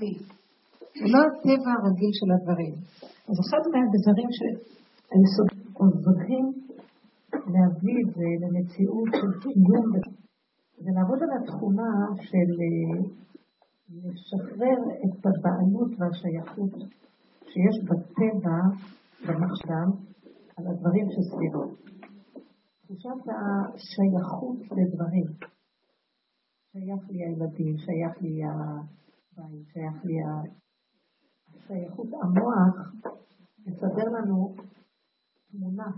לי. זה לא הטבע הרגיל של הדברים. אז אחד מהדברים שהיסודים עוזרים להביא את זה למציאות של קיום, זה לעבוד על התכונה של אה, לשחרר את הבעלות והשייכות שיש בטבע, במחשב, על הדברים שסביבו. תחושת השייכות לדברים. שייך לי הילדים, שייך לי הבית, שייך לי השייכות. המוח מסדר לנו תמונה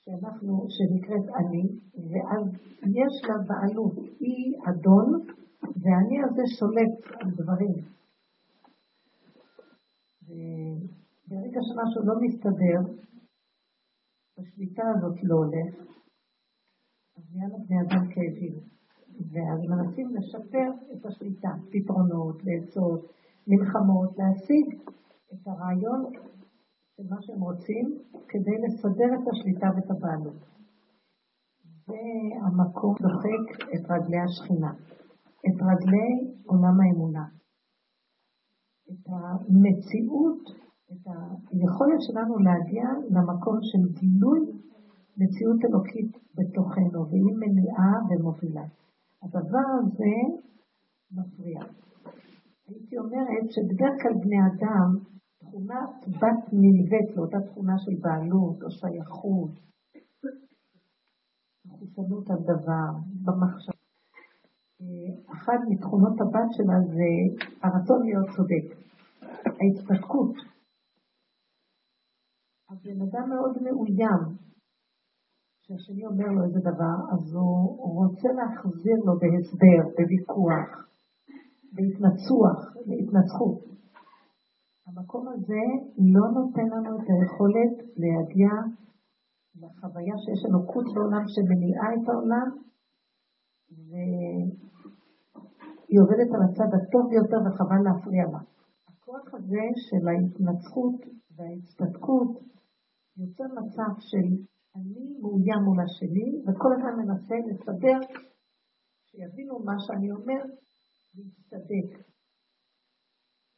שאנחנו, שנקראת אני, ואז יש לה בעלות, היא אדון, ואני הזה שולט על דברים. וברגע שמשהו לא מסתדר, השליטה הזאת לא הולך, אז נהיה לבני אדם כאבים. ואז מנסים לשפר את השליטה, פתרונות, לעצות, מלחמות, להשיג את הרעיון של מה שהם רוצים כדי לסדר את השליטה ואת הבעלות. והמקום דוחק את רגלי השכינה, את רגלי עולם האמונה, את המציאות את היכולת שלנו להגיע למקום של גילוי מציאות אלוקית בתוכנו, והיא מניעה ומובילה. הדבר הזה מפריע. הייתי אומרת שבדרך כלל בני אדם, תכונת בת נלווית לאותה תכונה של בעלות או שייכות, מחוסנות על דבר, במחשב. אחת מתכונות הבת שלה זה הרצון להיות צודק, ההתפתחות. הבן אדם מאוד מאוים. כשהשני אומר לו איזה דבר, אז הוא רוצה להחזיר לו בהסבר, בוויכוח, בהתנצוח, בהתנצחות. המקום הזה לא נותן לנו את היכולת להגיע לחוויה שיש אלוקות בעולם שמניעה את העולם, והיא עובדת על הצד הטוב ביותר וחבל להפריע לה. הכוח הזה של ההתנצחות וההצטדקות יוצר מצב של אני מאוים מול השני, וכל אחד מנסה לסדר, שיבינו מה שאני אומר, להצטדק.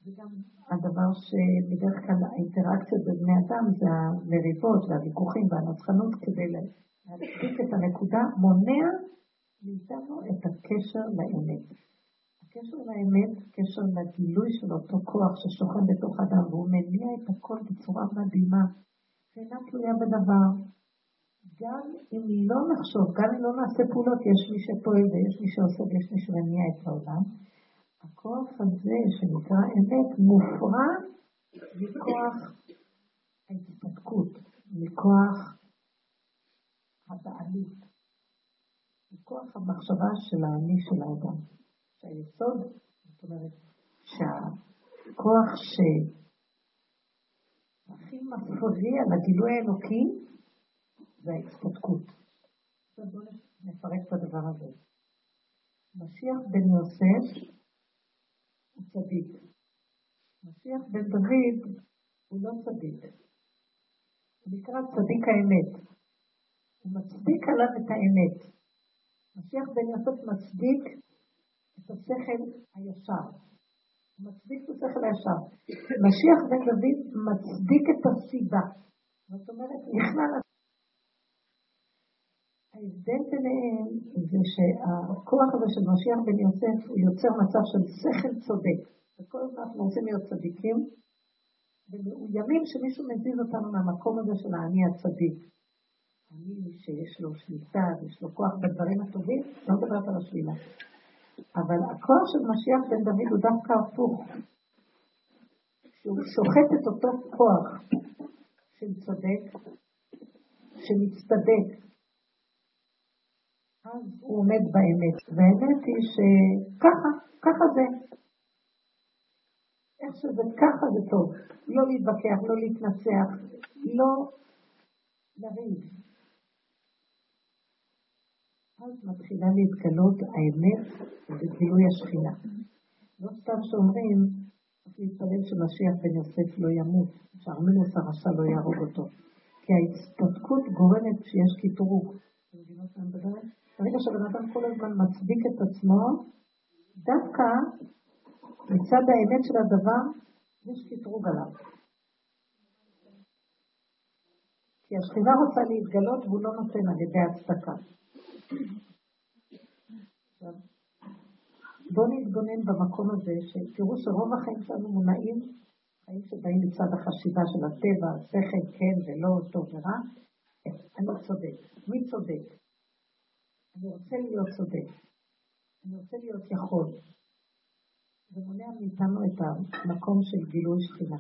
וגם הדבר שבדרך כלל האינטראקציות בבני אדם זה המריבות והוויכוחים והנצחנות כדי להצדיק את הנקודה, מונע מאיתנו את הקשר לאמת. הקשר לאמת, קשר לגילוי של אותו כוח ששוכן בתוך אדם, והוא מניע את הכל בצורה מדהימה. שאינה תלויה בדבר. גם אם לא נחשוב, גם אם לא נעשה פעולות, יש מי שפועל ויש מי שעושה ויש מי שמניע את העולם. הכוח הזה שנקרא אמת מופרע מכוח ההתפתקות, מכוח הבעלות, מכוח המחשבה של האני של האדם. שהיסוד, זאת אומרת, שהכוח ש... הכי מפריע לגילוי האלוקי זה ההצטדקות. בואו נפרק את הדבר הזה. משיח בן יוסף הוא צדיק. משיח בן דוד הוא לא צדיק. הוא נקרא צדיק האמת. הוא מצדיק עליו את האמת. משיח בן יוסף מצדיק את השכל הישר. מצדיק את השכל הישר. משיח בן דוד מצדיק את הסיבה. זאת אומרת, נכנע לה. ההבדל ביניהם זה שהכוח הזה של משיח בן יוסף הוא יוצר מצב של שכל צודק. וכל הזמן אנחנו רוצים להיות צדיקים, ומאוימים שמישהו מזיז אותנו מהמקום הזה של האני הצדיק. אני שיש לו שליטה ויש לו כוח בדברים הטובים, לא מדברת על השלילה. אבל הכוח של משיח בן דוד הוא דווקא הפוך. שהוא שוחט את אותו כוח של צודק, שמצטדק, הוא עומד באמת. והאמת היא שככה, ככה זה. איך שזה ככה זה טוב. לא להתווכח, לא להתנצח, לא לריב. אז מתחילה להתגלות האמת וגילוי השכינה. לא סתם שאומרים, צריך להתפלל שמשיח בן יוסף לא ימות, שארמנוס הרשע לא יהרוג אותו. כי ההצטדקות גורמת שיש קטרוג. אתם מבינות מה מדברת? ברגע שבן אדם כל הזמן מצדיק את עצמו, דווקא מצד האמת של הדבר, יש קטרוג עליו. כי השכינה רוצה להתגלות והוא לא נותן על ידי הצדקה. בואו נתבונן במקום הזה, שתראו שרוב החיים שלנו מונעים, חיים שבאים מצד החשיבה של הטבע, שכל כן ולא, טוב ורע, אני צודק. מי צודק? אני רוצה להיות צודק. אני רוצה להיות יכול. זה מונע מאיתנו את המקום של גילוי שכינה.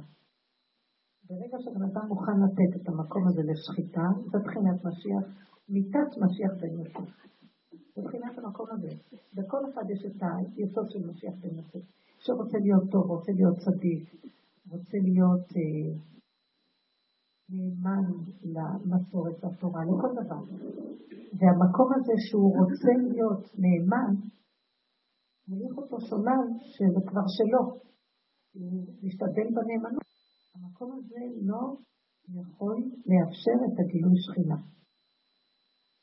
ברגע שבן אדם מוכן לתת את המקום הזה לשחיטה, זה בחינת משיח, מיתת משיח בן יוסף. זה בחינת המקום הזה. בכל אחד יש את היסוד של משיח בן יוסף. שרוצה להיות טוב, רוצה להיות צדיק, רוצה להיות אה, נאמן למסורת, לתורה, לכל דבר. והמקום הזה שהוא רוצה להיות נאמן, מוליך אותו שולל שזה כבר שלו. הוא משתדל בנאמנות. המקום הזה לא יכול לאפשר את הגילוי שכינה.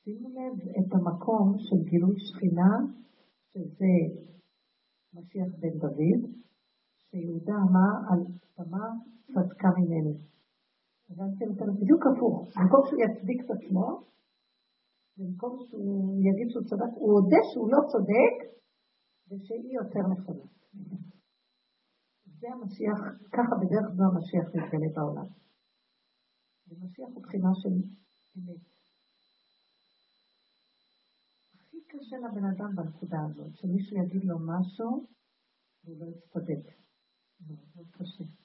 שימו לב את המקום של גילוי שכינה, שזה משיח בן דוד, שיהודה אמר על תמר צדקה ממני. הבנתם את זה בדיוק הפוך. במקום שהוא יצדיק את עצמו, במקום שהוא יגיד שהוא צדק, הוא הודה שהוא לא צודק, ושהיא יותר נכונה. זה המשיח, ככה בדרך זו המשיח מתגלה בעולם. ומשיח הוא בחינה של אמת. הכי קשה לבן אדם בנקודה הזאת, שמישהו יגיד לו משהו והוא לא יצטדק. זה מאוד קשה.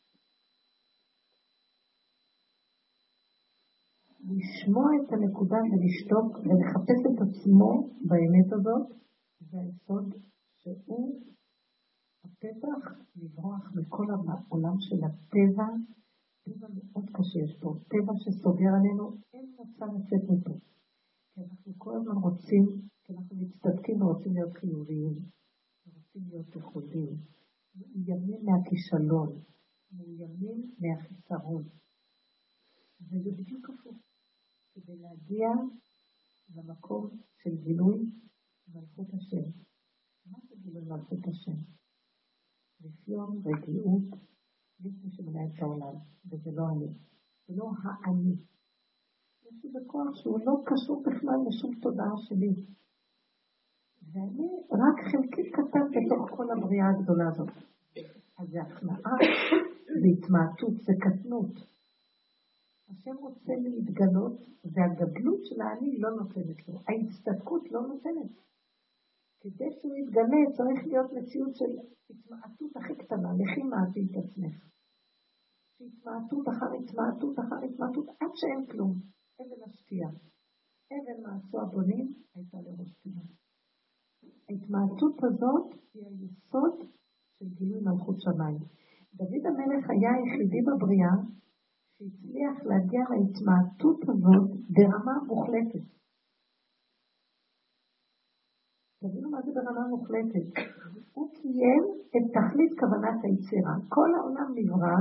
לשמוע את הנקודה ולשתוק ולחפש את עצמו באמת הזאת, זה היסוד שהוא הפתח לברוח מכל העולם של הטבע, טבע מאוד קשה יש פה, טבע שסוגר עלינו, אין מצב לצאת מפה. כי אנחנו כל הזמן רוצים, כי אנחנו מצטדקים ורוצים להיות חיוביים, ורוצים להיות יכולים, מאוימים מהכישלון, מאוימים מהחיסרון. וזה בדיוק הפוך. כדי להגיע למקום של גילוי מלכות השם. מה זה גילוי מלכות השם? רפיון, רגיעות, לפני שמנהל את העולם, וזה לא אני, זה לא האני. יש לי בכוח שהוא לא קשור בכלל לשום תודעה שלי. ואני רק חלקי קטן בתוך כל הבריאה הגדולה הזאת. אז זה הכנעה, זה התמעטות, זה קטנות. השם רוצה להתגלות, והגדלות של האני לא נותנת לו. ההצטדקות לא נותנת. כדי שהוא יתגלה צריך להיות מציאות של התמעטות הכי קטנה, לכי מעטי את עצמך. התמעטות אחר התמעטות אחר התמעטות, עד שאין כלום. אבן השתייה. אבן מעשו הבונים הייתה לראש פינה. ההתמעטות הזאת היא היסוד של גילוי מלכות שמיים. דוד המלך היה היחידי בבריאה שהצליח להגיע להתמעטות הזאת ברמה מוחלטת. תבינו מה זה ברמה מוחלטת. הוא קיים את תכלית כוונת היצירה. כל העולם נברא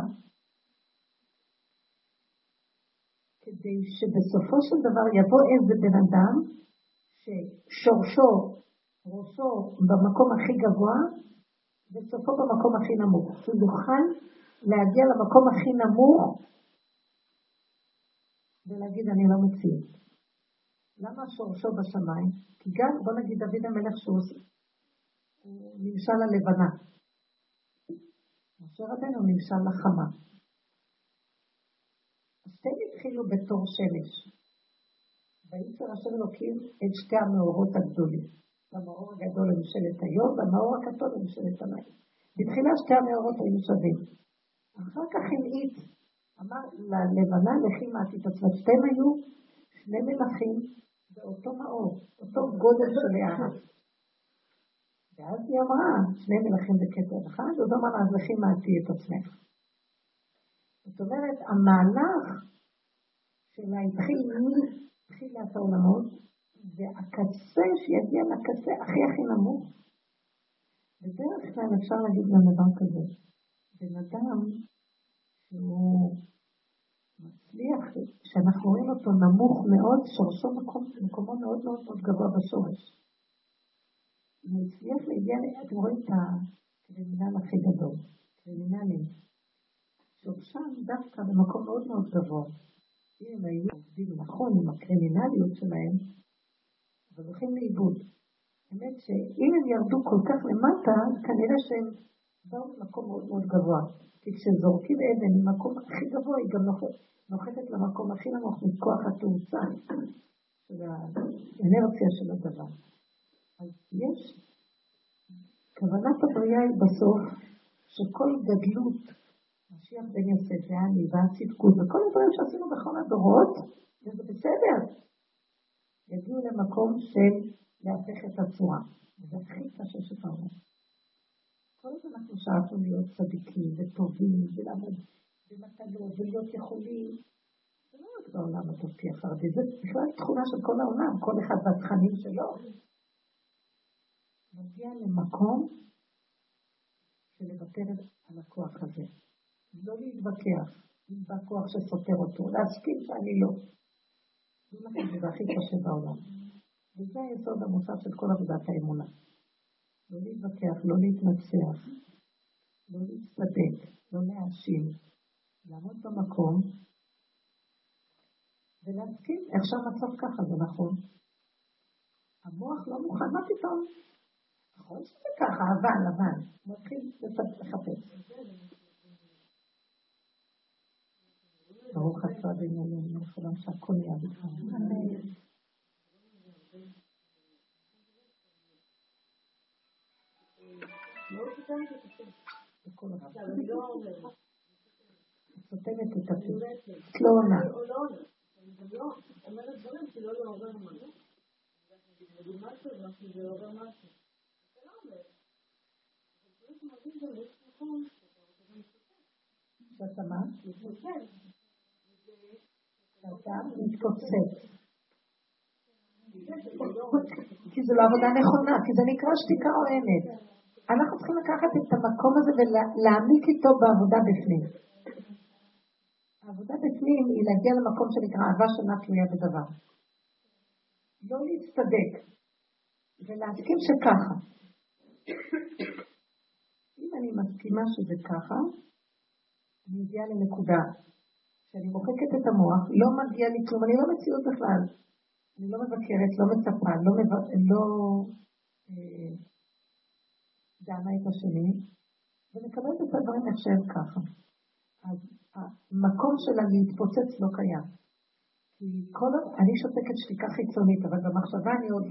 כדי שבסופו של דבר יבוא איזה בן אדם ששורשו, ראשו במקום הכי גבוה וסופו במקום הכי נמוך. שהוא יוכל להגיע למקום הכי נמוך ולהגיד אני לא מציאות. למה שורשו בשמיים? כי גם, בוא נגיד דוד המלך שהוא נמשל ללבנה. משה רבנו נמשל לחמה. אז שתיהם התחילו בתור שמש. וייצר השם אלוקים את שתי המאורות הגדולים. המאור הגדול לממשלת היום והמאור הקטון לממשלת המים. בתחילה שתי המאורות היו שווים. אחר כך המעיט, אמר ללבנה לכי מעטית עצמה. שתיהם היו שני מלכים באותו מאור, אותו גודל של הערה. ואז היא אמרה, שני מלכים בכתר אחד, עוד אמר אז לכי מעטי את עצמך. זאת אומרת, המהלך שלה התחיל מתחילת העולמות, והקצה שיגיע לקצה הכי הכי נמוך. בדרך כלל אפשר להגיד גם דבר כזה, בן אדם שהוא מצליח, שאנחנו רואים אותו נמוך מאוד, שורשו מקום, מקומו מאוד מאוד מאוד גבוה בשורש. הוא הצליח להגיע, אתם רואים את קרימינל הכי גדול, קרימינלים, שם דווקא במקום מאוד מאוד גבוה, אם היו עובדים נכון עם הקרימינליות שלהם, אבל הולכים לאיבוד. האמת שאם הם ירדו כל כך למטה, כנראה שהם באו למקום מאוד מאוד גבוה. כי כשזורקים אבן ממקום הכי גבוה, היא גם נוחתת למקום הכי נמוך מכוח התאוצה של האנרציה של הדבר. אז יש, כוונת הבריאה היא בסוף שכל גדלות, משיח בן יוסף ואני והצדקות וכל הדברים שעשינו בכל הדורות, וזה בסדר, יגיעו למקום של להפך את הצורה. וזה הכי קשה שפעם. כל הזמן אנחנו שאפנו להיות צדיקים וטובים ולעמוד במטלות ולהיות יכולים. זה לא רק בעולם הדתי החרדי, זה בכלל תכונה של כל העולם, כל אחד והתכנים שלו. מגיע למקום של לוותר על הכוח הזה. לא להתווכח אם בא כוח שסותר אותו, להסכים שאני לא. זה הכי קשה בעולם. וזה היסוד המוסף של כל עבודת האמונה. לא להתווכח, לא להתנצח, לא להצטדק, לא להאשים, לעמוד במקום ולהסכים איך שהמצב ככה, זה נכון. המוח לא מוכן, מה פתאום? נכון שזה ככה, אבל, אבל, מתחיל לחפש. ברוך אתה בעניינים, לכולם שהכל נהיה בכלל. סותמת את הפה. סותמת את הפה. לא עונה. לא זה לא. שאתה מה? שאתה מתפוצץ. כי זו לא עבודה נכונה, כי זה נקרא שתיקה עוינת. אנחנו צריכים לקחת את המקום הזה ולהעמיק איתו בעבודה בפנים. העבודה בפנים היא להגיע למקום שנקרא אהבה שנה תלויה בדבר. לא להצטדק ולהסכים שככה. אם אני מסכימה שזה ככה, אני מגיעה לנקודה שאני מוחקת את המוח, לא מגיע לי כלום, אני לא מציאות בכלל. אני לא מבקרת, לא מצפה, לא, מב... לא אה, דנה את השני, ומקבלת את הדברים איך ככה. אז המקום שלה להתפוצץ לא קיים. כי כל עוד, אני שותקת שתיקה חיצונית, אבל במחשבה אני עוד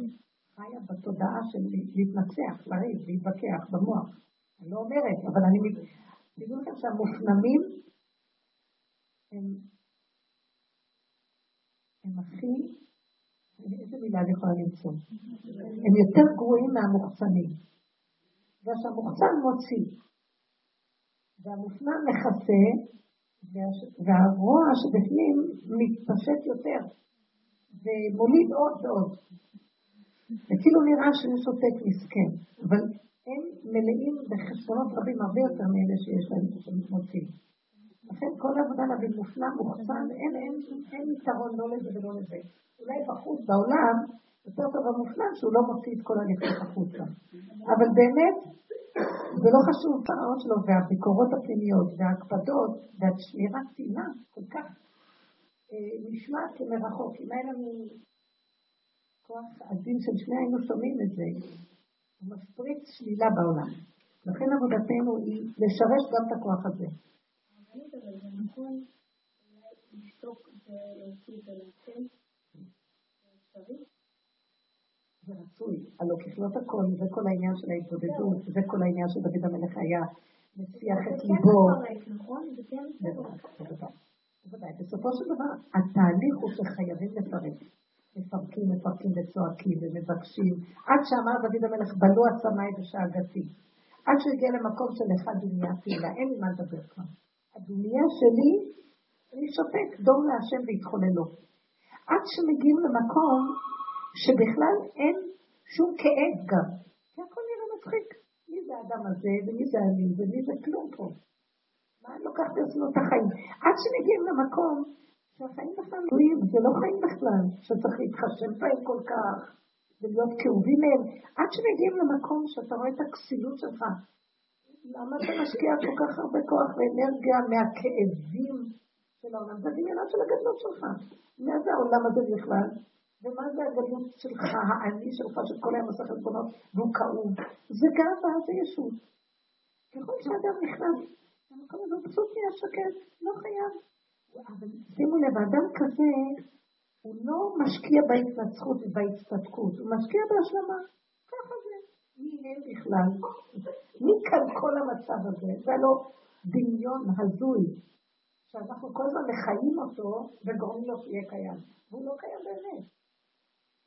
חיה בתודעה של להתנצח, לריב, להתווכח במוח. אני לא אומרת, אבל אני... תדעו לכם שהמופנמים הם, הם הכי, איזה מילה אני יכולה למצוא? הם יותר גרועים מהמוחצנים. בגלל שהמוחצן מוציא, והמופנם מכסה, והרוע שבפנים מתפשט יותר, ומוליד עוד ועוד. וכאילו נראה שאני שותק מסכן, אבל הם מלאים בחסרונות רבים הרבה יותר מאלה שיש להם שמוצאים. לכן כל העבודה להביא מופנם, מוחצן, אין, אין, אין יתרון לא לזה ולא לזה. אולי בחוץ, בעולם, יותר טוב המופנם שהוא לא מוציא את כל הנפש החוצה. אבל באמת, זה לא חשוב, הרעות שלו והביקורות הפנימיות וההקפדות והשמירת טינה כל כך אה, נשמעת כמרחוק. אם היה לנו כוח עדין של שני היינו שומעים את זה, הוא מפריץ שלילה בעולם. לכן עבודתנו היא לשרש גם את הכוח הזה. נכון לשתוק ולהוציא ולהצל? זה רצוי. הלא ככלות הכל, זה כל העניין של ההתבודדות, זה כל העניין שדוד המלך היה מציח את ליבו. בוודאי. בסופו של דבר, התהליך הוא שחייבים לפרק. מפרקים, מפרקים וצועקים ומבקשים, עד שאמר דוד המלך, בלו עצמיי ושאגתי. עד שהגיע למקום של אחד דומיה תהילה, אין לי מה לדבר כבר. הדומיה שלי, אני שותק, דום להשם והתחוללו. עד שמגיעים למקום שבכלל אין שום כאב גם, כי הכל נראה מצחיק. מי זה האדם הזה, ומי זה אני, ומי זה כלום פה. מה אני לוקחת לעצמו את החיים? עד שמגיעים למקום שהחיים בכלל תלויים, זה לא חיים בכלל, שצריך להתחשב בהם כל כך, ולהיות כאובים מהם, עד שמגיעים למקום שאתה רואה את הכסילות שלך. למה אתה משקיע כל כך הרבה כוח ואנרגיה מהכאבים של העולם? זה דמיונות של הגדלות שלך. מה זה העולם הזה בכלל? ומה זה הגדלות שלך, האני שלך, שכל היום עושה חשבונות והוא כאוב? זה גאווה, זה ישות. ככל שאדם נכנס למקום הזה, הוא פשוט נהיה שקט, לא חייב. אבל שימו לב, אדם כזה, הוא לא משקיע בהתנצחות ובהצטדקות, הוא משקיע בהשלמה. ככה זה. מי הם בכלל? מי כאן כל המצב הזה? זה לא דמיון הזוי, שאנחנו כל הזמן מחיים אותו וגורמים לו שיהיה קיים. והוא לא קיים באמת.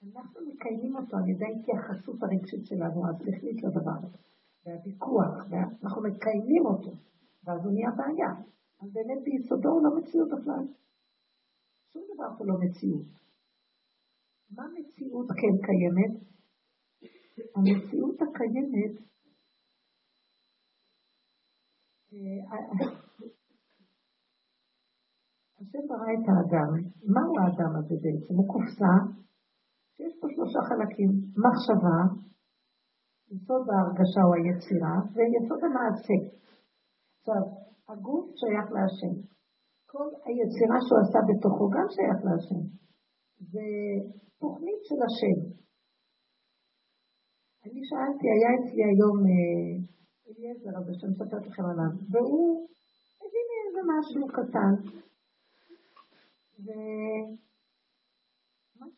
אנחנו מקיימים אותו על ידי ההתייחסות הרגשית שלנו, השכלית לדבר והוויכוח, ואנחנו מקיימים אותו, ואז הוא נהיה בעיה. אז באמת ביסודו הוא לא מציאות בכלל. שום דבר פה לא מציאות. מה מציאות כן קיימת? המציאות הקיימת, השם ברא את האדם. מהו האדם הזה בעצם? הוא קופסה שיש פה שלושה חלקים. מחשבה, יסוד ההרגשה או היצירה, ויסוד המעשה. עכשיו, הגוף שייך להשם. כל היצירה שהוא עשה בתוכו גם שייך להשם. זה תוכנית של השם. אני שאלתי, היה אצלי היום אה, אליעזר הזה, שאני מספרת לכם עליו, והוא הביא לי איזה משהו קטן. ומה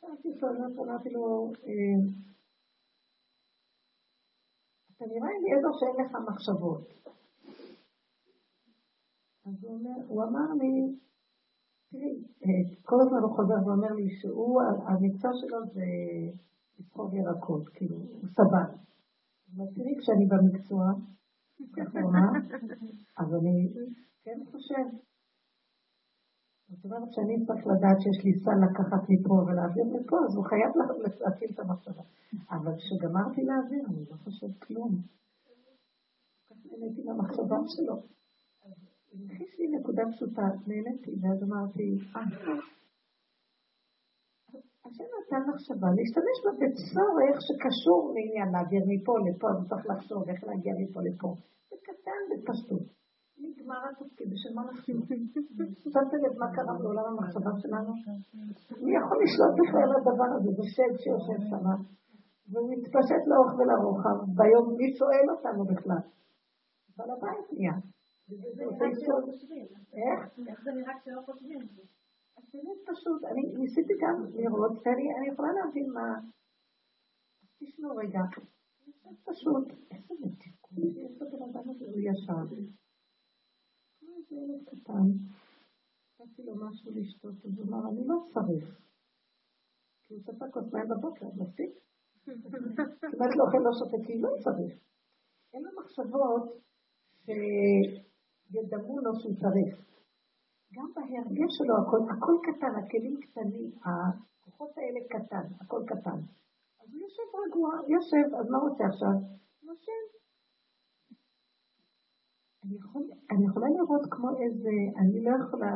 שאלתי אני אמרתי לו, אה, אתה נראה אליעזר שאין לך מחשבות. אז הוא, אמר לי, תראי, אה, כל הזמן הוא חוזר ואומר לי שהוא, המקצוע שלו זה לסחוב ירקות, כאילו, הוא סבן. אבל תראי, כשאני במקצוע, ככה הוא אמר, אז אני כן חושב. זאת אומרת שאני צריך לדעת שיש לי סל לקחת מפה ולהעביר מפה, אז הוא חייב להפעיל את המחשבה. אבל כשגמרתי להעביר, אני לא חושב כלום. נהניתי מהמחשבה שלו. הכניס לי נקודה פשוטה, נהניתי, ואז אמרתי, אה, השם נתן מחשבה להשתמש בה בצורך שקשור לעניין להעביר מפה לפה, אני צריך לחשוב איך להגיע מפה לפה. זה קטן בפשטות. נגמר התפקיד, בשביל מה אנחנו שמת לב מה קרה בעולם המחשבה שלנו? מי יכול לשלוט בכלל על הדבר הזה? זה שד שיושב שם, והוא מתפשט לאורך ולרוחב, ביום מי שואל אותנו בכלל? בעל הבית נהיה. איך זה נראה כשלא חושבים? אז באמת פשוט, אני ניסיתי גם לראות, ואני יכולה להבין מה... תשמעו רגע, זה פשוט, איזה מתיקות יש לבן אדם הזה, הוא ישר. איזה ילד קטן, נתתי לו משהו לשתות, אז הוא אמר, אני לא צריך. כי הוא שתה כוס מים בבוקר, מספיק? כמעט לא אוכל לא שותה, כי לא צריך. אין לו מחשבות שידמו לו שהוא צריך. גם בהרגש שלו הכל, הכל קטן, הכלים קטנים, הכוחות האלה קטן, הכל קטן. אז הוא יושב רגוע, יושב, אז מה עושה עכשיו? נושם. אני, יכול, אני יכולה לראות כמו איזה, אני לא יכולה,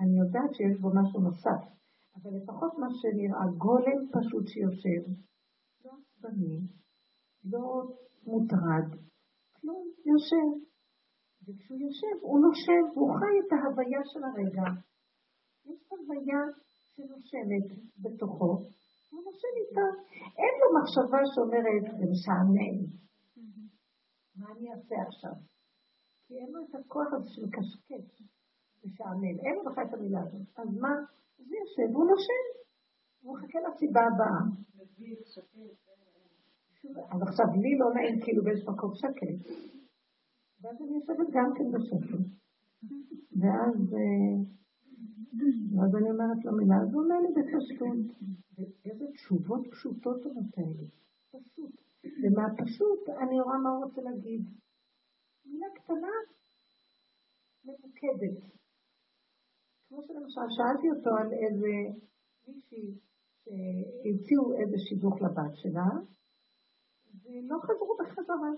אני יודעת שיש בו משהו נוסף, אבל לפחות מה שנראה, גולם פשוט שיושב, לא עצבני, לא מוטרד, כלום, יושב. וכשהוא יושב, הוא נושם, הוא חי את ההוויה של הרגע. יש הוויה שנושמת בתוכו, הוא נושם איתה. אין לו מחשבה שאומרת, זה משעמם. מה אני אעשה עכשיו? כי אין לו את הכוח הזה של קשקש, משעמם. אין לו בכלל את המילה הזאת. אז מה? אז הוא יושב, הוא נושם. הוא מחכה לסיבה הבאה. אז עכשיו לי לא נעים כאילו באיזה מקום שקט. ואז אני יושבת גם כן בשקט. ואז, אה, ואז אני אומרת לו מילה, אז הוא אומר לי בפשטות. איזה תשובות פשוטות הוא נותן לי. פשוט. ומהפשוט אני רואה מה הוא רוצה להגיד. מילה קטנה, ממוקדת. כמו שלמשל שאלתי אותו על איזה מישהי שהציעו איזה שידוך לבת שלה, ולא חזרו בחזרה.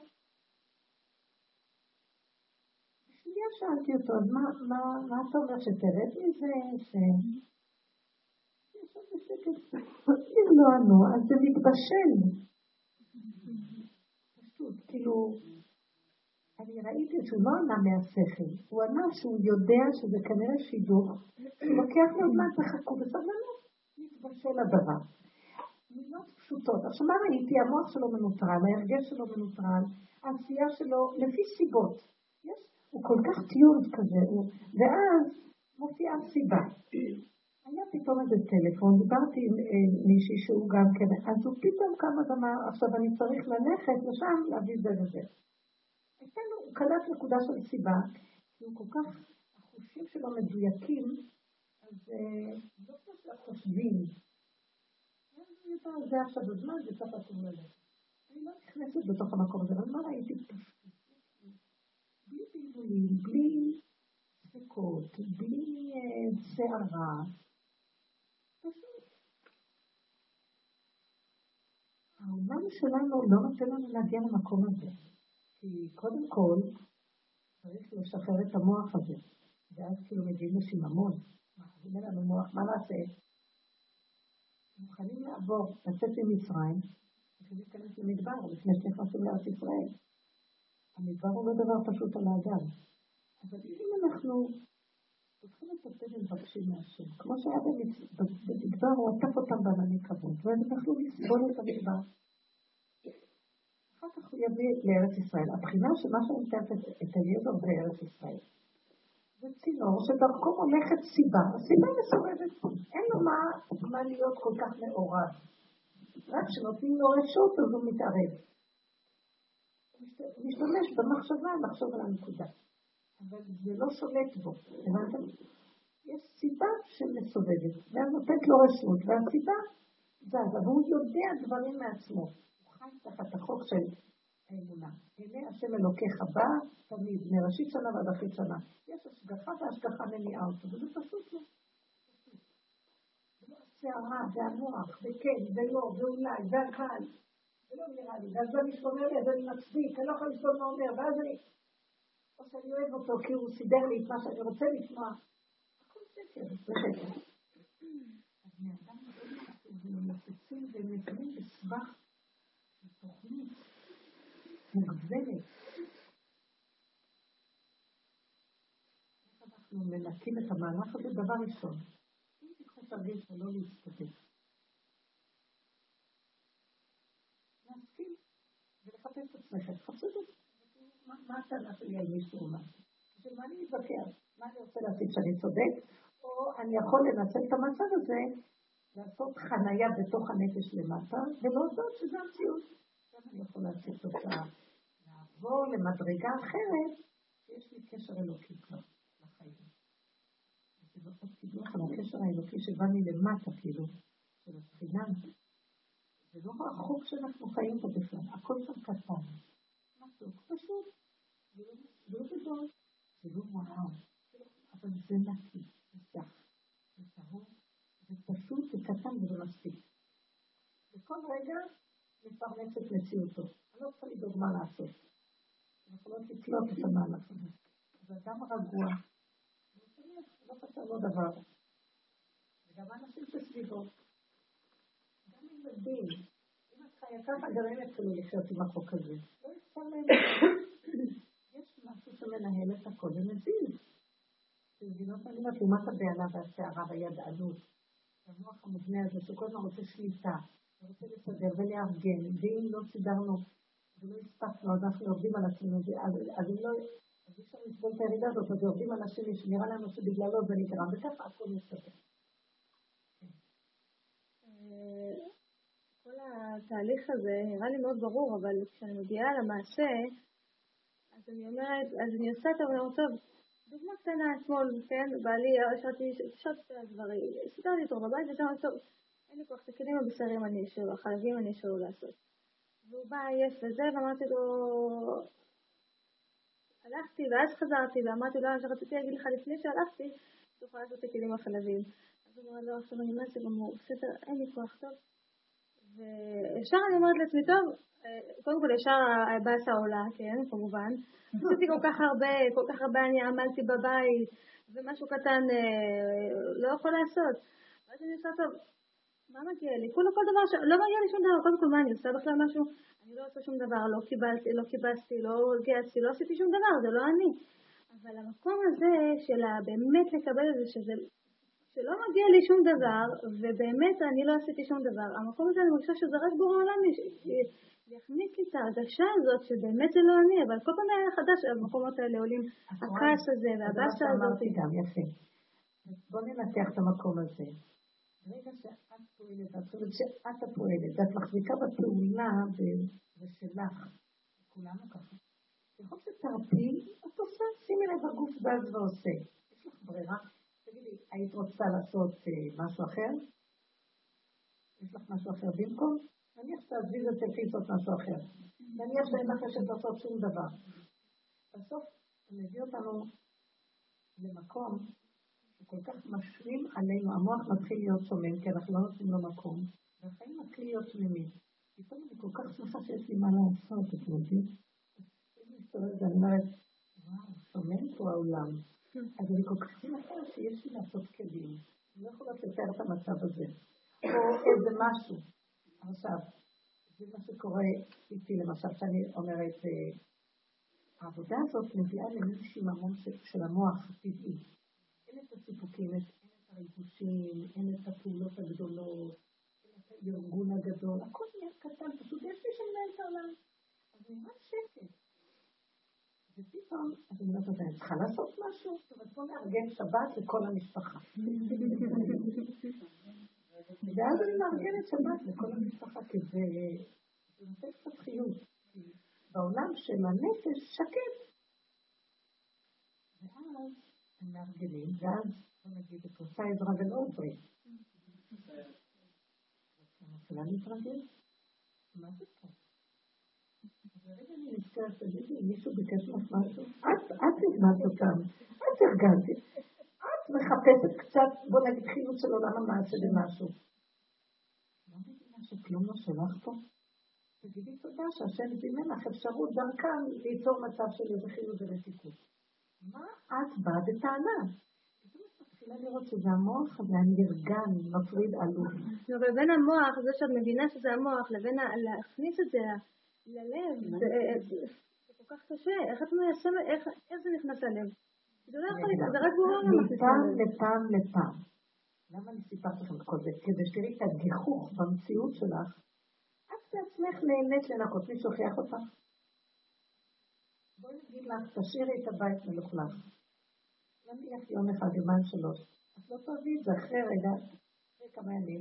שנייה שאלתי אותו, אז מה, מה, מה אתה אומר, שתרד מזה, ש... אם לא ענו, אז זה מתבשל. פשוט, כאילו, אני ראיתי שהוא לא ענה מהשכל, הוא ענה שהוא יודע שזה כנראה שידוך, לוקח לו זמן, תחכו בסבלנות, להתבשל הדבר. מילות פשוטות. עכשיו מה ראיתי? המוח שלו מנוטרל, ההרגש שלו מנוטרל, העשייה שלו לפי סיבות. יש, הוא כל כך טיולד כזה, ואז מופיעה סיבה. היה פתאום איזה טלפון, דיברתי עם אה, מישהי שהוא גם כן, אז הוא פתאום קם ואמר, עכשיו אני צריך ללכת לשם להביא זה וזה. לו, הוא קלט נקודה של סיבה, כי הוא כל כך, החושים שלו מדויקים, אז אה, לא כמו שחושבים. זה עכשיו הזמן, זה צריך לקום ללכת. אני לא נכנסת בתוך המקום הזה, אבל מה ראיתי פשוט? בלי בלבולים, בלי ספקות, בלי סערה. אה, העולם שלנו לא נותן לנו להגיע למקום הזה. כי קודם כל, צריך לשחרר את המוח הזה. ואז כאילו מגיעים לשיממון. אין לנו מוח, מה נעשה? מוכנים לעבור, לצאת ממצרים, צריכים להיכנס למדבר לפני שנכנסים לארץ ישראל. המדבר הוא לא דבר פשוט על האדם. אבל אם אנחנו צריכים לטפל ומבקשים מהשם, כמו שהיה במדבר, הוא עטף אותם בענני כבוד, והם יכלו לסבול את המדבר. אחר כך הוא יביא לארץ ישראל. הבחינה של מה שאני מתארת את אליעזר בארץ ישראל. זה צינור שדרכו הולכת סיבה, הסיבה מסובבת. אין לו מה, מה להיות כל כך מעורב. רק כשנותנים לו רשות אז הוא מתערב. משתמש במחשבה לחשוב על הנקודה. אבל זה לא שולט בו, הבנתם? יש סיבה שמסובבת, ואז נותנת לו רשות, והסיבה זזה, והוא יודע דברים מעצמו. חי תחת החוק של האמונה. הנה השם אלוקיך בא תמיד, מראשית שנה ועד אחרית שנה. יש השגחה והשגחה מניעה אותו, וזה פשוט לא. הסערה, והמוח, וכן, ולא, ואולי, והקהל. זה לא נראה לי, ואז אני שומר לי, אז אני מצדיק, אני לא יכולה לשמוע מה אומר, ואז אני... או שאני אוהב אותו כי הוא סידר לי את מה שאני רוצה לשמוע. הכל שקר, זה שקר. אז מאדם ומלחצים ומבינים בסבך איך אנחנו מנקים את המהלך הזה? דבר ראשון, אם תיקחו תרגיל שלא להסתפק. להסכים ולחפש את עצמכם. חפשו את עצמכם. מה הטענה שלי על מישהו או משהו? בשביל מה אני מתווכח? מה אני רוצה להציג שאני צודק? או אני יכול לנצל את המצב הזה, לעשות חנייה בתוך הנפש למטה, ולהודות שזה המציאות. אני יכול להציג תוצאה. לעבור למדרגה אחרת, שיש לי קשר אלוקי כבר לחיים. זה לא על הקשר האלוקי שבא מלמטה, כאילו, של הבחינה. זה לא רחוק שאנחנו חיים פה בכלל, הכל שם קטן. מתוק, פשוט. זה לא גדול, זה לא רעב, אבל זה נקי, זה זך, זה טהור, זה פשוט, זה קטן וזה מספיק. וכל רגע מפרנס את מציאותו. אני לא צריכה לדאוג מה לעשות. אנחנו לא תקלוט את המהלך הזה. זה אדם רגוע. לא חסר לו דבר. וגם האנשים שסביבו. גם ילדים. אם את חיה ככה, גם הם יתחילו לחיות עם החוק הזה. לא יצא. יש משהו שמנהל את הכל ומזיז. במדינות עלילות, לעומת הבהלה והסערה והידענות, המוח המובנה הזה שכל הזמן רוצה שליטה, ורוצה לסדר ולארגן, ואם לא סידרנו ולא הספקנו, אז אנחנו עובדים על עצמנו, אז אם לא, אז אי אפשר לסבול את הירידה הזאת, אז עובדים על השני שנראה לנו שבגללו זה נגרם, וככה הכל מסתדר. אה, כל התהליך הזה נראה לי מאוד ברור, אבל כשאני מגיעה למעשה, אז אני אומרת, אז אני עושה טוב, אני אומרת, טוב, דוגמה קטנה אתמול, כן, בעלי, שעות את הדברים, סידרתי אותו בבית, ואתה אומר, טוב, אין לי כוח, הכלים הבשרים אני אשאר, החלבים אני אשאר לעשות. והוא בא עייף וזה, ואמרתי לו, הלכתי, ואז חזרתי, ואמרתי לו, שרציתי להגיד לך לפני שהלכתי, תוכל לעשות את הכלים החלבים. אז הוא אומר, לא, עכשיו אני אומרת שגמור, בסדר, אין לי כוח טוב. וישר אני אומרת לעצמי, טוב, קודם כל ישר הבאסה עולה, כן, כמובן. עשיתי כל כך הרבה, כל כך הרבה אני עמלתי בבית, ומשהו קטן אה, לא יכול לעשות. ואז אני עושה טוב, מה מגיע לי? כולו כל דבר, ש... לא מגיע לי שום דבר, קודם כל מה אני עושה בכלל משהו? אני לא עושה שום דבר, לא קיבלתי, לא קיבלתי, לא גייסתי, לא עשיתי שום דבר, זה לא אני. אבל המקום הזה של באמת לקבל את זה, שזה, שלא מגיע לי שום דבר, ובאמת אני לא עשיתי שום דבר, המקום הזה אני מרגישה שזה רק בורא עולם להכניס לי את ההרגשה הזאת שבאמת זה לא אני, אבל כל פעם היה חדש, המקומות האלה עולים, הכעס הזה והבאסה הזאת. אמרתי גם, יפה. בוא ננתח את המקום הזה. ברגע שאת פועלת, את חושבת שאת הפועלת, ואת מחזיקה בפעולה, זה שלך. כולנו ככה. ככל שתרפי, את עושה, שימי לב, הגוף זז ועושה. יש לך ברירה? תגידי, היית רוצה לעשות אה, משהו אחר? יש לך משהו אחר במקום? נניח שתעזבי ותלכי לעשות משהו אחר. נניח שאין לך רשת לעשות שום דבר. בסוף זה מביא אותנו למקום שכל כך משרים עלינו, המוח מתחיל להיות שומם, כי אנחנו לא נותנים לו מקום, והחיים מתחיל להיות תמימים. פתאום אני כל כך שמחה שיש לי מה לעשות, אתם יודעים? אני מסתובבת ואני אומרת, וואו, שומם פה העולם. אז אני כל כך שמחה שיש לי לעשות כלים. אני לא יכולה לתאר את המצב הזה. או איזה משהו. עכשיו, זה מה שקורה איתי, למשל, שאני אומרת, אה, העבודה הזאת מביאה לאיזשהו שיממון של המוח הטבעי. אין את הסיפוקים, אין את הריגושים, אין את הפעולות הגדולות, אין את הארגון הגדול, הכל נהיה קטן, פשוט יש מי שמנהל את העולם. אז נראה שקט. ופתאום, אז אני אומרת, אני צריכה לעשות משהו? זאת אומרת, בוא נארגן שבת לכל המשפחה. ואז אני מארגנת שבת לכל המשפחה, כי זה נותן קצת חיות. בעולם של הנפש שקט. ואז מארגנים, ואז, בוא נגיד, את רוצה עזרה ולא עוזרים. אני מתחילה להתרגל. מה זה פה? ברגע אני נזכרת, תגידי, מישהו ביקש לך משהו? את, את הזמנת אותם, את ארגנתי. את מחפשת קצת, בוא נגיד, חינוך של עולם המעשה במשהו. לא מבינה שכלום לא שלך פה? תגידי תודה שהשם זימן לך אפשרות דרכם ליצור מצב של איזה חינוך ורתיקות. מה את באה בטענה? מתחילה לראות שזה המוח הזה הנרגן, מפריד עלוב. אבל בין המוח, זה שאת מבינה שזה המוח, לבין להכניס את זה ללב, זה כל כך קשה. איך את מיישמת, איך זה נכנס ללב? זה לא יכול להיות, זה רק גורם מפעם לפעם לפעם. למה אני סיפרת לכם את כל זה? כדי שתראי את הגיחוך במציאות שלך. את בעצמך נהנית לנקות, מישהו הוכיח אותך? בואי נגיד לך, תשאירי את הבית מלוכלך. נניח יום אחד, יומיים שלוש. את לא תאהבי את זה אחרי רגע, אחרי כמה ימים,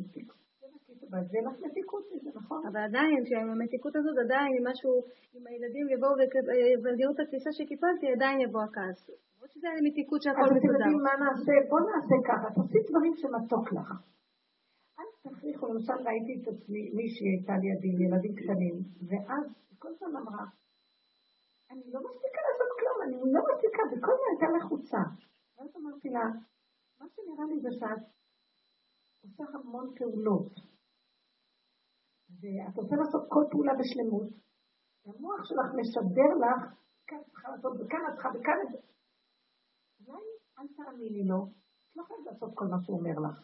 ויהיה לך מתיקות מזה, נכון? אבל עדיין, שעם המתיקות הזאת, עדיין, אם משהו, אם הילדים יבואו ויבלגרו את התפיסה שקיפלתי, עדיין יבוא הכעס. למרות שזה היה מתיקות שהכל מסודר. אז אתם יודעים מה נעשה? בואו נעשה ככה, תעשי דברים שמתוק לך. אל תכריחו, למשל ראיתי את עצמי, מישהי הייתה לידי ילדים קטנים, ואז כל הזמן אמרה, אני לא מספיקה לעשות כלום, אני לא מספיקה, וכל הזמן הייתה לחוצה. ואז אמרתי לה, מה שנראה לי זה שאת עושה המון פעולות. ואת רוצה לעשות כל פעולה בשלמות, והמוח שלך משדר לך, כאן את צריכה לעשות, וכאן את צריכה, וכאן את... אולי אל תאמיני לו, את לא חייבת לעשות כל מה שהוא אומר לך,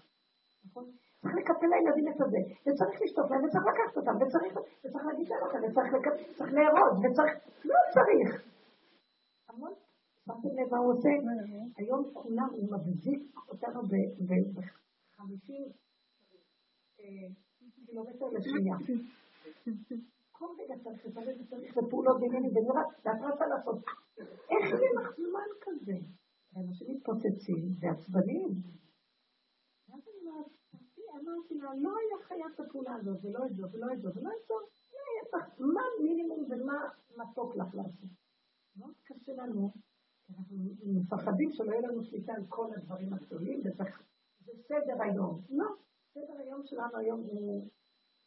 נכון? צריך לקפל לילדים את הזה, וצריך לשתות להם, וצריך לקחת אותם, וצריך, וצריך להגיד להם אותם, וצריך לקפל, וצריך לארוז, וצריך, לא צריך. המון, שמתם לב מה הוא עושה? היום כולם, הוא מבזיק אותנו ב-50 קילומטר לשנייה. כל רגע צריך לצרף וצריך לפעולות בעניינים, ואת רצה לעשות. איך יהיה לך זמן כזה? אנשים מתפוצצים ועצבניים. אמרתי לה, לא היה חייב את הפעולה הזאת, ולא את זאת, ולא את זאת, ולא את זאת. לא מה מינימום ומה מתוק לך לעשות. מאוד קשה לנו, אנחנו מפחדים שלא יהיה לנו שליטה על כל הדברים הגדולים, וזה סדר היום. לא, סדר היום שלנו היום הוא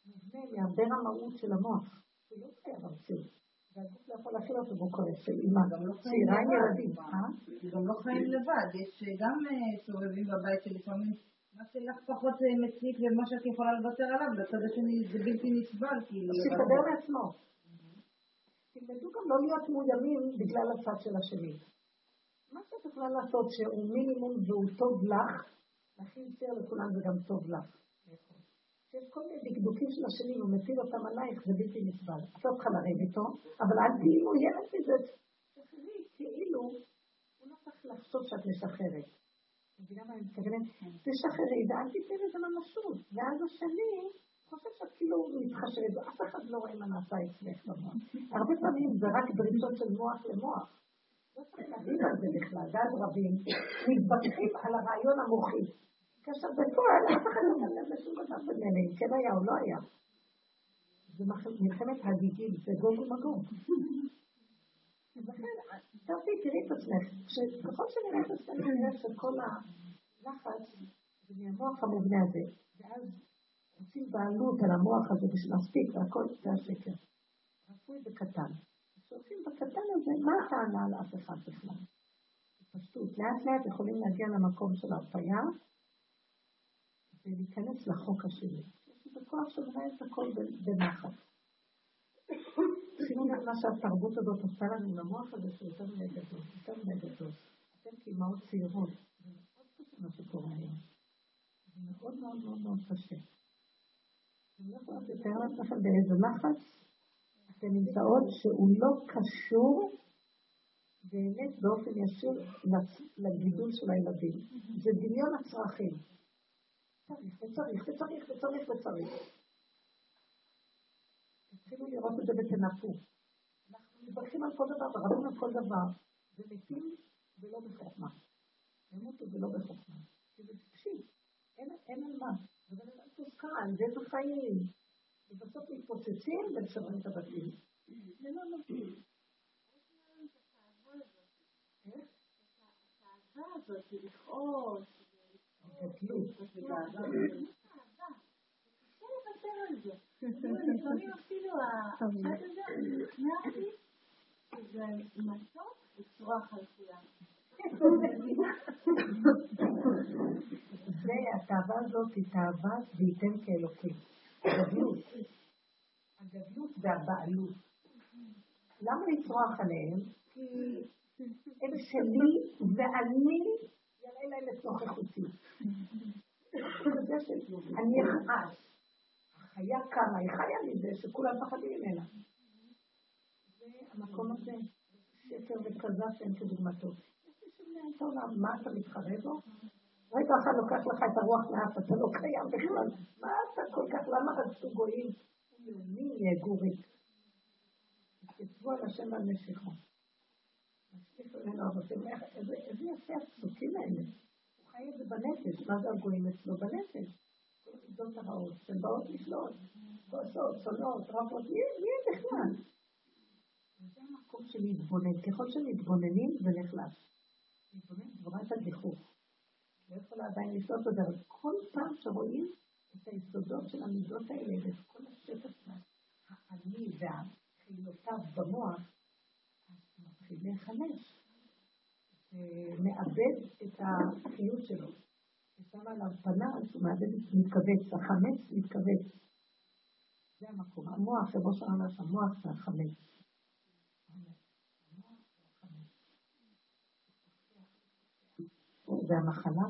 נבנה מהרבה רמאות של המוח, זה לא קיים המציאות. והגוף לא יכול להכיל אותו והוא כועס של אימא, צעירה עם ילדים. זה גם לא חיים לבד, יש גם סובבים בבית שלפעמים מה שלך פחות מציק ומה שאת יכולה לוותר עליו, בצד השני זה בלתי נסבל, כאילו. שיסתדר לעצמו. תלמדו גם לא להיות מאוימים בגלל הצד של השני. מה שאת יכולה לעשות שהוא מינימום והוא טוב לך, להכין סיר לכולם זה גם טוב לך. שיש כל מיני דקדוקים של השני ומטיל אותם עלייך, זה בלתי נסבל. את לא צריכה לריב איתו, אבל אל תהיי מאוימת מזה. תחזרי, כאילו, הוא לא צריך לחשוב שאת משחררת. מבינה מה אני מתכוונת? תשחררי ואל תתני לזה ממשות. ואז השני חושב שאת כאילו מתחשבת, ואף אחד לא רואה מה נעשה אצלך במוח. הרבה פעמים זה רק דרישות של מוח למוח. לא צריך להבין על זה בכלל, ואז רבים מתווכחים על הרעיון המוחי. כאשר בפועל אף אחד לא אומר לזה שום דבר אם כן היה או לא היה. זה מלחמת הגיגים, זה גוג ומגוג. לכן, תרתי, תראי את עצמך, ככל שנראה את עצמך, נראה שכל הלחץ זה מהמוח המובנה הזה, ואז עושים בעלות על המוח הזה בשביל להספיק, והכל זה השקר. רפוי וקטן. כשעושים בקטן הזה, מה הטענה על אף אחד בכלל? פשטות. לאט לאט יכולים להגיע למקום של הרפאיה ולהיכנס לחוק השני. יש את הכוח שמנהל את הכל בנחת. לב מה שהתרבות הזאת עושה לנו למוח הזה שהוא יותר מדי גדול, יותר מדי גדול. אתם כאימהות צעירות, זה מאוד קשה מה שקורה היום. זה מאוד מאוד מאוד מאוד קשה. אני לא יכולה לתאר לעצמכם באיזה לחץ אתן נמצאות שהוא לא קשור באמת באופן ישיר לגידול של הילדים. זה דמיון הצרכים. צריך וצריך וצריך וצריך וצריך. תתחילו לראות את זה ותנפו. מתווכחים על כל דבר ורבים על כל דבר, ומתים ולא בחוכמה. ימותו ולא בחוכמה. כי זה טיפשי, אין על מה. זה בן אדם תוזכר, זה בחיים. ובסוף מתפוצצים ומשברים את הבתים. זה לא נותנים. הזאת, לכעוס, לפעמים אפילו הצד הזה, אני נכנע אותי, זה מתוק לצרוח על כולם. והתאווה הזאת היא תאווה וייתן כאלוקים. הגדלות. הגדלות והבעלות. למה לצרוח עליהם? כי הם שלי ואני יראה להם את נוכחותי. אני אכעס. החיה קמה, היא חיה מזה שכולם פחדים ממנה. המקום הזה, שקר וכזב שאין כדוגמתו. מה אתה מתחרה בו? רגע אחד לוקח לך את הרוח מאף, אתה לא קיים בכלל. מה אתה כל כך, למה רצו גויים? מי יהיה גורית? תתבוא על השם ועל משיחו. איזה יפה הפסוקים האלה. הוא חי את זה בנפש, מה זה הגויים אצלו? בנפש. כל המידות הרעות, שהן באות לשלוט, כועסות, שונות, רבות, מי בכלל? זה המקום של להתבונן. ככל שמתבוננים זה נחלש. להתבונן זה את הגיחוך. לא יכולה עדיין לשלוט בזה, אבל כל פעם שרואים את היסודות של המידות האלה ואת כל השטף האני והחילותיו במוח, אז מתחיל להיחלש. ומאבד את החיות שלו. ושם עליו פנס, הוא מאבד, מתכווץ, החמץ מתכווץ. זה המקום. המוח, כמו שאמר שהמוח זה החמץ. זה המחלה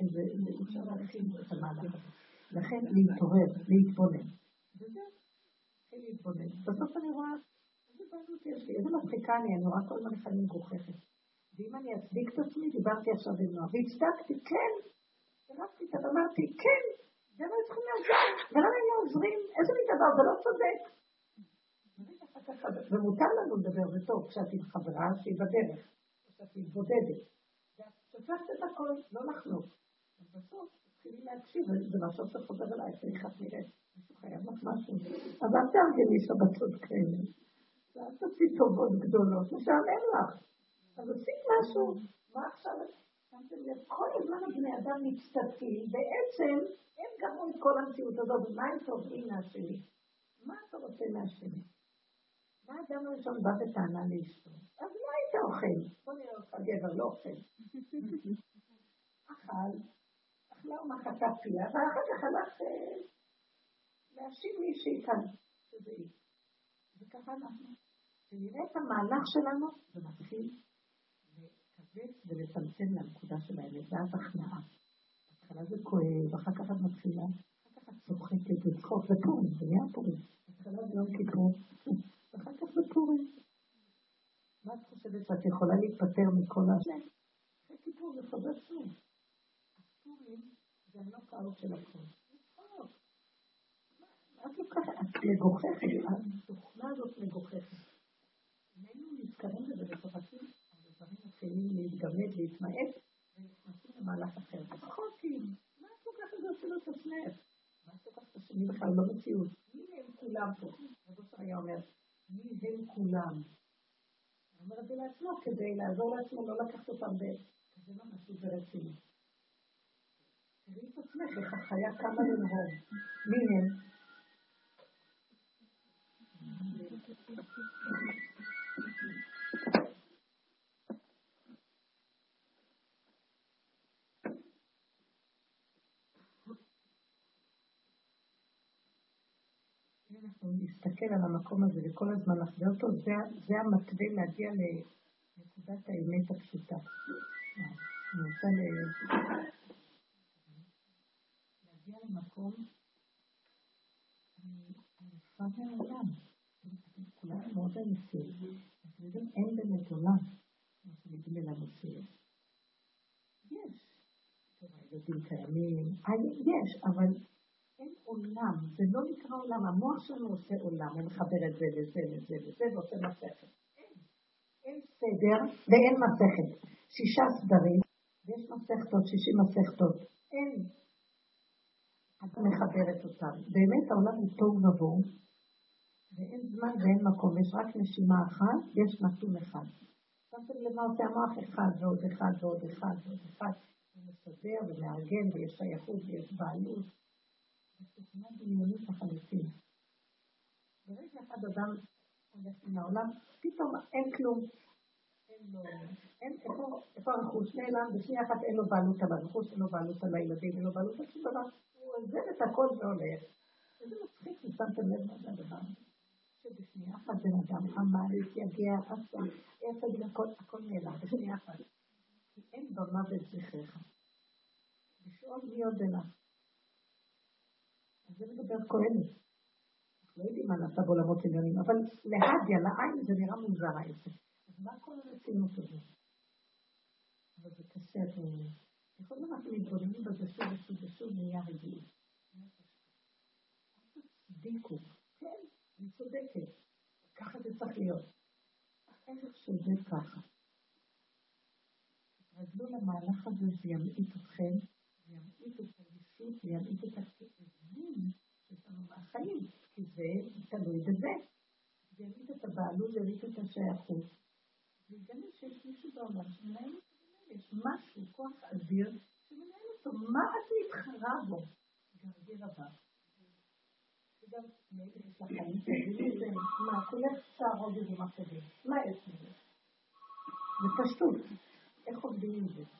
את זה, אי אפשר להכיל את המהלך. לכן להתעורר, להתבונן. וזהו, להתחיל להתבונן. בסוף אני רואה, איזה בעלות יש לי, איזה מצחיקה אני, אני רואה כל איך אני מגוחכת. ואם אני אצדיק את עצמי, דיברתי עכשיו עם נועה, והצדקתי, כן. הרבתי את אמרתי, כן, זה לא צריכים לעזור, ולמה הם לא עוזרים? איזה מין דבר, זה לא צודק. ומותר לנו לדבר, זה טוב, כשאת עם חברה שהיא בדרך. שאת מתבודדת. ואת שופכת את הכל, לא לחלוק. בסוף תתחילי להקשיב, זה משהו שחוזר אלייך, איך את נראית. מישהו חייב לך משהו. אז אל תארגני שבתות כאלה. ואל תעשי טובות גדולות, משעמם לך. אז עשית משהו. מה עכשיו? כל הזמן הבני אדם מצטדקים, בעצם הם גרמו את כל המציאות הזאת, ומה הם תובעים מהשני? מה אתה רוצה מהשני? מה האדם הראשון בא בטענה לאשתו? אז מה היית אוכל? בוא נראה אותך גבר, לא אוכל. אכל, אכלה ומחתה פיה, ואחר כך הלך אה, להשיב מישהי כאן, שזה היא. וככה אנחנו. ונראה את המהלך שלנו, ומתחיל לכווץ ולצמצם לנקודה של האמת, ואז הכנעה. בהתחלה זה כואב, אחר כך את מתחילה, אחר כך את צוחקת זה פורים, זה נהיה פורים. בהתחלה זה יום כיפור, ואחר כך זה פורים. מה את חושבת שאת יכולה להיפטר מכל ה... אחרי כיפור זה חוזר שוב. הפורים זה הנוק האור של הכל. את לוקחת, את מגוחכת, התוכנה הזאת מגוחכת. איננו נזכרים בזה וצוחקים, הדברים מתחילים להתגמד, להתמעט, ונכנסים למהלך אחר. צחוקים, מה את לוקחת את זה אפילו את עצמך? מה את לוקחת את השני בכלל? לא מציאות. מי הם כולם פה? רבו היה אומר, מי הם כולם? הוא אומר את זה לעצמו כדי לעזור לעצמו, לא לקחת אותם ב... זה לא משהו ברצינות. תראי את עצמך, איך החיה קמה לנהוג. מי הם? אנחנו נסתכל על המקום הזה וכל הזמן נחווה אותו, זה, זה המתווה להגיע לנקודת האמת הפשוטה. אני רוצה להגיע למקום, אני ענפה מהעולם. כולנו מאוד ענפים. אתם יודעים, אין באמת עולם, כמו שנדמה לנו שיש. יש. הילדים קיימים, יש, אבל אין עולם, זה לא נקרא עולם, המוח שלנו עושה עולם, הוא מחבר את זה לזה לזה לזה ועושה מסכת. אין, סדר ואין מסכת. שישה סדרים, ויש מסכתות, שישים מסכתות. אין. את מחברת אותם. באמת העולם הוא טוב ובוהו, ואין זמן ואין מקום, יש רק נשימה אחת, יש נתון אחד. שמתם לב מה עושה המוח אחד ועוד אחד ועוד אחד ועוד אחד, הוא מסדר ומארגן ויש שייכות ויש בעלות. תוכנה דמיונית לחלוטין. ברגע אחד אדם הולך מן העולם, פתאום אין כלום. איפה, הרכוש נעלם, בשנייה אחת אין לו בעלות על הרכוש, אין לו בעלות על הילדים, אין לו בעלות על שום דבר. הוא עוזב את הכל והולך. איזה מצחיק, שמתם לב מה זה הדבר הזה. שבשנייה אחת בן אדם עמל, התייגע, עשה, עשה בגלל הכל נעלם, בשנייה אחת. כי אין במוות זכרך. לשאול מי עוד אליו. זה מדבר כהנת. לא יודעים מה נעשה בעולמות עליונים, אבל להדיה, לעין זה נראה מוזר העסק. אז מה כל הרצינות הזאת? אבל זה קשה, אתם אומרים. יכול להיות אנחנו מתבוננים בזה שוב ושוב ושוב נהיה רגילים. תצדיקו. כן, אני צודקת. ככה זה צריך להיות. הערך של זה ככה. תתרגלו למהלך הזה, זה ימעיט אתכם, זה ימעיט את הישות, זה ימעיט את הכאבים שיש לנו מהחיים, כי זה תלוי בזה. זה ימעיט את הבעלות, זה ימעיט את השייכות. ויגלה שיש מישהו בעולם שמנהל את זה, יש משהו, כוח אדיר, שמנהל אותו. מה את מתחרה בו? גרגיר הבא. וגם יש לחיים תגידי זה, מה, כולך שערות ובמצבים, מה יש לזה? זה פשוט, איך עובדים עם זה?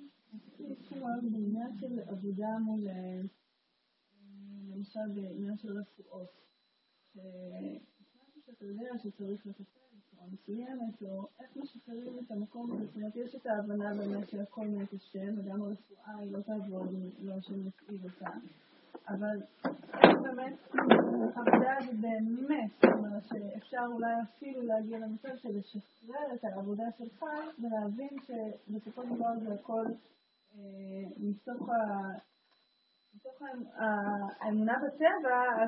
You. בעניין של עבודה מול, למשל בעניין של רפואות, משהו שאתה יודע שצריך לטפל בצורה מסוימת, או איך משחררים את המקום הזה, זאת אומרת, יש את ההבנה באמת שהכל מת השם, וגם הרפואה היא לא תעבוד אם לא השם יפעיל אותה. אבל באמת, העבודה הזו באמת, זאת אומרת שאפשר אולי אפילו להגיע למצב של לשחרר את העבודה שלך ולהבין שבסופו של דבר זה הכל אה, מתוך האמונה בטבע,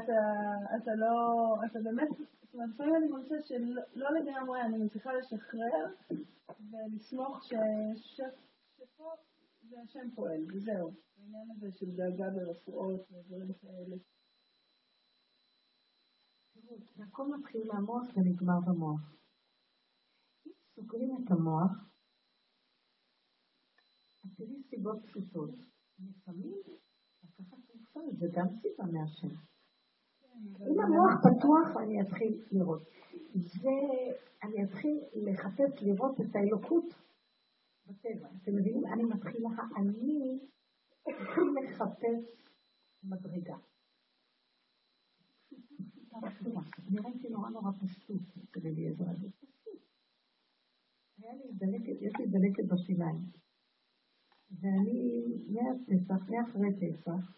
אתה לא, אתה באמת, זאת אומרת, לפעמים אני מרגישה שלא לגמרי אני מצליחה לשחרר ולסמוך שפה זה השם פועל, וזהו. העניין הזה של דאגה ברפואות ודברים כאלה. הכל מתחיל מהמוח ונגמר במוח. אם סוגרים את המוח, תראי סיבות פשוטות. לפעמים לקחת תרופה זה גם סיבה מהשם. אם המוח פתוח אני אתחיל לראות. ואני אתחיל לחפש לראות את האלוקות בטבע. אתם מבינים? אני מתחילה, אני אתחיל לחפש מדרגה. אני ראיתי נורא נורא פשוט אליעזר הזה. היה לי דלקת, יש לי דלקת בשיניים. ואני, מהפסח, מאחרי פסח,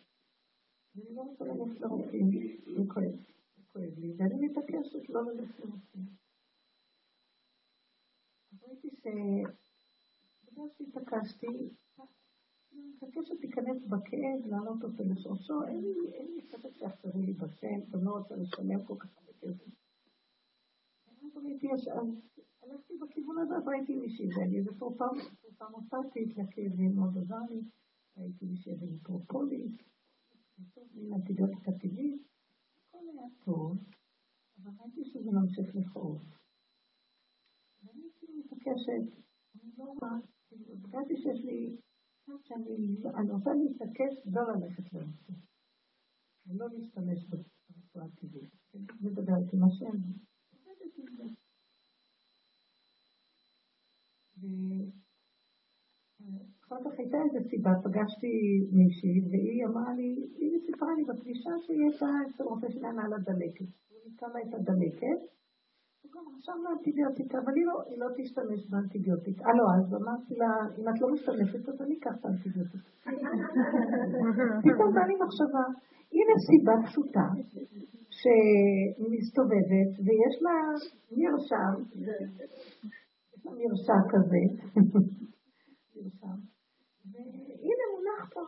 ואני לא רוצה ללכת לרופאים, זה כואב, זה כואב לי, ואני מתעקשת לא ללכת לרופאים. ראיתי ש... בגלל שהתעקשתי, אני מבקשת להיכנס בכאב, להעלות אותו לשורשו, אין לי ספק שיחזרו לי בשם, גם לא רוצה לשלם כל כך הרבה כסף. ואז ראיתי, הלכתי בכיוון הזה, ראיתי מישהי, לי איזה תרופה מוסטית לכאבים, מאוד עזר לי, מישהי איזה מטרופוליס, מין אנטיביוטיקה טבעית, הכל היה טוב, אבל ראיתי שזה ממשיך לכאוב. ואני כאילו מתעקשת, אני לא רואה, כאילו, הרגשתי שיש לי, אני רוצה להתעקש לא ללכת לרופא, ולא להשתמש ברפואה הטבעית, השם, עובדת עם זה. אחר כך הייתה איזו סיבה, פגשתי מישהי, והיא אמרה לי, היא סיפרה לי בפגישה שהיא הייתה אצל רופא שלהם על הדלקת. הוא נתן לה את הדלקת, וגם רשם לה אנטיביוטיקה, אבל היא לא, היא לא תשתמש באנטיביוטיקה. אה לא, אז אמרתי לה, אם את לא משתמשת, אז אני אקח את האנטיביוטיקה. פתאום בא לי מחשבה, הנה סיבה פשוטה, שמסתובבת, ויש לה מרשם, מרשם כזה. מונח פה.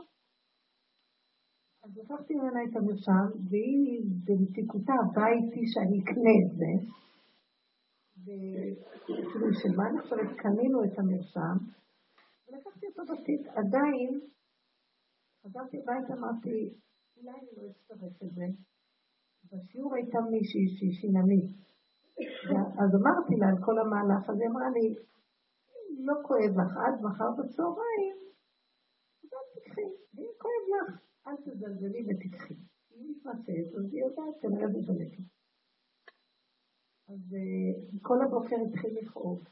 אז לקחתי ממנה את המרשם, והיא במתיקותה באה איתי שאני אקנה את זה. וכאילו, של מה אני חושבת? קנינו את המרשם, ולקחתי אותו בתיק. עדיין, חזרתי הביתה, אמרתי, אולי אני לא אצטרף את זה. בשיעור הייתה מישהי שהיא שיננית. אז אמרתי לה על כל המהלך הזה, אמרה לי, לא כואב לך עד מחר בצהריים, תקחי. ואם כואב לך, אל תזלזלי ותקחי. אם מתמצאת, אז היא יודעת כנראה דלקת. אז אה, כל הבוקר התחיל לכאוב.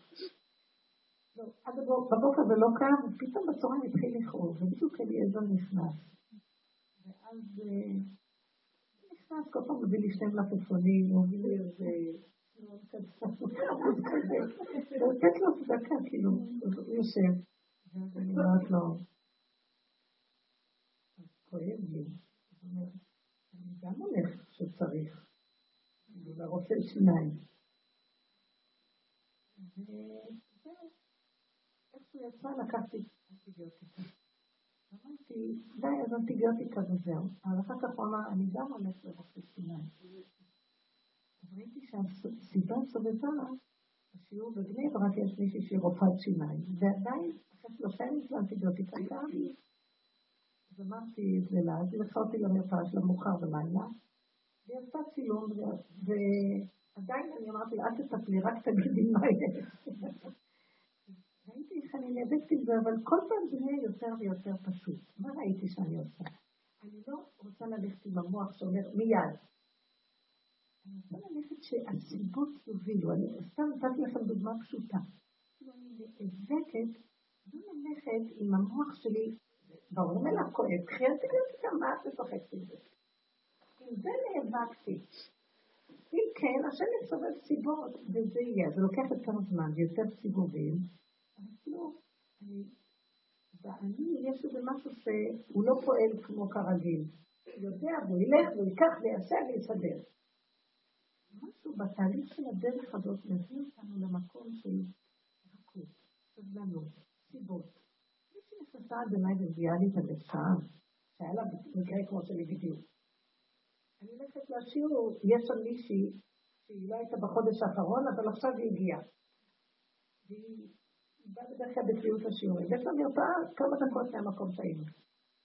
לא, עד בבוקר זה לא כאב, ופתאום בצהריים התחיל לכאוב, ובדיוק אליעזר נכנס. ואז אה, נכנס, כל פעם מביא לי שני מלפפונים, הוא מביא לי איזה לתת לו צדקה, כאילו, הוא יושב, ואז אני אומרת לו, כואב לי, אני גם הולך שצריך, לרופא שיניים. וזהו, איך שהוא יצא, לקחתי אנטיביוטיקה. אמרתי, די, אז אנטיביוטיקה וזהו. אבל אחר כך הוא אמר, אני גם הולך לרופא שיניים. אז ראיתי שהסיבה סובבה, בשיעור בבני ברק יש מישהי שהיא רופאת שיניים, ועדיין, אחרי שלושה ימים של אנטיביוטיקה גם, אז אמרתי את זה לה, אז אותי למרפאה שלה מאוחר בלילה, והיא עשתה צילום, ועדיין אני אמרתי לה, אל תטפלי, רק תגידי מה יש. ראיתי איך אני נאבקת עם זה, אבל כל פעם זה נהיה יותר ויותר פשוט. מה ראיתי שאני עושה? אני לא רוצה ללכת עם המוח שאומר מיד. אני רוצה ללכת שהסיבות יובילו. אני סתם נתתי לכם דוגמה פשוטה. כאילו אני נאבקת, לא ללכת עם המוח שלי, ברור ממילא כואב, קחי אנטיביוטיקה, מה את משחקת עם זה? עם זה נאבקתי. אם כן, השם יסובב סיבות, וזה יהיה. זה לוקח יותר זמן ויותר סיבובים, אני, ואני, יש איזה משהו שהוא לא פועל כמו כרגיל. יודע, והוא ילך, והוא ייקח ויעשה ויסדר. משהו בתהליך של הדרך הזאת מביא אותנו למקום של רכות, סבלנות, סיבות. עד אליי ומביאה לי את המרשם, שהיה לה מקרה כמו שלי בדיוק. אני הולכת לשיעור, יש שם מישהי שהיא לא הייתה בחודש האחרון, אבל עכשיו היא הגיעה. והיא באה בדרך כלל בקביעות השיעורים. יש לה מרפאה כמה דקות מהמקום שהיינו.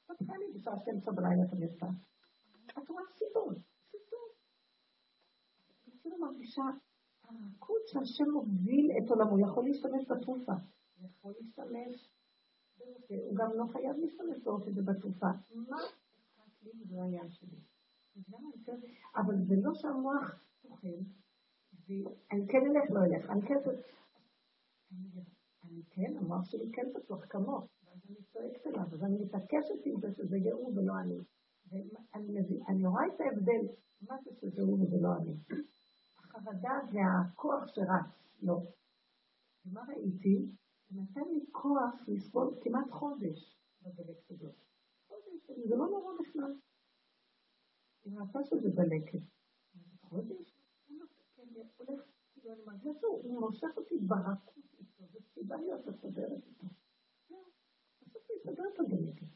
פתחה לי בשעה 12 בלילה את המרפאה. את רואה סיבות. כאילו מרגישה הרכות שהשם מוביל את עולמו, יכול להשתמש בתרופה, יכול להשתמש, הוא גם לא חייב להשתמש באופן זה בתרופה. מה אכפת לי זה היה שלי. אבל זה לא שהמוח אוכל, ואני כן אלך, לא אלך, אני כן... אני כן, המוח שלי כן פתוח כמוך, ואז אני צועקת אליו, אז אני מתעקשת עם זה שזה יהוא ולא אני. ואני רואה את ההבדל, מה זה שזה הוא וזה לא אני. החרדה זה הכוח שרץ, לא. ומה ראיתי? נתן לי כוח לסבול כמעט חודש בדלקת הזאת. חודש, זה לא נורא בכלל. היא ראתה שזה דלקת. חודש? כן, הולך, כאילו, אני מרגישה שהוא מושך אותי ברכות איתו, זו סיבה להיות מסודרת איתו. בסוף הוא יסדר את הדלקת?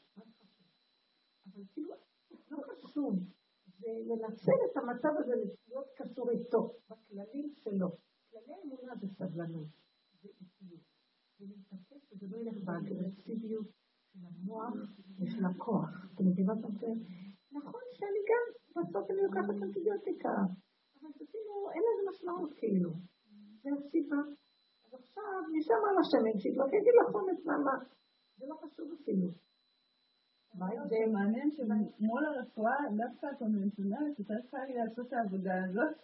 אבל כאילו, לא חשוב. זה לנצל את המצב הזה להיות קשור איתו, בכללים שלו. כללי האמונה זה סבלנות, זה איטיות. ולהתעסק שזה לא ילך באגרסיביות של המוח ושל הכוח. אתם מבינים מה אתה נכון שאני גם, בסוף אני לוקחת אנטיביוטיקה, אבל כאילו, אין לזה משמעות כאילו. זה הסיבה. אז עכשיו, משם על השמן שידלוק, יגיד לך אומץ מה, זה לא חשוב אפילו. זה מעניין שמול הרפואה, דווקא הקונבנציונלית, יותר קל לי לעשות את העבודה הזאת.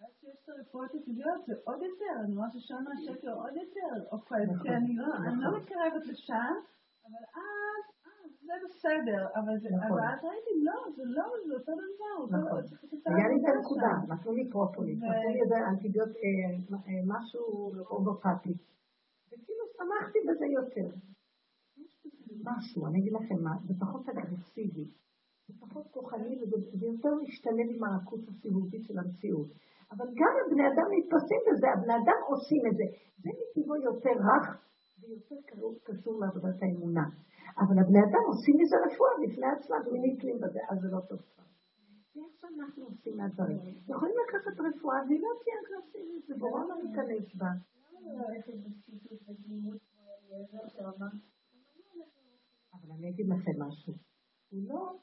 ואז שיש את הרפואות הטבעיות זה עוד יותר, אני רואה ששם השקר עוד יותר אוכל, כי נכון, אני לא, לא נכון. מתקרבת לשם, אבל אז, זה בסדר, אבל נכון. אז ראיתי, לא, זה לא, זה אותו דבר, נכון. היה לי את הנקודה, נתנו לי פרופוליס, נתנו לי איזה אנטיביוט, אה, אה, משהו אורבופטי, וכאילו שמחתי בזה יותר. משהו, אני אגיד לכם מה, זה פחות אגרסיבי, זה פחות כוחני וזה יותר משתלב עם הרכות הסיבובית של המציאות. אבל גם הבני אדם נתפסים בזה, הבני אדם עושים את זה. זה מטבעו יותר רך ויותר קשור לעבודת האמונה. אבל הבני אדם עושים מזה רפואה בפני עצמם ונתלים בזה, אז זה לא טוב כבר. ואיך שאנחנו עושים מהדברים. יכולים לקחת רפואה והיא לא תהיה אגרסיבית, זה בורא לא להיכנס בה. אבל אני אגיד לכם משהו. הוא לא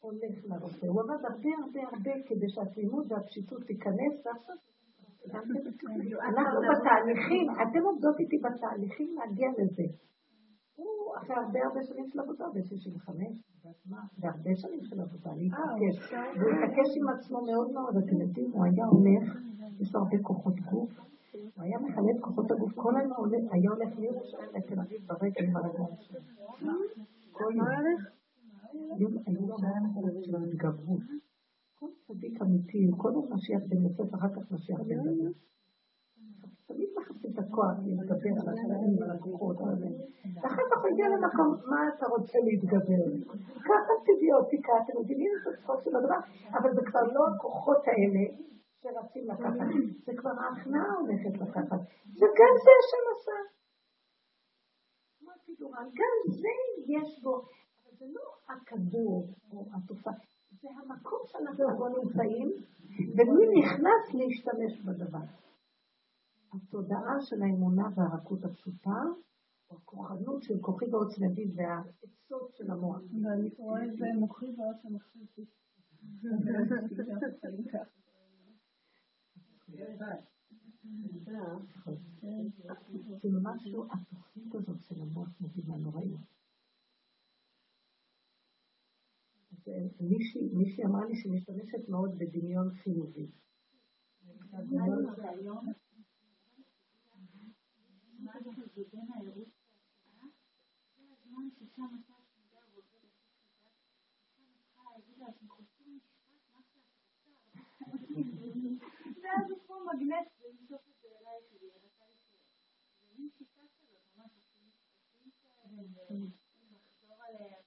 הולך לרופא. הוא עבד הרבה הרבה הרבה כדי שהתמימות והפשיטות תיכנס, אנחנו בתהליכים, אתם עובדות איתי בתהליכים להגיע לזה. הוא אחרי הרבה הרבה שנים של עבודה, ב-65, והרבה שנים של עבודה, להתעקש. והוא התעקש עם עצמו מאוד מאוד, אתם יודעים, הוא היה הולך, יש לו הרבה כוחות גוף, הוא היה מכלה את כוחות הגוף, כל היום היה הולך מירושלים לתל אביב ברגע עם הרגליים שלו. כל יום. היום היו שעה של ההתגברות. כל צדיק אמיתי, כל עוד משיח בן יוסף, אחר כך משיח בן דוד. תמיד מחפשים את הכוח להתגבר על השלבים ועל הכוחות. ואחר כך הוא הגיע למקום, מה אתה רוצה להתגבר? קח אנטיביוטיקה, אתם מבינים את הסוף של הדבר, אבל זה כבר לא הכוחות האלה שרצים לקחת, זה כבר ההכנעה הולכת לקחת. וגם זה השם עשה. גם זה יש בו זה לא הכדור או התופעה, זה המקום שאנחנו בו נמצאים, ומי נכנס להשתמש בדבר. התודעה של האמונה והרכות הפשוטה, או הכוחנות של כוחי ועוצמתי והעצות של המוח. ואני קורא לזה מוחי ועוצם מחשבתי. זה משהו, התוכנית הזאת של המוח מבינה נוראית. מישהי אמרה לי שהיא משתמשת מאוד בדמיון חיובי. ואז הוא כמו מגנט ולמשוך את זה אליי כדי לרצה לשאול. זה מין שיטה כזאת, ממש עושים לחזור עליהם.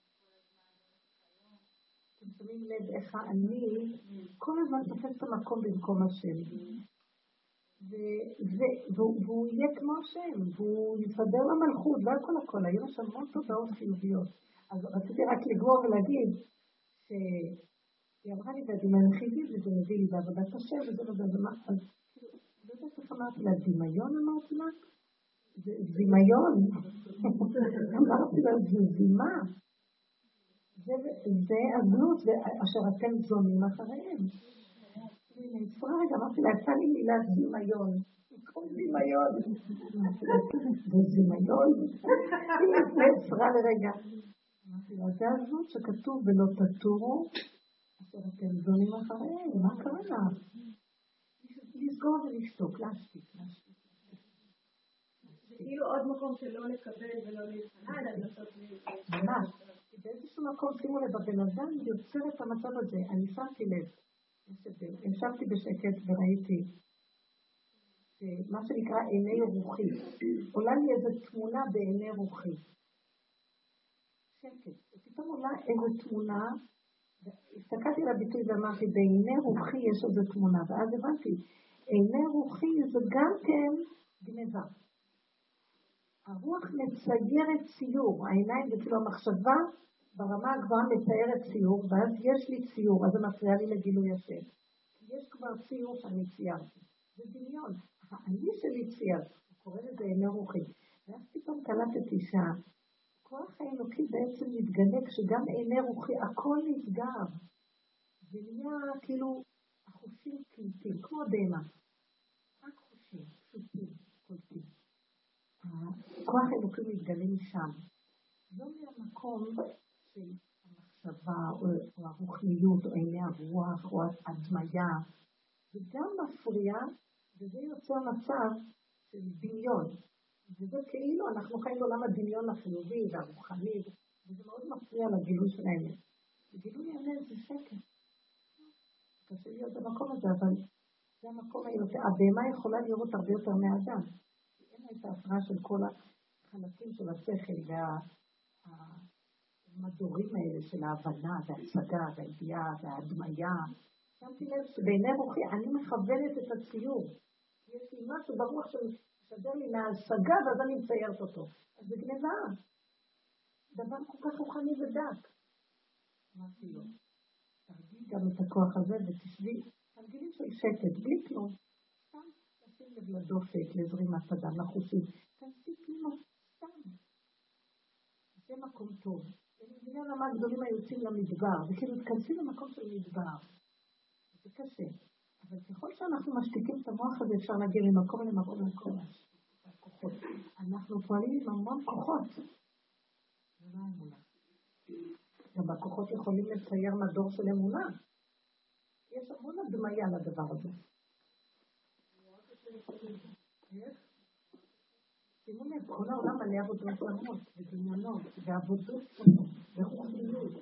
שמים לב איך אני כל הזמן תופס את המקום במקום השם. והוא יהיה כמו השם, והוא יסדר למלכות, לא הכל הכל, היו שם המון תודעות חיוביות. אז רציתי רק לגמור ולהגיד שהיא אמרה לי, והדמיון חיובי וזה מביא לי בעבודת השם וזה וזה, וזה, אז לא יודעת איך אמרתי לה, דמיון אמרתי לה? זה דמיון. אמרתי לה, זה זימה. זה הזנות אשר אתם זונים אחריהם. נעצרה רגע, אמרתי לה, יצא לי מילה דמיון. במקום דמיון. זה דמיון. היא נעצרה לרגע. אמרתי לה, זה הזו שכתוב ולא תטורו, אשר אתם זונים אחריהם, מה קרה לך? לסגור ולשתוק, להשתיק, להשתיק. זה כאילו עוד מקום שלא לקבל ולא להיכנע, אלא לנסות ממש. באיזשהו מקום, שימו לב, הבן אדם יוצר את המצב הזה. אני שמתי לב. ישבתי בשקט וראיתי מה שנקרא עיני רוחי. עולה לי איזו תמונה בעיני רוחי. שקט. ופתאום עולה איזו תמונה, הסתכלתי על הביטוי ואמרתי, בעיני רוחי יש איזו תמונה, ואז הבנתי, עיני רוחי זה גם כן גניבה. הרוח מציירת ציור, העיניים זה כאילו המחשבה ברמה הגבוהה מתארת ציור, ואז יש לי ציור, אז זה מפריע לי לגילוי השם. יש כבר ציור שאני ציירתי. זה דמיון. האני שלי צייר, הוא קורא לזה עיני רוחי. ואז פתאום קלטתי שהכוח האלוקי בעצם מתגלה כשגם עיני רוחי, הכל נסגר. זה נהיה כאילו החושים קליטים, כמו דמה. רק חושים, פשוטים, קולטים. הכוח האלוקי מתגלה משם. לא מהמקום המחשבה או, הרוחניות או עיני הרוח או הדמיה. זה גם מפריע וזה יוצר מצב של דמיון. וזה כאילו אנחנו חיים בעולם הדמיון החיובי והרוחני, וזה מאוד מפריע לגילוי של האמת. וגילוי האמת זה שקר. קשה להיות במקום הזה, אבל זה המקום היותר, הבהמה יכולה לראות הרבה יותר מהאדם. אין לה את ההפרעה של כל החלקים של השכל וה... המדורים האלה של ההבנה וההשגה והידיעה וההדמיה. שמתי לב שבעיני רוחי אני מכוונת את הציור. יש לי משהו ברוח שמשדר לי מההשגה ואז אני מציירת אותו. אז זה גניבה. דבר כל כך רוחני ודק. אמרתי לו, תרגיל גם את הכוח הזה ותשבי, תרגילים של שקט, בלי כלום. סתם תשים לב לדופק, לזרימת אדם, לחושים. תעשי כלום, סתם. זה מקום טוב. מבינה למה הגדולים היו יוצאים למדבר, וכאילו התכנסים למקום של מדבר. זה קשה. אבל ככל שאנחנו משתיקים את המוח הזה, אפשר להגיע ממקום למקום למקום. אנחנו פועלים עם המון כוחות. זה לא. גם הכוחות יכולים לצייר מדור של אמונה. יש המון הדמיה לדבר הזה. לב, כל העולם מלא עבודות שונות, ודמיונות, ועבודות שונות, ורוחניות,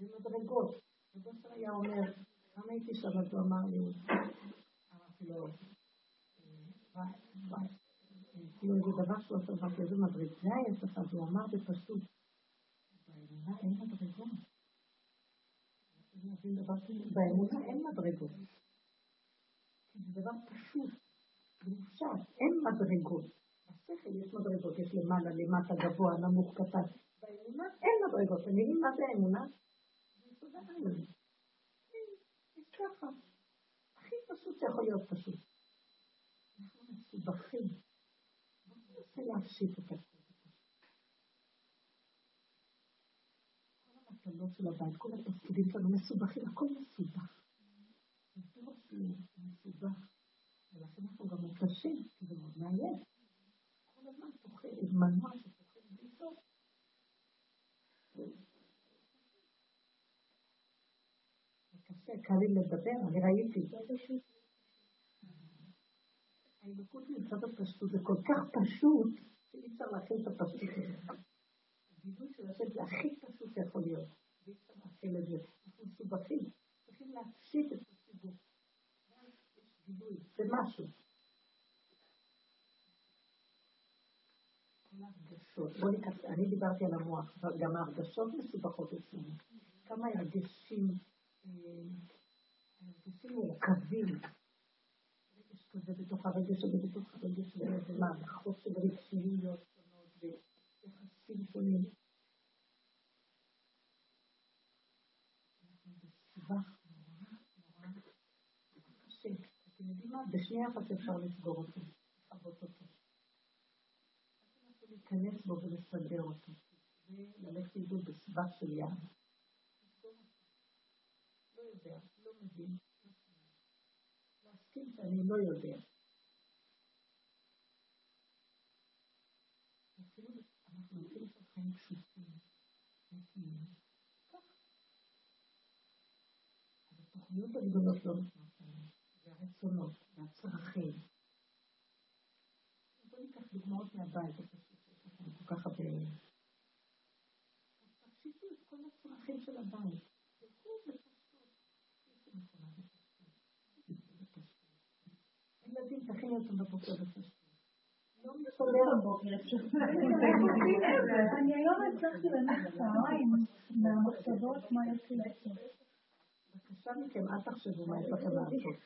ומדרגות. ובוסר היה אומר, למה הייתי שם, אז הוא אמר לי, אמרתי לו, כאילו זה דבר שהוא עושה, אמרתי, איזה מדרגה יש לך, אז הוא אמר בפשוט, באמונה אין מדרגות. באמונה אין מדרגות. זה דבר פשוט, מופשט, אין מדרגות. בשכל יש מדרגות, יש למעלה, למטה, גבוה, נמוך, קטן. באמונה אין מדרגות. אתם מבינים מה זה האמונה? יש ככה. הכי פשוט שיכול להיות פשוט. אנחנו מסובכים. בואו ננסה להפשיט את. כל המטלות של הבית, כל התפקידים שלנו מסובכים, הכל מסובך. זה מסובך. ולכן אנחנו גם מוקשים, כי זה מאוד מעייף. הזמן פוחד, מנוע שפוחד בלי סוף. קשה, קל לי לדבר, אני ראיתי. האלוקות נמצאת בפשטות, זה כל כך פשוט, שאי אפשר להכין את הפשטות הזה. הגיבוי של השם זה הכי פשוט שיכול להיות, ואי אפשר להכין את זה. אנחנו מסובכים, צריכים להפשיט את הסיבוב. יש גיבוי, זה משהו. הרגשות. בוא ניקח, אני דיברתי על המוח, אבל גם ההרגשות מסובכות אצלנו. כמה הרגשים, הרגשים מורכבים. רגש כזה בתוך הרגש ובתוך הרגש, ומערכות של רגשיות שונות ויחסים שונים. אתם יודעים מה? בשנייה אחת אפשר לסגור אותו, לכבות אותו. להיכנס בו ולסדר אותו. וללכת לאיבוד בסבך של יד. לא יודע, לא מבין, מסכים שאני לא יודע. אנחנו רוצים את החיים פשוטים, נקיים. התוכניות הגדולות לא נותנות לנו, והרצונות, והצרכים. בואו ניקח דוגמאות מהבית, כל כך הרבה... אז תפשיטו את כל הצרכים של הבית. ילדים, תכיני אותם בבוקר בפשטות. לא אני היום הצלחתי לנח צהריים מהמחשבות מה יש לי לעשות. בבקשה מכם, אל תחשבו מה יש לכם לעשות.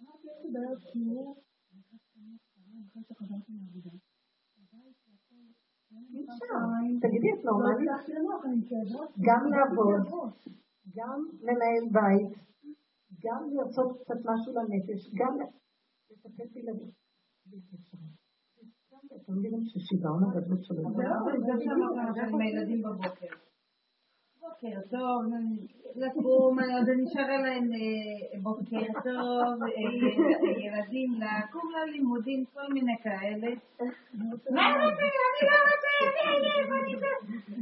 אמרתי, יש לי בעיות שיעור, תגידי, את נורמלית? גם לעבוד, גם לנהל בית, גם לעשות קצת משהו לנפש, גם לטפל בילדים. אתם מבינים ששיגעון הגדלות שלו. זה שאמרת עם הילדים בבוקר. בוקר טוב, לקום, זה נשאר להם בוקר טוב, ילדים לקום ללימודים, כל מיני כאלה. מה? אני לא רוצה,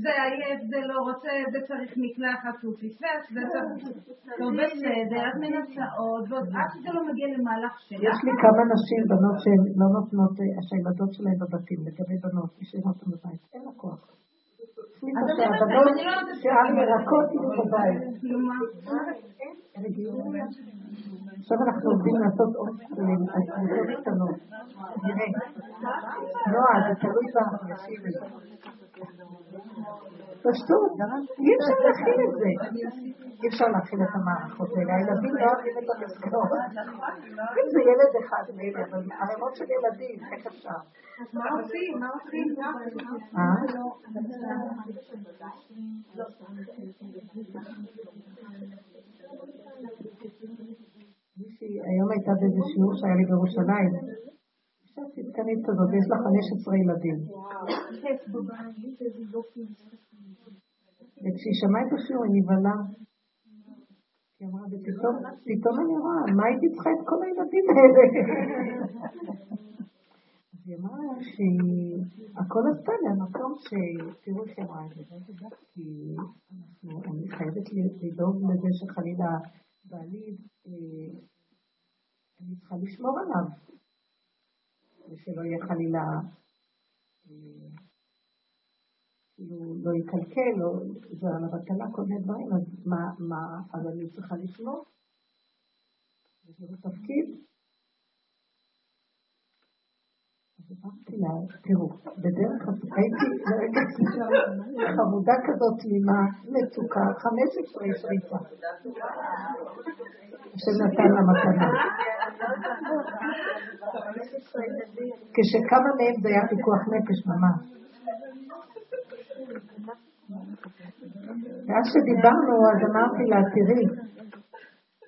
זה עייף, זה לא רוצה, זה צריך מקלחת, הוא פספס, זה צריך... לא בסדר, את מנסה עוד, ועוד עד שזה לא מגיע למהלך שלה. יש לי כמה נשים, בנות שהן לא נותנות, שהילדות שלהן בבתים, לגבי בנות, משאירות אותן בבית, אין לה כוח. שהבנות שעל ירקות יהיו בבית. עכשיו אנחנו עובדים לעשות עוד סכומים, על קבוצות קטנות. נראה. נועה, זה תלוי ישיבי. פשטות, אי אפשר להכיל את זה. אי אפשר להכיל את המערכות האלה. הילדים לא אוהבים את המסגרות. אם זה ילד אחד מילא, אבל ערימות של ילדים, איך אפשר? אז מה עושים? מה עושים? מישהי היום הייתה באיזה שיעור שהיה לי בירושלים. אישה צדקנית כזאת, יש לה 15 ילדים. וכשהיא שמעה את השיעור היא נבהלה. היא אמרה, ופתאום אני רואה, מה הייתי צריכה את כל הילדים האלה? אז היא אמרה שהכל עשתה מהמקום שתראו איך היא אמרה את זה. כי אני חייבת לדאוג לזה שחלילה בעלי, אני צריכה לשמור עליו. ושלא יהיה חלילה, כאילו לא יקלקל, זה על הבטלה, כל מיני דברים, אז מה, אז אני צריכה לשמור? לנו תפקיד. אז אמרתי לה, תראו, בדרך כלל הייתי לרגע חמודה כזאת תמימה, מתוקה, 15 יש ריצה. שנתן לה מתנה. כשכמה מהם זה היה פיקוח נפש ממש. ואז שדיברנו, אז אמרתי לה, תראי,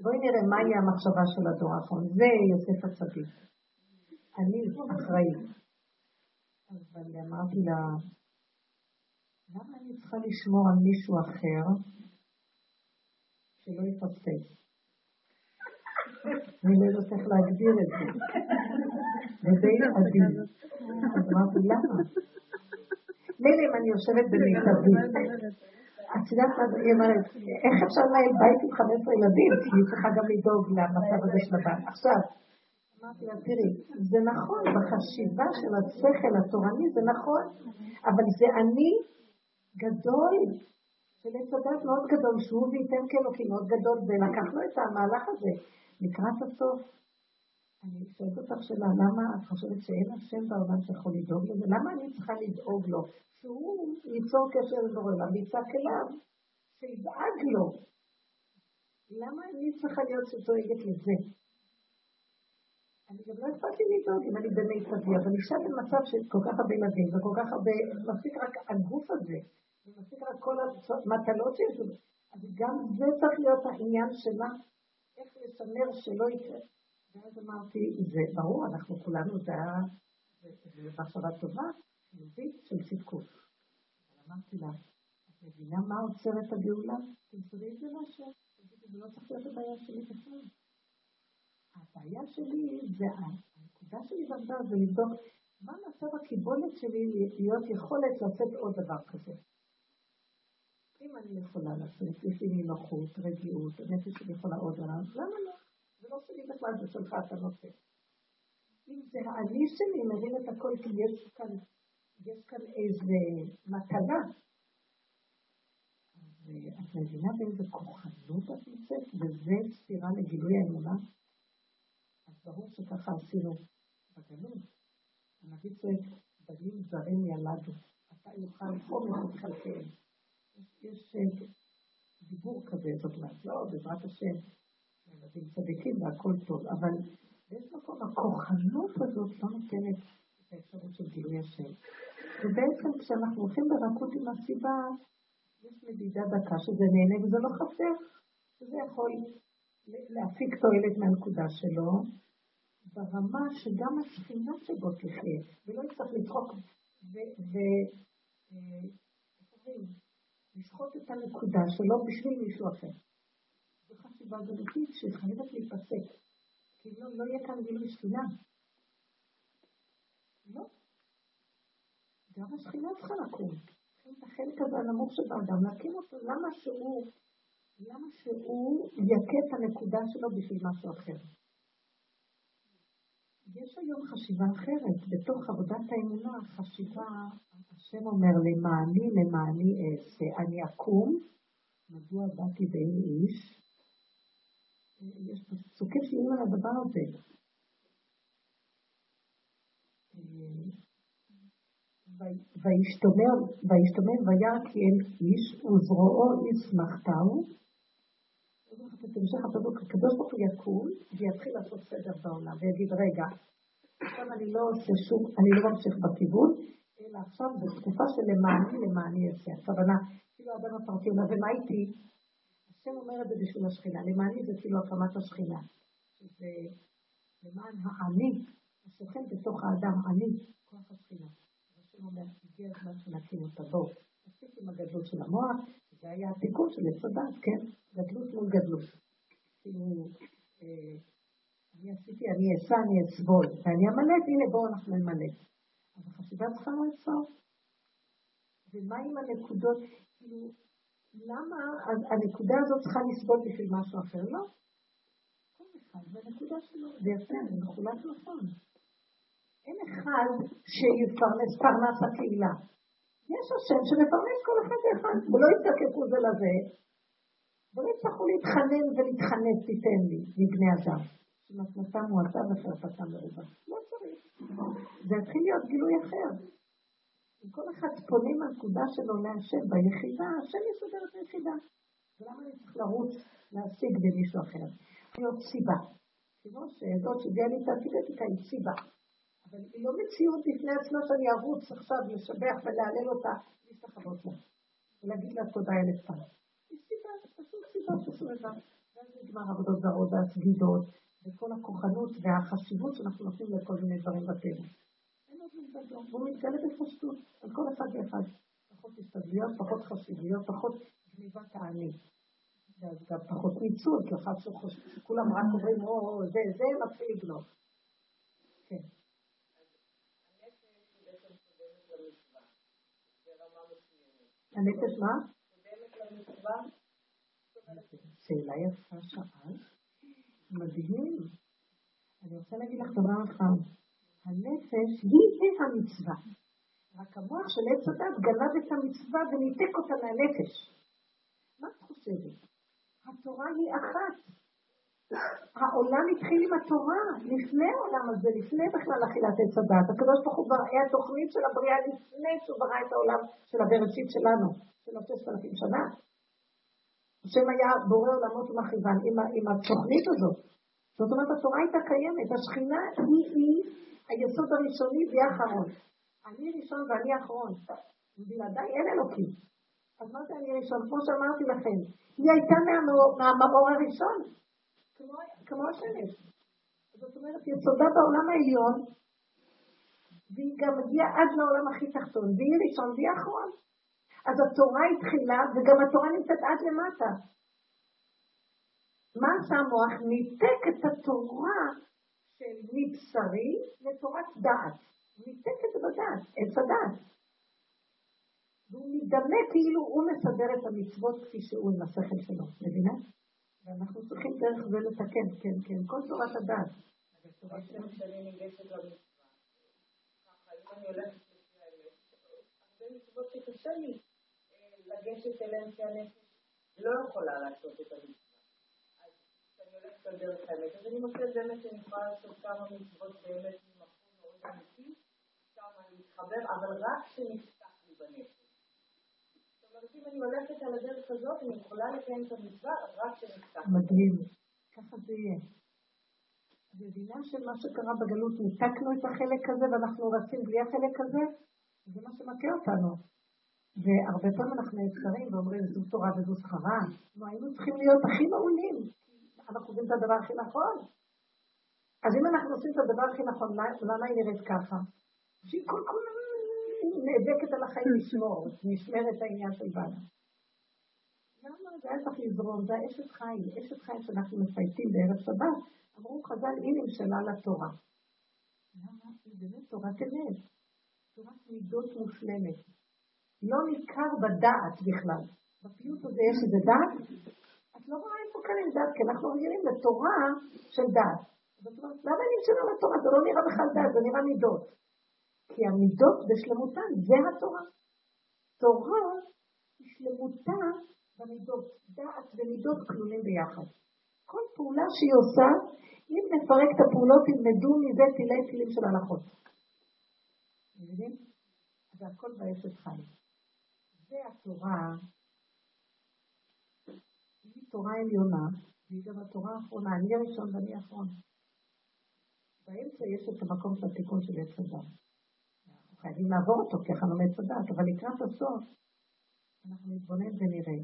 בואי נראה מהי המחשבה של הדור האחרון. זה יוסף הצדיק. אני אחראית. אבל אמרתי לה, למה אני צריכה לשמור על מישהו אחר שלא יפספס? אני לא יודעת איך להגדיר את זה. זה די עדין. אז אמרתי, למה? מילא אם אני יושבת במיטבי. את יודעת מה היא אומרת, איך אפשר לנהל בית עם 15 ילדים? כי היא צריכה גם לדאוג למצב הזה של הבית. עכשיו, אמרתי לה, תראי, זה נכון, בחשיבה של השכל התורני זה נכון, אבל זה אני גדול, של עץ הדת מאוד גדול, שהוא וייתן כאלוקים מאוד גדול, ולקח לו את המהלך הזה. לקראת הסוף, אני שואלת אותך שאלה, למה את חושבת שאין השם בעולם שיכול לדאוג לזה? למה אני צריכה לדאוג לו? שהוא ייצור קשר עם עולם ויצעק אליו, שידאג לו. למה אני צריכה להיות שדואגת לזה? אני גם לא לי לדאוג אם אני במיטבי, אבל אישה במצב של כל כך הרבה ילדים וכל כך הרבה, מספיק רק הגוף הזה, ומספיק רק כל המטלות שיש לו, אז גם זה צריך להיות העניין שלה, איך לשמר שלא יקרה. ואז אמרתי, זה ברור, אנחנו כולנו, זה היה, זה מחשבה טובה, חיובית של צדקות. אמרתי לה, את מבינה מה עוצר את הגאולה? תמסרי את זה להשם, תגידי, זה לא צריך להיות הבעיה שלי בכלל. הבעיה שלי זה, הנקודה שלי בעמדה זה לבדוק מה מצב הקיבולת שלי להיות יכולת לעשות עוד דבר כזה. אם אני יכולה לעשות, יש לי נינוחות, רגיעות, הנפש שלי יכולה עוד עליו, למה לא? זה לא שלי בכלל, זה שלך, אתה נותן. אם זה האני שלי מרים את הכל, כי יש כאן, יש כאן איזה מתנה. את מבינה באיזה כוחנות את נמצאת, וזה סתירה לגילוי האמונה? ברור שככה עשינו בגלות. צועק, בנים זרים ילדו, אתה יוכל חומר את חלקיהם. יש אה, דיבור כזה, זאת אומרת, לא, בעזרת השם, ילדים צדיקים והכל טוב, אבל באיזה מקום הכוחנות הזאת לא נותנת את האפשרות של גילוי השם. ובעצם כשאנחנו הולכים ברכות עם הסיבה, יש מדידה דקה שזה נהנה וזה לא חסר, שזה יכול להפיק תועלת מהנקודה שלו, ברמה שגם השכינה שבו תחיה, ולא יצטרך לצחוק ולשחוט אה, את הנקודה שלו בשביל מישהו אחר. זו חשיבה גלותית שחייבת להיפסק. כי לא, לא יהיה כאן גילוי שכינה. לא. גם השכינה צריכה לקום. את החלק הזה הנמוך שבאדם, להקים אותו. למה שהוא, למה שהוא יכה את הנקודה שלו בשביל משהו אחר? יש היום חשיבה אחרת, בתוך עבודת האמונה, חשיבה, השם אומר למעני, למעני אעשה, אני אקום, מדוע באתי בין איש? יש פסוקים שיהיו על הדבר הזה. וישתומם וירא כי אין איש, וזרועו ישמחתהו. את המשך הפסוק, הקדוש ברוך הוא יקום ויתחיל לעשות סדר בעולם, ויגיד, רגע, עכשיו אני לא עושה שום, אני לא ממשיך בכיוון, אלא עכשיו זו תקופה של למעני, אעשה. הכוונה, כאילו האדם הפרטי אומר, ומה איתי? השם אומר את זה בשביל השכינה, למעני זה כאילו הקמת השכינה, שזה למען האני, השוכן בתוך האדם, אני, כוח השכינה. השם אומר, הגיע הזמן שנקים אותה, בואו, תפסיק עם הגדלות של המוח, זה היה התיקון של הדת, כן? גדלות מול גדלות. כאילו, אה, אני עשיתי, אני אעשה, אני אסבול, ואני אמלט, הנה בואו אנחנו נמלט. אז החשיבה צריכה לעצור. ומה עם הנקודות, כאילו, למה הנקודה הזאת צריכה לסבול בשביל משהו אחר? לא. כל אחד בנקודה שלו, זה יפה, זה מחולק נכון. אין אחד שיפרנס פרנס הקהילה. יש השם שמפרנס כל אחד ואחד, ולא יזדקקו זה לזה, ולא יצטרכו להתחנן ולהתחנף, תיתן לי, מבני אדם. שמתנתם מועטה וחרפתם מרובה. לא צריך. זה יתחיל להיות גילוי אחר. אם כל אחד פונה מהנקודה שלו להשם ביחידה, השם יסדר את היחידה. ולמה אני צריך לרוץ להשיג במישהו אחר? להיות סיבה. כמו שזאת שהביאה לי את האנטיבטיקה היא סיבה. אבל היא לא מציאות בפני עצמה שאני ארוץ עכשיו לשבח ולהלל אותה, להסתחוות לה. ולהגיד לה תודה אלף פעם. היא סיבה, פשוט סיבה דבר. ואז נגמר עבודות זרות והסגידות, וכל הכוחנות והחשיבות שאנחנו נותנים לכל מיני דברים בטבע. והוא מתגלה בפשטות על כל אחד ואחד. פחות הסתגלויות, פחות חשיבויות, פחות גניבת העני. ואז גם פחות ניצול, כי אחד שכולם רק אומרים, או, זה, זה, מתחיל לגנוב. כן. הנפש מה? שאלה יפה שאלת. מדהים. אני רוצה להגיד לך דבר אחד. הנפש היא המצווה. רק המוח של עץ הדת גנב את המצווה וניתק אותה מהנפש. מה את חושבת? התורה היא אחת. העולם התחיל עם התורה, לפני העולם הזה, לפני בכלל אכילת עץ הדת. הקדוש ברוך הוא כבר היה תוכנית של הבריאה לפני שהוא ברא את העולם של הבראשית שלנו, של הששת אלפים שנה. השם היה בורא עולמות ומכיוון עם, עם התוכנית הזאת. זאת אומרת, התורה הייתה קיימת, השכינה היא, היא היסוד הראשוני והאחרון. אני ראשון ואני אחרון. בלעדיי אין אלוקים. אז מה זה אני ראשון? כמו שאמרתי לכם, היא הייתה מהמאור הראשון, כמו, השמש. זאת אומרת, יסודה בעולם העליון, והיא גם מגיעה עד לעולם הכי תחתון, והיא ראשון והיא אחרון. אז התורה התחילה, וגם התורה נמצאת עד למטה. מה עשה המוח? ניתק את התורה של מבשרי לתורת דעת. ניתק את זה בדעת, עץ הדעת. והוא מתדמה כאילו הוא מסדר את המצוות כפי שהוא עם השכל שלו, מבינה? ואנחנו צריכים דרך זה לתקן, כן, כן, כל תורת. שקשה לי אה, לא יכולה לעשות את המצווה. אז כשאני הולכת על האמת, אז אני מוצאת באמת שאני יכולה לעשות כמה מצוות באמת ממקום מאוד אמיתי, כמה להתחבר, אבל רק כשנפתח לי בנפש. אם אני הולכת על הדרך הזאת, אני יכולה לקיים את המצווה רק כשנפתח. מדהים. ככה זה יהיה. מבינה שמה שקרה בגלות, ניתקנו את החלק הזה ואנחנו רצים בלי החלק הזה? זה מה שמכה אותנו. והרבה פעמים אנחנו נעצרים ואומרים, זו תורה וזו שכרה. נו, היינו צריכים להיות הכי מעולים. אנחנו עושים את הדבר הכי נכון. אז אם אנחנו עושים את הדבר הכי נכון, למה היא נראית ככה? שהיא כל כך נאבקת על החיים לשמור, נשמרת העניין של בעלה. למה? זה היה צריך לזרום, זה האשת חיים, אשת חיים שאנחנו מפייטים בערב שבת. אמרו חז"ל, היא נמשלה לתורה. למה? היא באמת תורת אמת. תורת מידות מושלמת. לא ניכר בדעת בכלל. בפיוט הזה יש איזה דעת? את לא רואה איפה כאן אין דעת, כי אנחנו רגילים לתורה של דעת. למה אני משנה לתורה? זה לא נראה בכלל דעת, זה נראה מידות. כי המידות בשלמותן, זה התורה. תורה שלמותה במידות. דעת ומידות כלולים ביחד. כל פעולה שהיא עושה, אם נפרק את הפעולות, תלמדו מזה תילי תילים של הלכות. מבינים? זה הכל באשת חיים. זה התורה, היא תורה עליונה, והיא גם התורה האחרונה, אני הראשון ואני האחרון. באמצע יש את המקום של התיקון של עץ הדת. חייבים לעבור אותו כי אנחנו עץ הדת, אבל לקראת הסוף אנחנו נתבונן ונראה.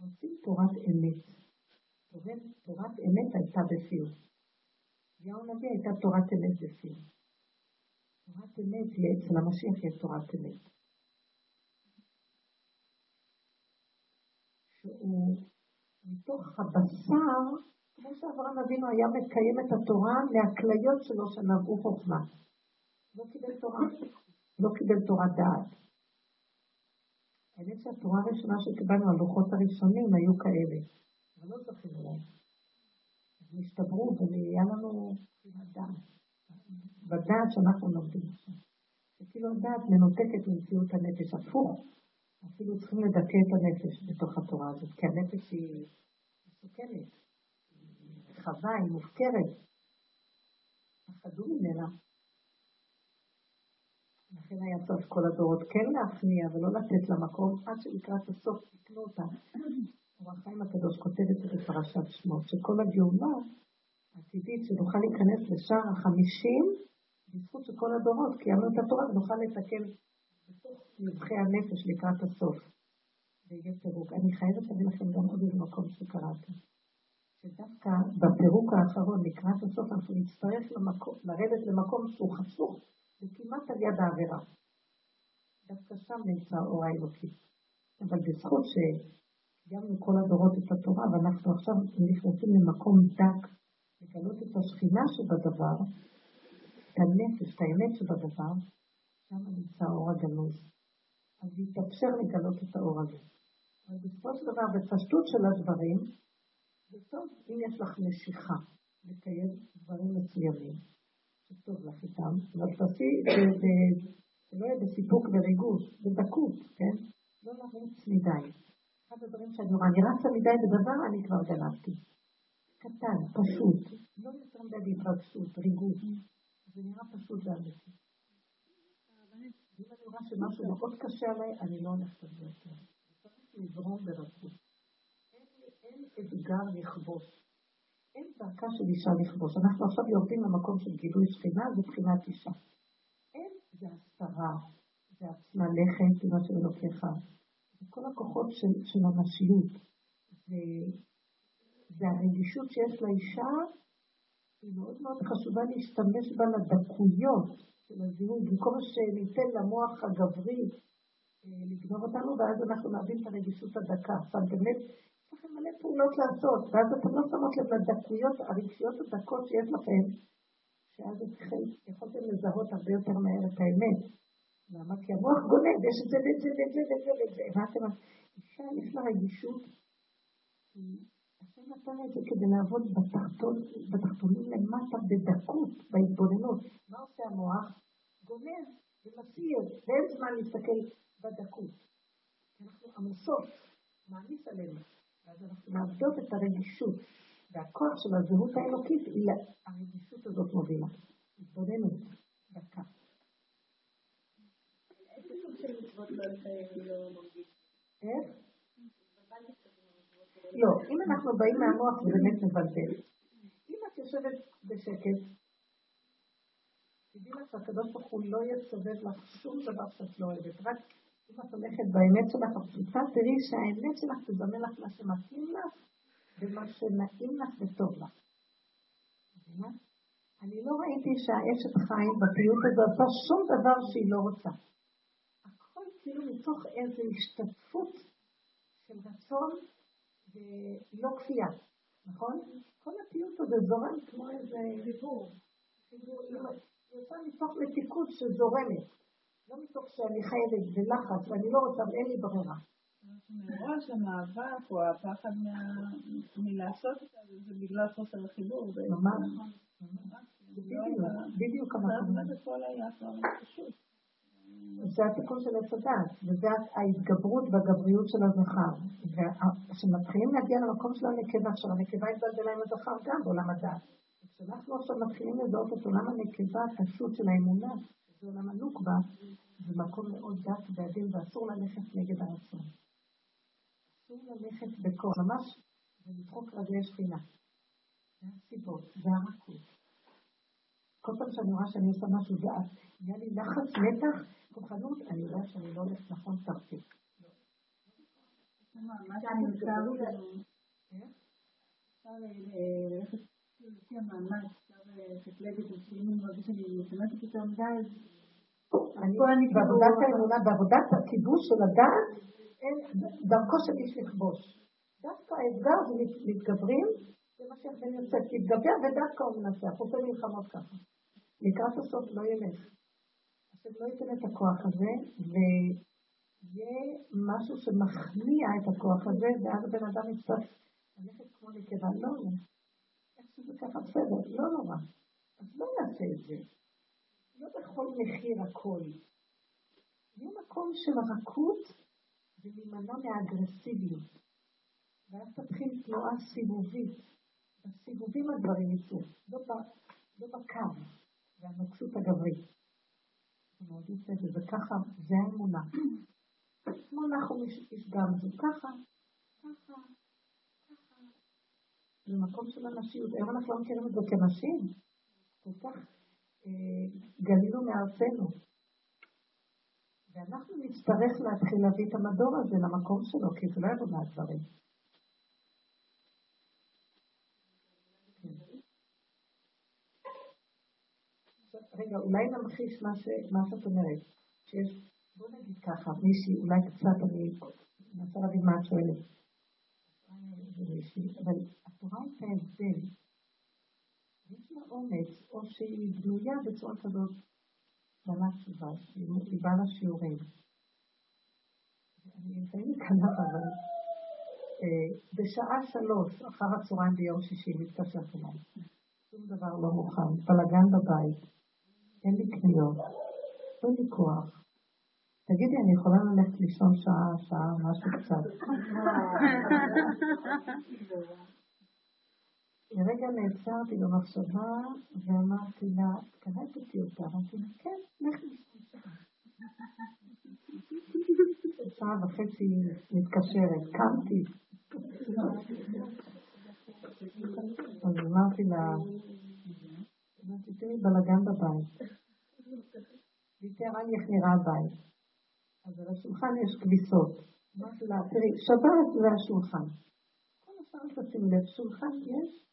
רוצים תורת אמת. תורת אמת הייתה בפיוט. יאו נביא הייתה תורת אמת בפיוט. תורת אמת היא אצל המשיח יש תורת אמת. שהוא מתוך הבשר, כמו שאברהם אבינו היה מקיים את התורה מהכליות שלו שנבעו חוכמה. לא קיבל תורה, לא קיבל תורת דעת. האמת שהתורה הראשונה שקיבלנו, הלוחות הראשונים, היו כאלה, אבל לא זכינו להם. הם השתברו ונהיה לנו דעת. בדעת שאנחנו לומדים עכשיו. זה כאילו הדעת מנותקת ממציאות הנפש, הפוך. אפילו צריכים לדכא את הנפש בתוך התורה הזאת, כי הנפש היא מסוכנת, היא רחבה, היא מופקרת. פחדו ממנה. לכן היה צריך כל הדורות כן להכניע ולא לתת לה מקום עד שלקראת הסוף תקנו אותה. אור החיים הקדוש כותב את זה בפרשת שמות, שכל הגאולה העתידית שנוכל להיכנס לשער החמישים בזכות של כל הדורות, קיימנו את התורה ונוכל לתקן בתוך נבחי הנפש לקראת הסוף. ויהיה פירוק. אני חייבת להגיד לכם גם עוד איזה מקום שקראתי. שדווקא בפירוק האחרון, לקראת הסוף, אנחנו נצטרך לרדת למקום שהוא חשוך, וכמעט על יד העבירה. דווקא שם נמצא אור האלוקי. אבל בזכות שקיימנו כל הדורות את התורה, ואנחנו עכשיו נכנסים למקום דק, לגלות את השכינה שבדבר, את הנפש, את האמת שבדבר, שם נמצא האור הגנוז. אז יתאפשר לגלות את האור הזה. אבל בסופו של דבר, בפשטות של הדברים, טוב אם יש לך משיכה לקיים דברים מסוימים, שטוב לך איתם, אבל תעשי בסיפוק וריגוש, בדקות, כן? לא לרוץ מדי. אחד הדברים שאני רואה, אני רצה מדי בדבר, אני כבר גנבתי. קטן, פשוט, לא יותר מדי בהתרגשות, ריגוש. זה נראה פשוט ואמיתי. אם אני רואה שמשהו מאוד קשה עליי, אני לא הולכת על זה יותר. צריך לזרום ברכות. אין אתגר לכבוש. אין דרכה של אישה לכבוש. אנחנו עכשיו יורדים למקום של גילוי שכינה, זה בחינת אישה. אין, זה הסתרה, זה עצמה לכת, מה שאלוקיך. זה כל הכוחות של, של הנשיות. זה, זה הרגישות שיש לאישה היא מאוד מאוד חשובה להשתמש בה לדקויות של הזיהוי, במקום שניתן למוח הגברי אה, לגנוב אותנו, ואז אנחנו נאבד את הרגישות הדקה. אבל באמת, מלא פעולות. לעשות, ואז אתן לא שמות לב לדקויות הרגשיות הדקות שיש לכם, שאז יכולתם לזהות הרבה יותר מהר את האמת. למה? כי המוח גונב, יש את זה ואת זה ואת זה ואת זה ואת זה. הבנתם? אישה יש לה רגישות. השם נתן את זה כדי לעבוד בתחתונים למטה בדקות, בהתבוננות. מה עושה המוח? גונב ומסיר, ואין זמן להסתכל בדקות. אנחנו עמוסות, מעמיס עלינו. ואז אנחנו מאבדות את הרגישות. והכוח של הזהות האלוקית, הרגישות הזאת מובילה. התבוננות, דקה. איך? לא, אם אנחנו באים מהמוח זה באמת מבלבל. אם את יושבת בשקט, תדעי לך שהקדוש ברוך הוא לא יסובב לך שום דבר שאת לא אוהבת, רק אם את הולכת באמת שלך הפשוטה, תראי שהאמת שלך תזמן לך מה שמתאים לך ומה שנעים לך וטוב לך. אני לא ראיתי שהאשת חיים בפיוט הזה עושה שום דבר שהיא לא רוצה. הכל כאילו מתוך איזו השתתפות של רצון ולא כפייה, נכון? כל הפיוט הזה זורם כמו איזה חיבור. היא עושה מתוך מתיקות שזורמת. לא מתוך שאני חייבת בלחץ ואני לא רוצה ואין לי ברירה. מראש המאבק או הפחד מלעשות את זה, זה בגלל חוסר החיבור. ממש. בדיוק המקום. זה התיקון של עץ הדת, וזה ההתגברות והגבריות של הזכר. וכשמתחילים להגיע למקום של הנקבה, עכשיו הנקבה התבלבלה עם הזכר גם בעולם הדת. כשאנחנו עכשיו מתחילים לזהות את עולם הנקבה הפשוט של האמונה, זה עולם הנוקבה, זה מקום מאוד דק ועדין ואסור ללכת נגד הרצון. אסור ללכת בכוח, ממש, ולדחוק רגלי שכינה. זה הסיבות, זה הרכות. כל פעם שאני רואה שאני עושה משהו ואת, נהיה לי לחץ, מתח, כוחנות, אני יודעת שאני לא הולכת נכון לנו, אפשר ללכת לפי המאמץ, אפשר לקטלג את זה, שאם אני מרגיש שאני מתאמצת יותר מדי, בעבודת האמונה, בעבודת הכיבוש של הדעת, דרכו של איש לכבוש. דווקא האתגר זה מתגברים, זה מה שיחד יוצא, תתגבר ודווקא הוא מנצח, עושה מלחמות ככה. לקראת הסוף לא ילך. השם לא ייתן את הכוח הזה, ויהיה משהו שמכניע את הכוח הזה, ואז הבן אדם יצטרך ללכת כמו נקבה. לא, לא. איך שזה ככה בסדר, לא נורא. אז לא נעשה את זה. לא בכל מחיר הכל. יהיה מקום של רכות ולהימנע מהאגרסיביות. ואז תתחיל תנועה סיבובית. בסיבובים הדברים יצאו, לא, לא בקו, והנוקשות הגברית. זה מאוד יפה, וזה ככה, זה האמונה. כמו נחום איש גם זה ככה, ככה, ככה. זה מקום של הנשיות. היום אנחנו לא מכירים את זה כנשים. כל כך גלינו מארצנו. ואנחנו נצטרך להתחיל להביא את המדור הזה למקום שלו, כי זה לא יבוא מהדברים. רגע, אולי נמחיש מה, ש, מה שאת אומרת. שיש, בוא נגיד ככה, מישהי, אולי קצת אני מנסה להבין מה את שואלת. אבל את רואה את ההבדל יש לה אומץ, או שהיא בנויה בצורה כזאת, בעלת תשובה, שהיא באה לשיעורים. אני לפעמים קלה, אבל אה, בשעה שלוש אחר הצהריים ביום שישי מתקשרת אליי. שום דבר לא מוכן, בלאגן בבית, אין לי קניות, אין לי כוח. תגידי, אני יכולה ללכת לישון שעה, שעה, משהו קצת. לרגע נעצרתי במחשבה ואמרתי לה, קלטתי אותה, אמרתי לה, כן, לשם. שעה וחצי מתקשרת, קמתי. אז אמרתי לה, אמרתי, תראי, בלאגן בבית. והיא תיארה לי איך נראה הבית. אז על השולחן יש כביסות. אמרתי לה, תראי, שבת זה השולחן. כל השאר תשימי לב, שולחן יש,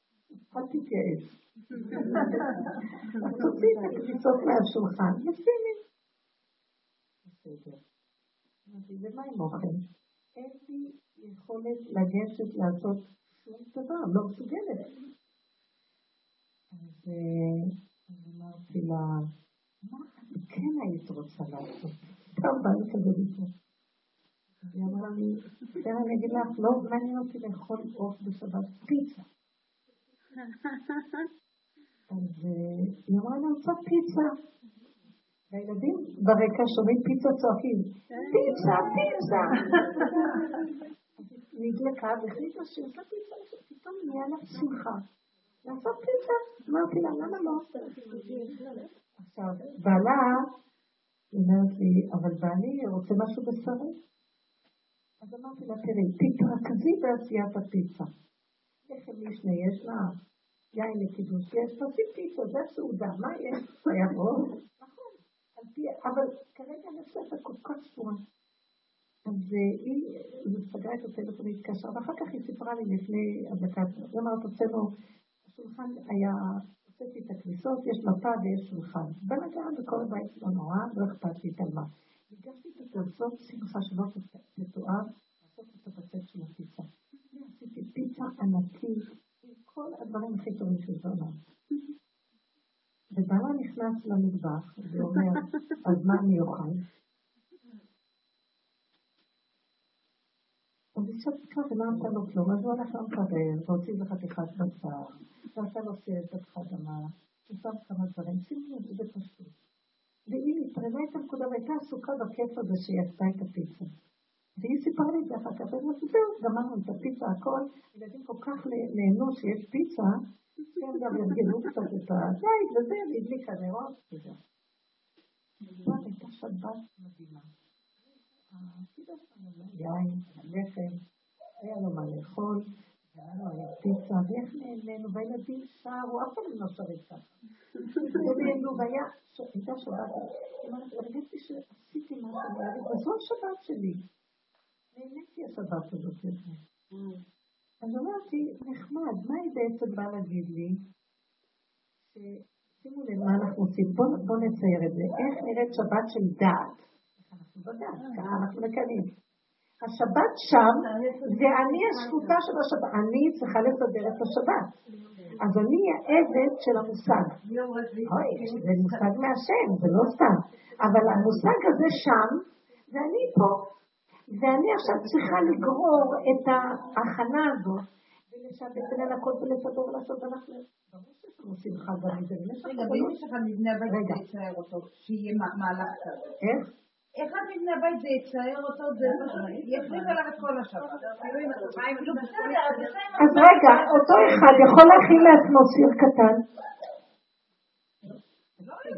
אל תתייאש. אז תוציא את הכביסות מהשולחן. בסדר. אמרתי, ומה עם אוכל? אין לי יכולת לגשת לעשות שום דבר, לא מסוגלת. אז אמרתי לה, מה את כן היית רוצה לעשות? סתם בא לי כזה. אז היא אמרה לי, בסדר, אני אגיד לך, לא מעניין אותי לאכול עוף בשבת פיצה. אז היא אמרה אני רוצה פיצה. והילדים ברקע שומעים פיצה צועקים, פיצה, פיצה. נדלקה והחליטה שהיא עושה פיצה, פתאום נהיה לה שמחה. לעשות פיצה. אמרתי לה, למה לא? עכשיו, בעלה, היא אומרת לי, אבל בעלי רוצה משהו בשרי. אז אמרתי לה, תראי, תתרכזי בעשיית הפיצה. לחם משנה יש לה, יין לקידוש יש, תעשי פיצה, זה סעודה, מה יש? בו. נכון, אבל כרגע נפסת כל כך ספורה. אז היא, היא סגרה את הטלפון, היא התקשרה, ואחר כך היא סיפרה לי לפני הדקה, היא אמרת, הוצאנו, השולחן היה, הוצאתי את הכניסות, יש מפה ויש שולחן. בלגן בכל הבית לא נורא, לא אכפת לי את מה. הגשתי את התרצות שמחה שלא תתואר, לעשות את הבצק של הפיצה. עשיתי פיצה ענקית, עם כל הדברים הכי טובים של בעולם. ובעלה נכנס למטבח, ואומר, אז מה אני אוכל? אז היא שתקה ולא נתן לו כלום, אז הוא הלך למקרר, והוציא איזה חתיכת בשר, ועשה לו סיירת אדמה, ושם כמה דברים, שימו לב, זה פשוט. והיא נטרלה את הנקודה והייתה עסוקה בכיף הזה שהיא עשתה את הפיצה. והיא סיפרה לי את זה אחר כך, ואמרתי, זהו, גמרנו את הפיצה, הכל, ילדים כל כך נהנו שיש פיצה, שהם גם ירגלו קצת את הזית וזה, והדליקה נרות, וזהו. הייתה שבת מדהימה. יין, לחם, היה לו מה לאכול, והיה לו היה פיצה, ואיך נהנינו, והילדים שרו, אף פעם לא שרים ככה. ונהנו, והיה, הייתה שבת, הרגשתי שעשיתי משהו, וזו השבת שלי. נהניתי השבת הזאת יותר. אז אמרתי, נחמד, מה היא בעצם באה להגיד לי? שימו לב מה אנחנו עושים, בואו נצייר את זה. איך נראית שבת של דעת? אנחנו בדעת, ככה אנחנו מקיימים. השבת שם, זה אני השקוטה של השבת, אני צריכה לסדר את השבת. אז אני העבד של המושג. אוי, זה מושג מהשם, זה לא סתם. אבל המושג הזה שם, ואני פה. ואני עכשיו צריכה לגרור את ההכנה הזאת, ולשבת ולנקות ולסדר ולעשות, ואנחנו... ברור שיש לנו שמחה גם מזה. רגע, ואם יש לך מבנה בית, תצייר אותו, שיהיה מהלך כזה. איך? איך מבנה הבית זה יצייר אותו, זה יחליף עליו את כל השבת. אז רגע, אותו אחד יכול להכין לעצמו סיר קטן?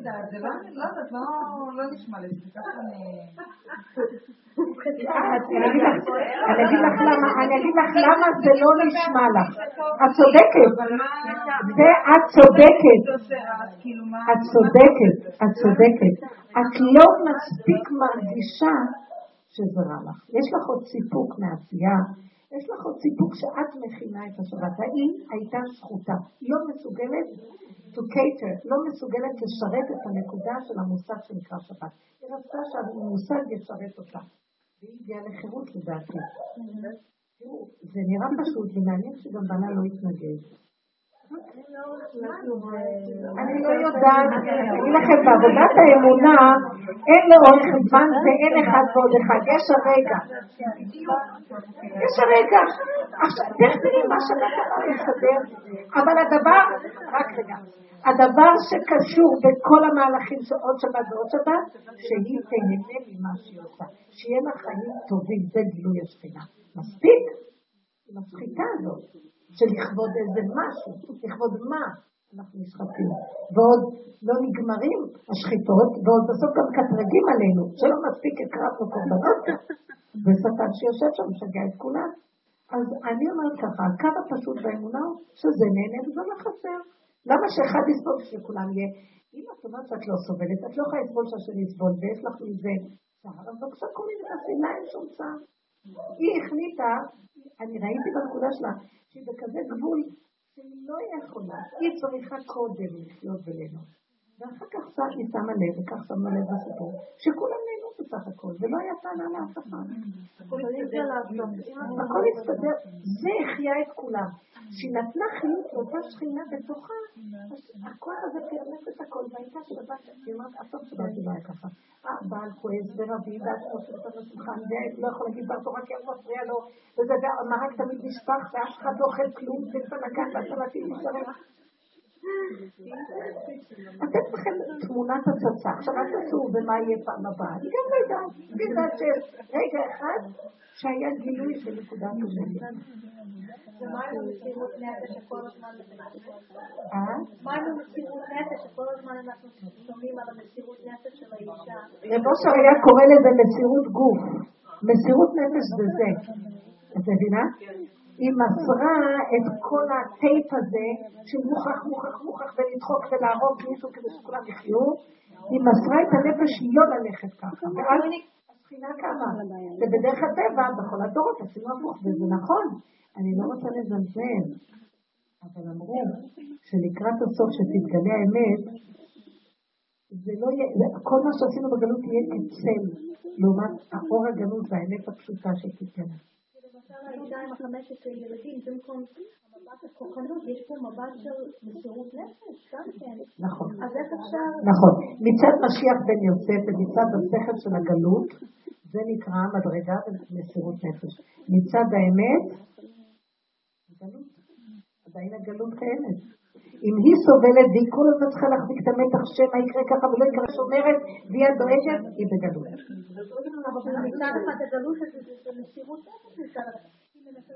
יודעת, זה לא, לא יודעת, לא נשמע לי, זה ככה אני אגיד לך למה זה לא נשמע לך. את צודקת. זה את צודקת. את צודקת. את צודקת. את לא מספיק מרגישה שזה רע לך. יש לך עוד סיפוק מעשייה. יש לך עוד סיפוק שאת מכינה את השבת. האם הייתה זכותה, לא מסוגלת to cater, לא מסוגלת לשרת את הנקודה של המושג שנקרא שבת. היא רצתה שהמושג ישרת אותה. והיא הגיעה לחירות לדעתי. תראו, זה נראה פשוט ומעניין שגם בעלה לא יתנגד. אני לא יודעת, אני אגיד לכם, בעבודת האמונה אין לאורך זמן ואין אחד ועוד אחד, יש הרגע. יש הרגע. עכשיו, תראי מה שבדבר יסתדר, אבל הדבר, רק רגע, הדבר שקשור בכל המהלכים של עוד שבת ועוד שבת, שהיא תהנה ממה שהיא עושה. שיהיה לה חיים טובים, זה גילוי השכינה. מספיק? עם השחיטה הזאת, של לכבוד איזה משהו, לכבוד מה אנחנו נשחטים. ועוד לא נגמרים השחיטות, ועוד בסוף גם קטרגים עלינו, שלא מספיק הקרבנו קורבנות, ושטן שיושב שם משגע את כולם. אז אני אומרת ככה, הקו הפשוט באמונה הוא שזה נהנה וזה לא חסר. למה שאחד יסבול ושלכולם יהיה? אם את אומרת שאת לא סובלת, את לא יכולה לסבול שהשני יסבול, ויש לך מזה צער, אז בבקשה קוראים לזה לה אין שום צער. היא החליטה, אני ראיתי בנקודה שלה, שהיא בכזה גבול שהיא לא יכולה, היא צריכה קודם לחיות וליהנות. ואחר כך היא שמה לב, וכך שמנו לב בסיפור, שכולם נהנו בסך הכל, ולא היה טענה לאף אחד. הכל הסתדר, זה החיה את כולם. שהיא נתנה חיות לאותה שכינה בתוכה, הכוח הזה פרנס את הכל, והייתה שבת, היא הסוף שבת זה לא היה ככה. הבעל כועס ורבים, ואז עושים אותו לשולחן, ולא יכול להגיד דבר תורה כי הוא מפריע לו, וזה המרק תמיד נשפך, ואף אחד לא אוכל כלום, וצלקן והצלתים נשארים. לתת לכם תמונת הצצה. עכשיו אל תעשו במה יהיה פעם הבאה. אני גם לא יודעת. אני יודעת שרגע אחד שהיה גילוי של נקודת השני. ומה עם המסירות נפש שכל הזמן אנחנו שומעים על המסירות נפש של האישה? רב אושר היה קורא לזה מסירות גוף. מסירות נפש זה זה. את מבינה? היא מסרה את כל הטייפ הזה של מוכרח, מוכרח, מוכרח, ולדחוק ולהרוג מישהו כדי שכולם יחיו. היא מסרה את הנפש לא ללכת ככה. ואז השכינה קמה. זה בדרך הטבע, בכל הדורות עשינו הפוך, וזה נכון. אני לא רוצה לזלזל, אבל אמרו שלקראת הסוף שתתגלה האמת, זה לא יהיה, כל מה שעשינו בגלות יהיה כצל, לעומת האור הגלות והאמת הפשוטה שתתגלה. נכון. נכון. מצד משיח בן יוסף ומצד השכל של הגלות, זה נקרא מדרגה ומסירות נפש. מצד האמת, גלות. עדיין הגלות קיימת. אם היא סובלת והיא כל הזמן צריכה להחזיק את המתח שמה יקרה ככה ולא יקרה שומרת והיא הדואגת, היא בגלות.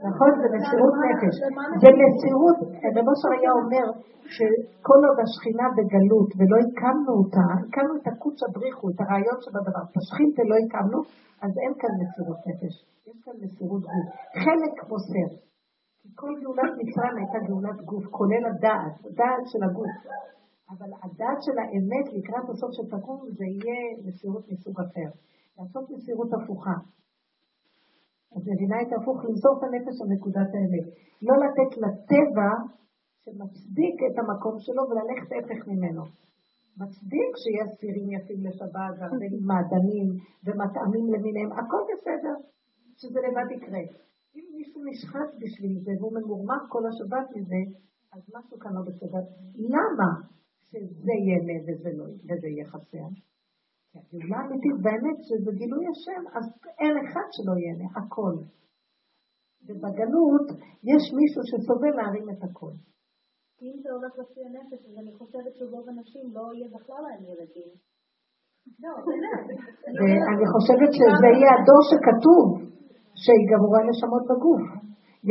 נכון, זה מסירות נפש. זה מסירות, רב אושר היה אומר שכל עוד השכינה בגלות ולא הקמנו אותה, הקמנו את הקודש הבריחו, את הרעיון של הדבר, את השכינתה לא הקמנו, אז אין כאן מסירות נפש, יש כאן מסירות גוף. חלק מוסר. כל גאולת מצרים הייתה גאולת גוף, כולל הדעת, דעת של הגוף. אבל הדעת של האמת לקראת הסוף של תקום זה יהיה מסירות מסוג אחר. לעשות מסירות הפוכה. אז מבינה את ההפוך, למסור את הנפש על נקודת האמת. לא לתת לטבע שמצדיק את המקום שלו וללכת ההפך ממנו. מצדיק שיהיה סירים יפים לשבת והרבה מעדנים ומטעמים למיניהם, הכל בסדר, שזה לבד יקרה. אם מישהו נשחט בשביל זה והוא ממורמר כל השבת מזה, אז משהו כאן לא בסדר. למה שזה ייהנה וזה לא, וזה יהיה חסר? כי הגאולה האמיתית באמת שזה גילוי השם, אז אין אחד שלא ייהנה, הכל. ובגלות יש מישהו שסובל להרים את הכל. אם זה הולך לפי הנפש, אז אני חושבת שרוב אנשים לא יהיה בכלל להם ילדים. לא, ואני חושבת שזה יהיה הדור שכתוב. שיגמרו הנשמות בגוף.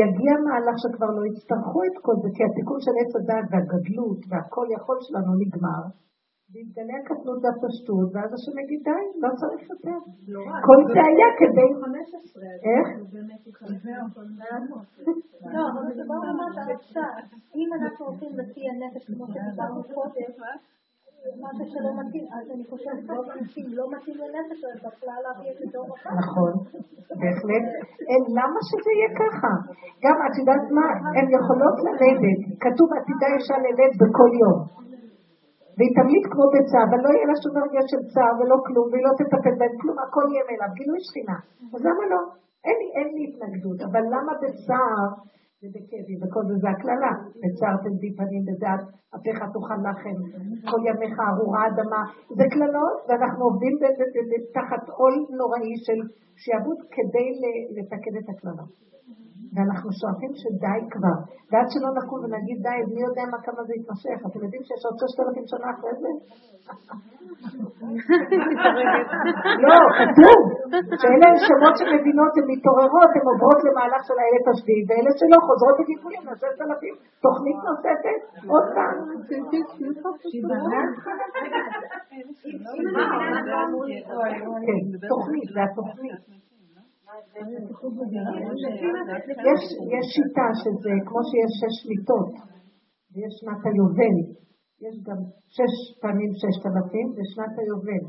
יגיע מהלך שכבר לא יצטרכו את כל זה, כי התיקון של עץ הדת והגדלות והכל יכול שלנו נגמר, ויתגלה הקטנות והפשטות, ואז השם יגיד די, לא צריך יותר. כל זה היה כדי... איך? לא, אבל זה בוא נאמר אם אנחנו הולכים לפי הנפש כמו שדיברנו קודם, משהו שלא מתאים, אז אני חושבת שרוב אנשים לא מתאים לנפש, אז בכלל להביא את זה דור הבא. נכון, בהחלט. למה שזה יהיה ככה? גם, את יודעת מה? הן יכולות ללדת. כתוב עתידה אישה ללדת בכל יום. והיא תמיד כמו ביצה, אבל לא יהיה לה שום הרגע של צער ולא כלום, והיא לא תטפל בהם כלום, הכל יהיה מאליו. גילוי שכינה. אז למה לא? אין לי התנגדות, אבל למה בצער ובכאבים וכל זה, זה הקללה. וצרתם בי פנים בדעת, אפיך תאכל לחם, כל ימיך ארורה אדמה. זה קללות, ואנחנו עובדים תחת עול נוראי של שעבוד כדי לתקן את הקללות. ואנחנו שואפים שדי כבר, ועד שלא נקום ונגיד די, מי יודע מה כמה זה יתמשך. אתם יודעים שיש עוד ששת אלפים שנה אחרי זה? לא, כתוב שאלה שמות של מדינות, הן מתעוררות, הן עוברות למהלך של האלף השביעי, ואלה שלא חוזרות בגיבולים לששת אלפים. תוכנית נוספת, עוד פעם. כן, תוכנית, זה התוכנית. יש, יש שיטה שזה כמו שיש שש מיטות, ויש שנת היובל, יש גם שש פעמים ששת אלפים ושנת היובל.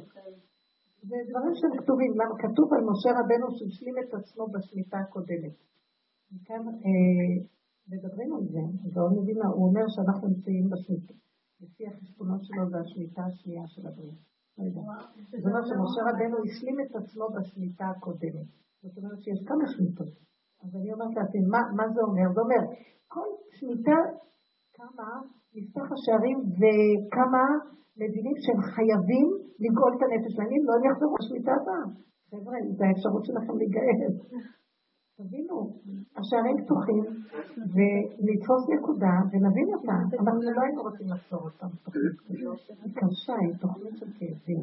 זה דברים שהם כתובים, למה כתוב על משה רבנו שהשלים את עצמו בשמיטה הקודמת. וכאן אה, מדברים על זה, הגאון מבינה, הוא אומר שאנחנו נמצאים בשמיטה, לפי החשבונות שלו זה השמיטה השנייה של הבריאה. זאת אומרת שמשה רבנו השלים את עצמו בשמיטה הקודמת. זאת אומרת שיש כמה שמיטות. אז אני אומרת לעצמי, מה זה אומר? זה אומר, כל שמיטה כמה נפתח השערים וכמה מבינים שהם חייבים לגאול את הנפש שלהם, אם לא הם יחזרו לשמיטה הבאה. חבר'ה, זו האפשרות שלכם להיגאל. תבינו, השערים פתוחים, ולתפוס נקודה ונבין אותה. אנחנו לא היינו רוצים לחזור אותם. היא קשה, היא תוכנית של כאבים.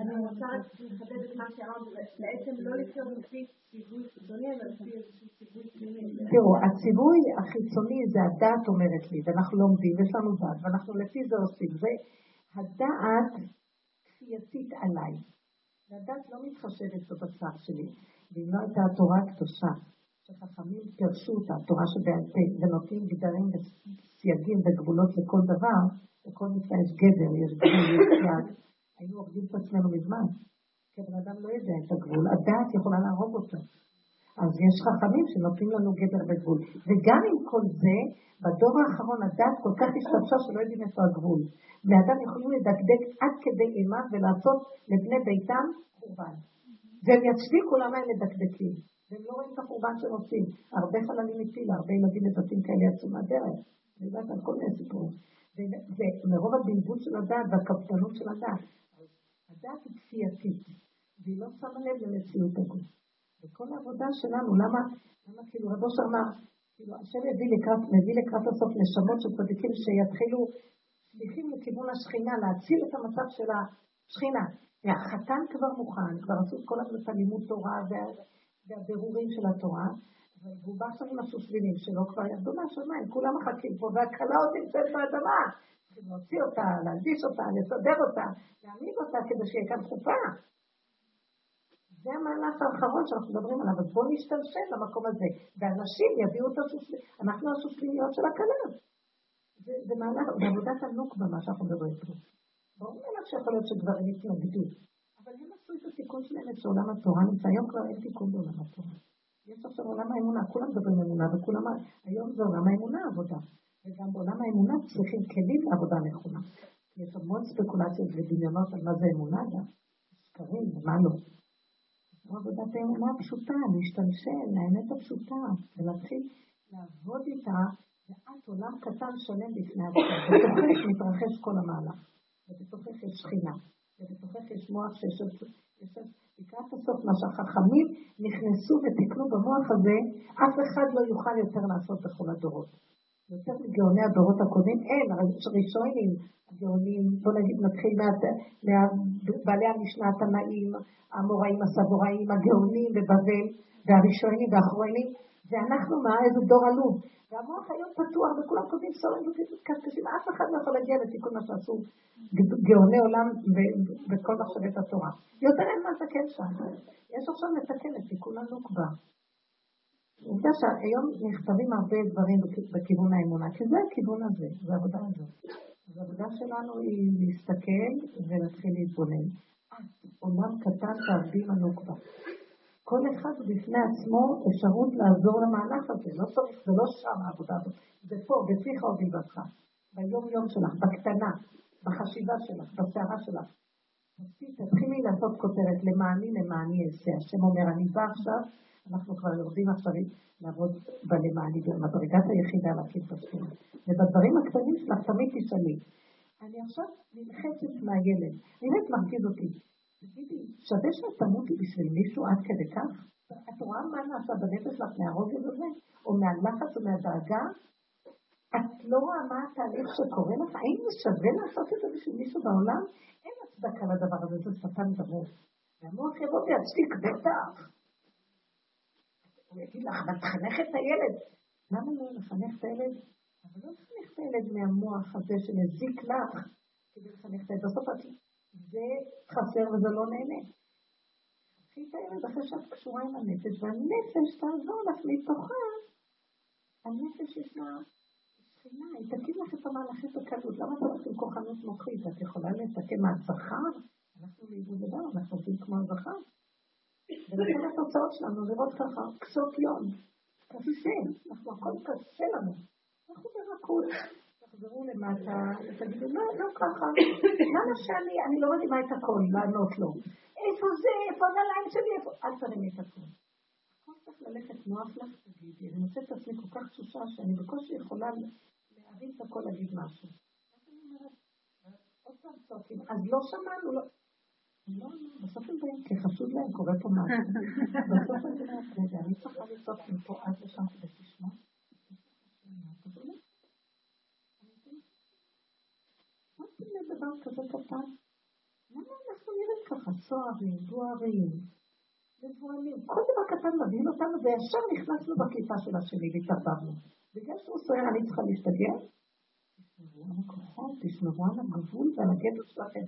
אני רוצה רק לחדד את מה שאמרת, בעצם לא ליצור לפי ציווי חיצוני, אלא לפי איזשהו ציווי פנימי. תראו, הציווי החיצוני זה הדעת אומרת לי, ואנחנו לומדים, ויש לנו דעת, ואנחנו לפי זה עושים. זה הדעת כפייתית עליי. והדת לא מתחשבת בבשר שלי, ואם לא הייתה התורה הקדושה, שחכמים פירשו אותה, התורה שבעל פה, ונותנים גדרים וסייגים וגבולות לכל דבר, לכל מצווה יש גדר, יש גבול, יש סייג, היינו הורגים את עצמנו מזמן, כי הבן אדם לא יודע את הגבול, הדעת יכולה להרוג אותו. אז יש חכמים שנותנים לנו גדר וגבול. וגם עם כל זה, בדור האחרון הדעת כל כך השתמשה שלא יודעים איפה הגבול. בני אדם יכולים לדקדק עד כדי אימה ולעשות לבני ביתם חורבן. והם יצדיקו למה הם מדקדקים. והם לא רואים את החורבן שהם עושים. הרבה חללים הפילה, הרבה ילדים ובתים כאלה יצאו מהדרך. אני יודעת על כל מיני סיפורים. ומרוב הבלבול של הדעת והקפדנות של הדעת. הדעת היא כפייתית, והיא לא שמה לב למציאות הגוף. וכל העבודה שלנו, למה, למה כאילו רבו שאמר, כאילו השם מביא לקראת, מביא לקראת הסוף נשמות של צדיקים שיתחילו שליחים לכיוון השכינה, להציל את המצב של השכינה. והחתן כבר מוכן, כבר עשו את כל את הלימוד תורה וה, והבירורים של התורה, והוא בא עכשיו עם השושבינים שלו, כבר ירדו מהשמיים, כולם מחכים פה, והכלה עוד נמצאת באדמה. צריכים להוציא אותה, להלביש אותה, לסדר אותה, להעמיד אותה כדי שיהיה כאן חופה. זה המהלך האחרון שאנחנו מדברים עליו, אז בואו נשתלשל למקום הזה. ואנשים יביאו את השושבים, אנחנו השושביניות של הכלה. זה מהלך, זה עבודת הנוקבה מה שאנחנו מדברים פה. ברור מאליו שיכול להיות שדברים יתנגדו, אבל הם עשו את התיקון שלהם את שעולם התורה נמצא, היום כבר אין תיקון בעולם התורה. יש עכשיו עולם האמונה, כולם מדברים אמונה, וכולם, היום זה עולם האמונה עבודה. וגם בעולם האמונה צריכים כלים לעבודה נכונה. יש המון ספקולציות ודמיונות על מה זה אמונה גם, שקרים ומה לא. עבודת האמונה הפשוטה, להשתלשל לאמת הפשוטה, ולהתחיל לעבוד איתה ואת עולם קטן שלם בפני עצמך. בתוכך מתרחש כל המהלך, ובתוכך יש שכינה, ובתוכך יש מוח שיושב לקראת הסוף מה שהחכמים נכנסו ותקנו במוח הזה, אף אחד לא יוכל יותר לעשות בכל הדורות. יותר מגאוני הדורות הקודמים, אין, הראשונים, הגאונים, בוא נגיד נתחיל מבעלי המשנה התנאים, המוראים, הסבוראים, הגאונים בבבל, והראשונים והאחרונים, ואנחנו מה, איזה דור עלוב. והמוח היום פתוח וכולם כותבים סורים וקשקשים, אף אחד לא יכול להגיע לתיקון מה שעשו גאוני עולם וכל מחשבת התורה. יותר אין מה לתקן שם. יש עכשיו לתקן את תיקון הנוקבה. עובדה שהיום נכתבים הרבה דברים בכיוון האמונה, כי זה הכיוון הזה, זו העבודה הזאת. אז העבודה שלנו היא להסתכל ולהתחיל להתבונן. עולם קטן תעבדי הנוקבה. כל אחד בפני עצמו אפשרות לעזור למהלך הזה, לא צריך, זה לא שם העבודה הזאת, זה פה, בפיך ובלבבך, ביום יום שלך, בקטנה, בחשיבה שלך, בסערה שלך. תתחילי לעשות כותרת, למעני למעני אעשה. השם אומר, אני בא עכשיו, אנחנו כבר יורדים עכשיו לעבוד בלמעני, במדרגת היחידה להקים את השכונה. ובדברים הקטנים שלך תמיד תשאלי. אני עכשיו נלחצת מהילד, הילד מרגיז אותי. תגידי, שווה שאת תמותי בשביל מישהו עד כדי כך? את רואה מה נעשה בנפש שלך מהרוגז הזה? או מהלחץ או מהדאגה? את לא רואה מה התהליך שקורה לך? האם זה שווה לעשות את זה בשביל מישהו בעולם? אין הצדקה לדבר הזה, זה שטן דמות. והמוח יבוא ויצדיק, בטח. הוא יגיד לך, אבל תחנך את הילד. למה לא לחנך את הילד? אבל לא לחנך את הילד מהמוח הזה שמזיק לך, כדי לחנך את הילד. בסוף את זה חסר וזה לא נהנה. קחי את הילד אחרי שאת קשורה עם הנפש, והנפש תעזור לך מתוכה. הנפש יש לה שכינה, היא תקים לך את המהלכים בקלות. למה את הולכת עם כוחנות מוחית? את יכולה לתקן מהזכר? אנחנו לאיבוד דבר, אנחנו עושים כמו הזכר. ולכן התוצאות שלנו לראות ככה, קצות יום, קשה, אנחנו הכל קשה לנו. אנחנו ברכות. תחזרו למטה, ותגידו, לא, לא ככה. למה שאני, אני לא מבינה את הכל, לענות לו. איפה זה, איפה הנעליים שלי, איפה... אל תרימי את הכל. הכל צריך ללכת נוח לך, תגידי. אני מוצאת את עצמי כל כך תשושה שאני בקושי יכולה להרים את הכל להגיד משהו. אז לא שמענו, לא, בסוף הם באים, כי חשוב להם, קורה פה משהו. בסוף אני אומרת, רגע, אני צריכה לצעוק מפה עד לשם כדי תשמע. מה זה דבר כזה קטן? למה אנחנו נראים ככה? סוערים, בוערים, מבוהלים. כל דבר קטן מבהיל אותנו, וישר נכנסנו בקליפה של השני והתערבבנו. בגלל שהוא סוער, אני צריכה להשתגע? תשמרו על הכוחות, תשמרו על הגבול ועל הגדר שלכם,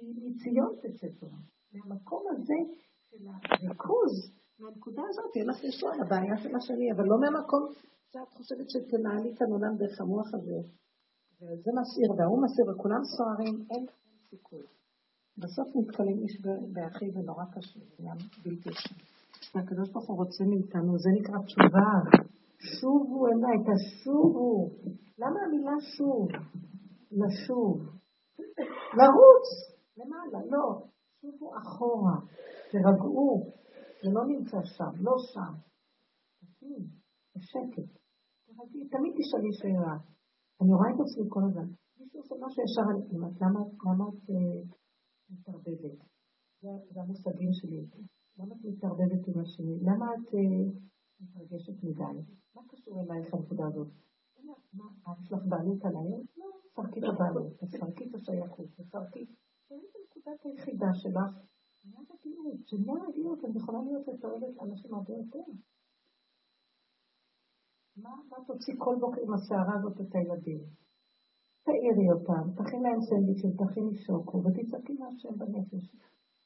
כי מציון תצא תורה. מהמקום הזה של הריכוז, מהנקודה הזאת, אין לך לשאול הבעיה של השני, אבל לא מהמקום שאת חושבת שתנהלי כאן עולם דרך המוח הזה. וזה מסעיר, וההוא מסעיר, וכולם סוערים, אין סיכוי. בסוף נתקלים איש באחי ונורא קשה, זה גם בלתי אפשרי. והקדוש ברוך הוא רוצה מאיתנו, זה נקרא תשובה. שובו אליי, תשובו. למה המילה שוב? לשוב. לרוץ. למעלה, לא. שובו אחורה. תרגעו. זה לא נמצא שם, לא שם. בשקט. תמיד תשאלי שאלה. אני רואה את עצמי כל הזמן. מישהו עושה משהו ישר, אני אומרת, למה את אה, מתערבבת? זה המושגים שלי. למה את מתערבבת עם השני? למה את אה, מתרגשת מדי? מה קשור אלייך הנקודה הזאת? מה, יש לך בעלות עליהם? לא, תפרקי את הבעלות, תפרקי את השייכות, תפרקי. את נקודת היחידה שלך, מיד הגיעות, שמיד הגיעות, אני יכולה להיות לתועלת לאנשים הרבה יותר. מה, מה תוציא כל בוקר עם הסערה הזאת את הילדים? תעירי אותם, תכין להם סנדוויצ'ים, תכיני שוקו, ותצעקי להשם בנפש.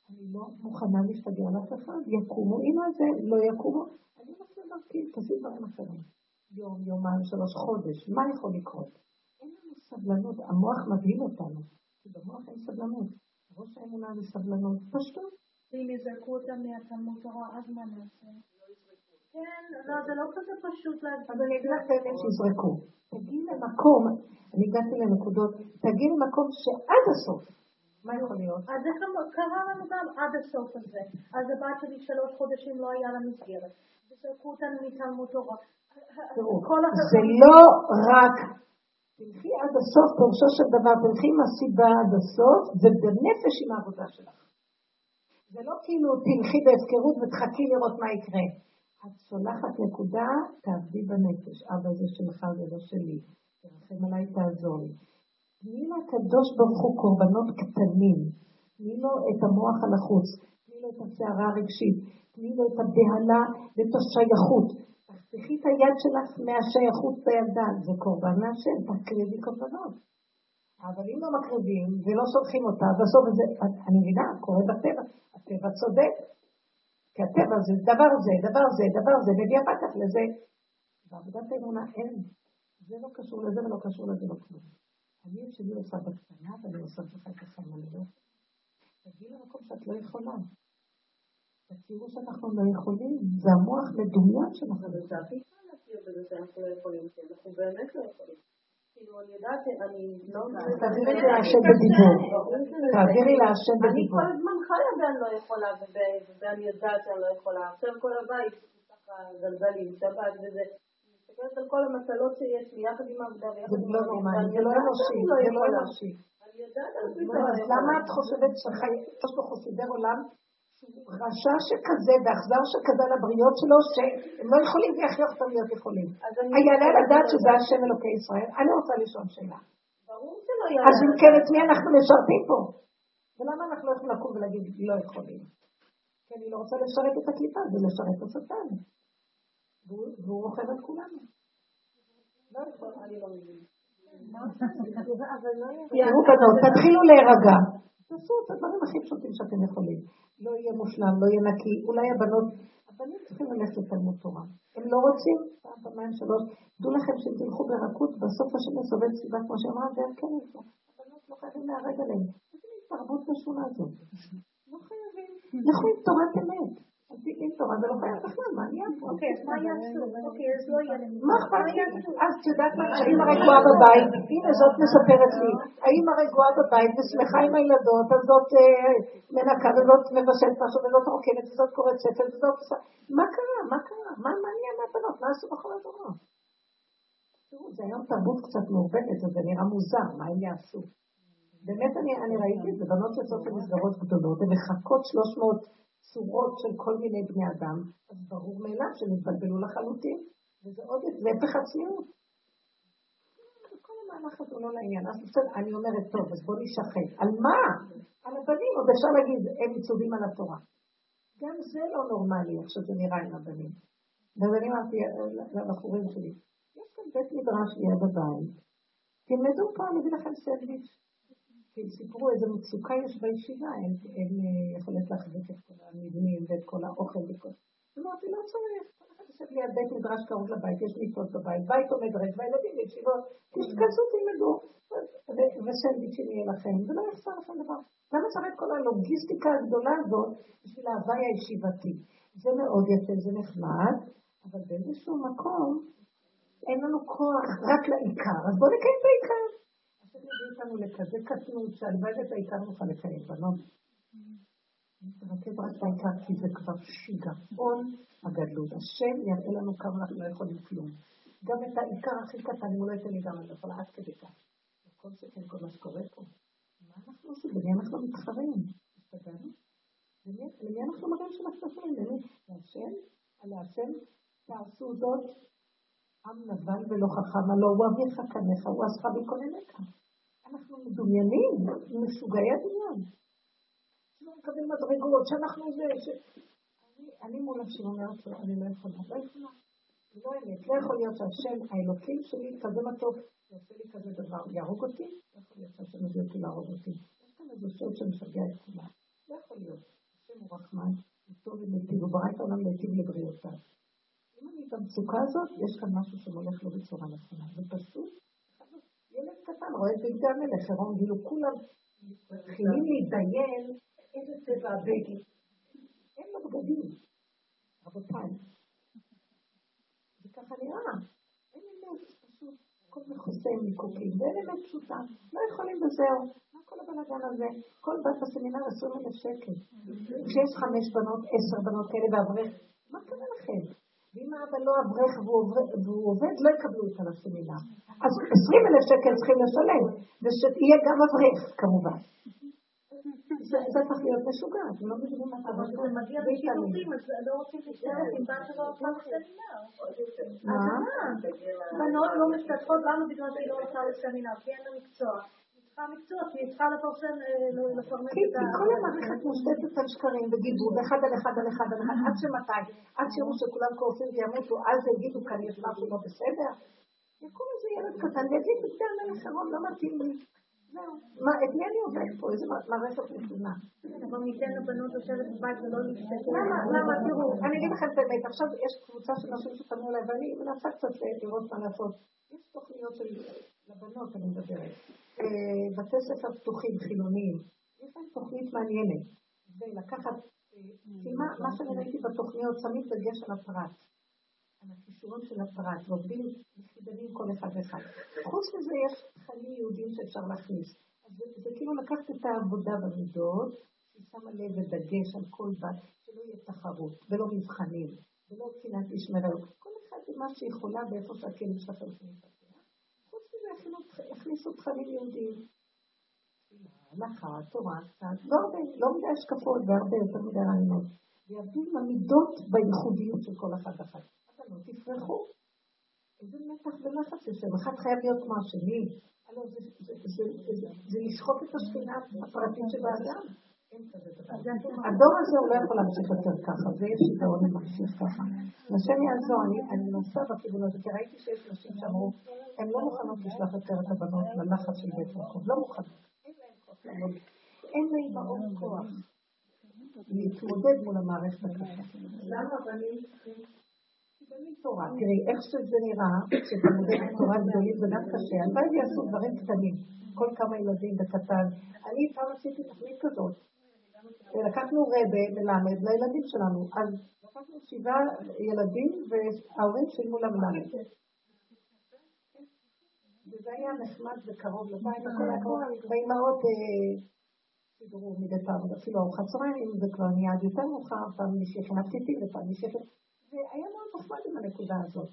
אני לא מוכנה להשתגע על אף אחד, יקומו, אם על זה לא יקומו, אני רוצה להרכיב, תעשי דברים אחרים. יום, יומיים, שלוש, חודש, מה יכול לקרות? אין לנו סבלנות, המוח מבהיל אותנו, כי במוח אין סבלנות. ראש האמונה זה סבלנות, פשטות. ואם יזרקו אותם מהתלמוד תורה, אז מה נעשה? כן, לא, זה לא כזה פשוט להגיד. אז אני אגיד לך באמת שיזרקו. תגיעי למקום, אני הגעתי לנקודות, תגיעי למקום שעד הסוף. מה יכול להיות? אז איך קרה לנו גם עד הסוף הזה. אז הבת שלי שלוש חודשים לא היה לה מסגרת. וזרקו אותנו מתלמוד תורה. תראו, זה לא רק תלכי עד הסוף, פירושו של דבר, תלכי עם הסיבה עד הסוף, ובנפש עם העבודה שלך. זה לא כאילו תלכי בהפקרות ותחכי לראות מה יקרה. את שולחת נקודה, תעבדי בנפש. אבא זה שלך, זה לא שלי. תרחם עליי, תעזור לי. תני לקדוש ברוך הוא קורבנות קטנים. תני לו את המוח הלחוץ. תני לו את הסערה הרגשית. תני לו את הבהלה ואת השייכות. תחתכי את היד שלך מהשייכות בילדה. זה קורבן מהשם, תקריבי קורבנות. אבל אם לא מקריבים ולא שולחים אותה, בסוף זה, אני מבינה, קורה בטבע, הטבע צודק. כי הטבע זה דבר זה, דבר זה, דבר זה, מביא אחר כך לזה. בעבודת האמונה אין. זה לא קשור לזה ולא קשור לזה, לא כלום. אני את שלי עושה בקטנה ואני עושה לך את החיים אני לא תגיעי למקום שאת לא יכולה. תכירו שאנחנו לא יכולים, זה המוח מדומיין שאנחנו לא יכולים. הכי קל להכיר בזה שאנחנו לא יכולים, כי אנחנו באמת לא יכולים. כאילו, אני יודעת, אני לא... תעבירי להשם בדיבור. תעבירי להשם בדיבור. אני כל הזמן חיה ואני לא יכולה, ואני יודעת שאני לא יכולה. עכשיו כל הבית, ככה גלגלים, שבת וזה. מסתכלת על כל המטלות שיש לי, יחד עם העבודה ויחד עם העבודה. זה לא נורמלי, זה לא אנושי, זה לא אנושי. אני יודעת אז למה את חושבת שיש לו חסידי עולם רשע שכזה ואכזר שכזה לבריות שלו, שהם לא יכולים ויכריח אותם להיות יכולים. היעלה לדעת שזה השם אלוקי ישראל? אני רוצה לשאול שאלה. ברור שלא יעלה. אז אם כן, את מי אנחנו משרתים פה? ולמה אנחנו לא יכולים לקום ולהגיד לא יכולים? כי אני לא רוצה לשרת את הקליפה, זה לשרת את השטן. והוא רוכב על כולנו. לא יכול, אני לא מבין. תראו בנות, תתחילו להירגע. תעשו את הדברים הכי פשוטים שאתם יכולים. לא יהיה מושלם, לא יהיה נקי, אולי הבנות, הבנים צריכים ללכת לתלמוד תורה. הם לא רוצים, פעם, פעמיים, שלוש. דעו לכם שאם תלכו ברכות, בסוף השם מסובב סביבה, כמו שאמרה, זה כן איפה. הבנות לא חייבים להרג עליהם. איזה מין תרבות בשונה הזאת? לא חייבים. לכו עם תורת אמת. דין תורה, זה לא חייב בכלל, מה נהיה פה? אוקיי, אז מה יעשו? אוקיי, אז לא יהיה להם. מה אכפת לי? אז את יודעת מה, האמא רגועה בבית, הנה זאת מספרת לי, האמא רגועה בבית ושמחה עם הילדות, אז זאת אה, מנקה וזאת מבשלת משהו וזאת רוקדת וזאת קוראת ספר וזאת... מה קרה? מה קרה? מה נהיה מהבנות? מה עשו בכל הדורות? תראו, זה היום תרבות קצת מעובדת, אז זה נראה מוזר, מה הם יעשו? באמת אני, אני ראיתי את זה, בנות יוצאות למסגרות גדולות, הן מחכות 300 צורות של כל מיני בני אדם, אז ברור מאליו שהם התבלבלו לחלוטין, וזה עוד הפך הצניעות. כל המהלך הזה לא לעניין. אז בסדר, אני אומרת, טוב, אז בוא נשחק. על מה? על הבנים, עוד אפשר להגיד, הם מצווים על התורה. גם זה לא נורמלי, איך שזה נראה עם הבנים. ואז אני אמרתי לבחורים שלי, יש כאן בית מדרש ליד הבית, תלמדו פה, אני אביא לכם סנדוויץ'. כי סיפרו איזה מצוקה יש בישיבה, אין אה, יכולת להחזיק את כל המבנים ואת כל האוכל וכל... אמרתי, לא צריך, כל אחד יושב ליד בית מדרש קרוב לבית, יש מיטות בבית, בית עומד ריק, והילדים בישיבות, תתכנסו, תלמדו, וסנדוויצ'ים יהיה לכם, ולא יחסר לכם דבר. למה צריך את כל הלוגיסטיקה הגדולה הזאת בשביל ההוואי הישיבתי? זה מאוד יפה, זה נחמד, אבל באיזשהו מקום אין לנו כוח רק לעיקר, אז בואו נקיים את העיקר. השם מביא אותנו לכזה קטנות, שהלוואי ואת העיקר נוכל לקיים, בנות. נתרכז רק בעיקר, כי זה כבר שיגעון הגדלות. השם יראה לנו כמה אנחנו לא יכולים כלום. גם את העיקר הכי קטן, אם הוא לא ייתן לי גם, אני יכולה עד כדי כך. כל זה כן, כל מה שקורה פה. מה אנחנו עושים? למי אנחנו מתחרים? השתגענו? למי אנחנו מראים שאנחנו יכולים? למי? להשם? להשם? תעשו זאת עם לבן ולא חכם, הלא הוא אביך קניך, הוא עשך בקוננך. אנחנו מדומיינים, משוגעי הדמיון. שלא מקבל מדרגות, שאנחנו זה, ש... אני, אני מול השם אומרת לו, אני לא יכולה, לא יכולה. לא אמת, לא יכול להיות שהשם, האלוקים שלי, כזה מתוק, יעשה לי כזה דבר, יהרוג אותי? לא יכול להיות שהשם מביא אותי להרוג אותי. יש כאן איזה שוד שמשגע את כולם. לא יכול להיות. השם הוא רחמן, הוא טוב ומיטיב, הוא ברא את העולם להיטיב לבריאותיו. אם אני במצוקה הזאת, יש כאן משהו שמולך לא בצורה נכונה. זה פשוט, קטן רואה את בגדי המלך, עירום כאילו כולם מתחילים להתדיין איזה צבע הבגד. אין לו בגדים, רבותיי. זה ככה נראה. אין אמת, פשוט. הכל מכוסה עם ליקוקים, ואין אמת פשוטה. לא יכולים וזהו. מה כל הבלאגן הזה? כל בת בסמינר עשו אלף שקל. כשיש חמש בנות, עשר בנות כאלה ואברך, מה קרה לכם? ואם האבא לא אברך והוא עובד, לא יקבלו אותה לסמינר. אז עשרים אלף שקל צריכים לשלם, ושיהיה גם אברך, כמובן. זה צריך להיות משוגע, אתם לא מבינים מה אבל זה מגיע בשידורים, אז לא רוצים להשתתף עם בת שלא הולכה לסמינר. מה? בנות לא משתתפות, למה בגלל שהיא לא הולכה לסמינר? כי אין לה מקצוע. צריכה מקצוע, כי היא צריכה לפרסם, לפרנס את ה... כל המערכת מושתתת על שקרים וגידול, אחד על אחד על אחד על אחד, עד שמתי? עד שיראו שכולם קורסים וימותו, אז יגידו כאן יש משהו לא בסדר? יקום איזה ילד קטן ויגיד, בגלל המלך שרון לא מתאים לי. מה, את מי אני עובד פה? איזה מערכת נתונה. אבל ניתן לבנות לשבת בבית ולא להשתתף. למה? למה? תראו, אני אגיד לכם את האמת, עכשיו יש קבוצה של נשים שפנו אליי ואני מנסה קצת לראות מה לעשות. יש תוכניות של לבנות, אני מדברת. בתי ספר פתוחים, חילוניים. יש להם תוכנית מעניינת. ולקחת, מה שאני ראיתי בתוכניות, שמים דגש על הפרט. על הכישורים של הפרט, ועובדים יחידנים כל אחד ואחד. חוץ מזה יש חיים יהודים שאפשר להכניס. אז זה, כאילו לקחת את העבודה במידות, היא שמה לב ודגש על כל בת, שלא יהיה תחרות, ולא מבחנים, ולא קצינת איש מרעו. כל אחד מה שיכולה באיפה שהכלים שלכם. חוץ הכניסו תכנים יהודיים. הלכה, תורה, קצת, לא הרבה, לא מדי השקפות והרבה יותר מדי רעיונות. ויעבדו עם המידות בייחודיות של כל אחד ואחד. הבנות תפרחו. איזה מתח ולחץ יושב, אחד חייב להיות כמו השני. זה לשחוק את השכינה הפרטית של האדם. הדור הזה הוא לא יכול להמשיך יותר ככה, זה יש שיגעון ממשיך ככה. השם יעזור, אני נוסע בכיוון הזה, כי ראיתי שיש נשים שאמרו, הן לא מוכנות לשלוח יותר את הבנות ללחץ של בית מקום, לא מוכנות. אין לאימהות כוח להתמודד מול המערכת הקשה. למה בנים צריכים בנים תורה? תראי, איך שזה נראה, כשתלמודי תורה גדולים זה גם קשה, הלוואי ויעשו דברים קטנים, כל כמה ילדים בקטן. אני פעם עשיתי תוכנית כזאת, לקחנו רבה מלמד לילדים שלנו. אז לקחנו שבעה ילדים וההורים שילמו למלמד. וזה היה נחמד וקרוב לבית, הכל היה קרוב, והאימהות אה, סידרו מדי פעם, אפילו ארוחת צהריים, זה כבר נהיה עד יותר מאוחר, פעם מישהי הכינה פתיתים ופעם מישהי הכינה... והיה מאוד נחמד עם הנקודה הזאת.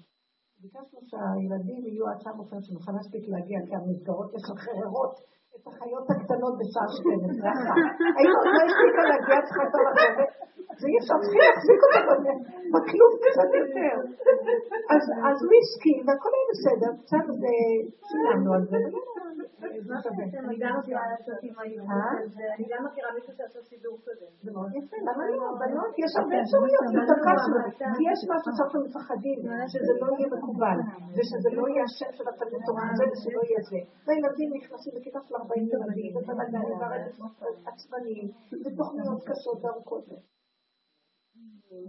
ביקשנו שהילדים יהיו עד שעה מאוחרת שנוכל להספיק להגיע, כי המסגרות משחררות את החיות הקטנות בשעה 12. היינו עוד לא הספיקה להגיע, צריכה יותר לחזור. זה אי אפשר, צריכים להחזיק אותה בכלום קצת יותר. אז הוא הסכים, והכל היה בסדר, קצת שילמנו על זה. אני גם מכירה לעשות עם אני גם מכירה מישהו שעשה סידור כזה. זה מאוד יפה, למה לא? בנות, יש הרבה אפשרויות, כי יש משהו שאנחנו מפחדים, שזה לא יהיה מקובל, ושזה לא יהיה השם של התלמוד תורה הזה, ושלא יהיה זה. והילדים נכנסים לכיתה של 40 ילדים, ובלגנים, ועצבניים, ותוכניות קשות וארוכות.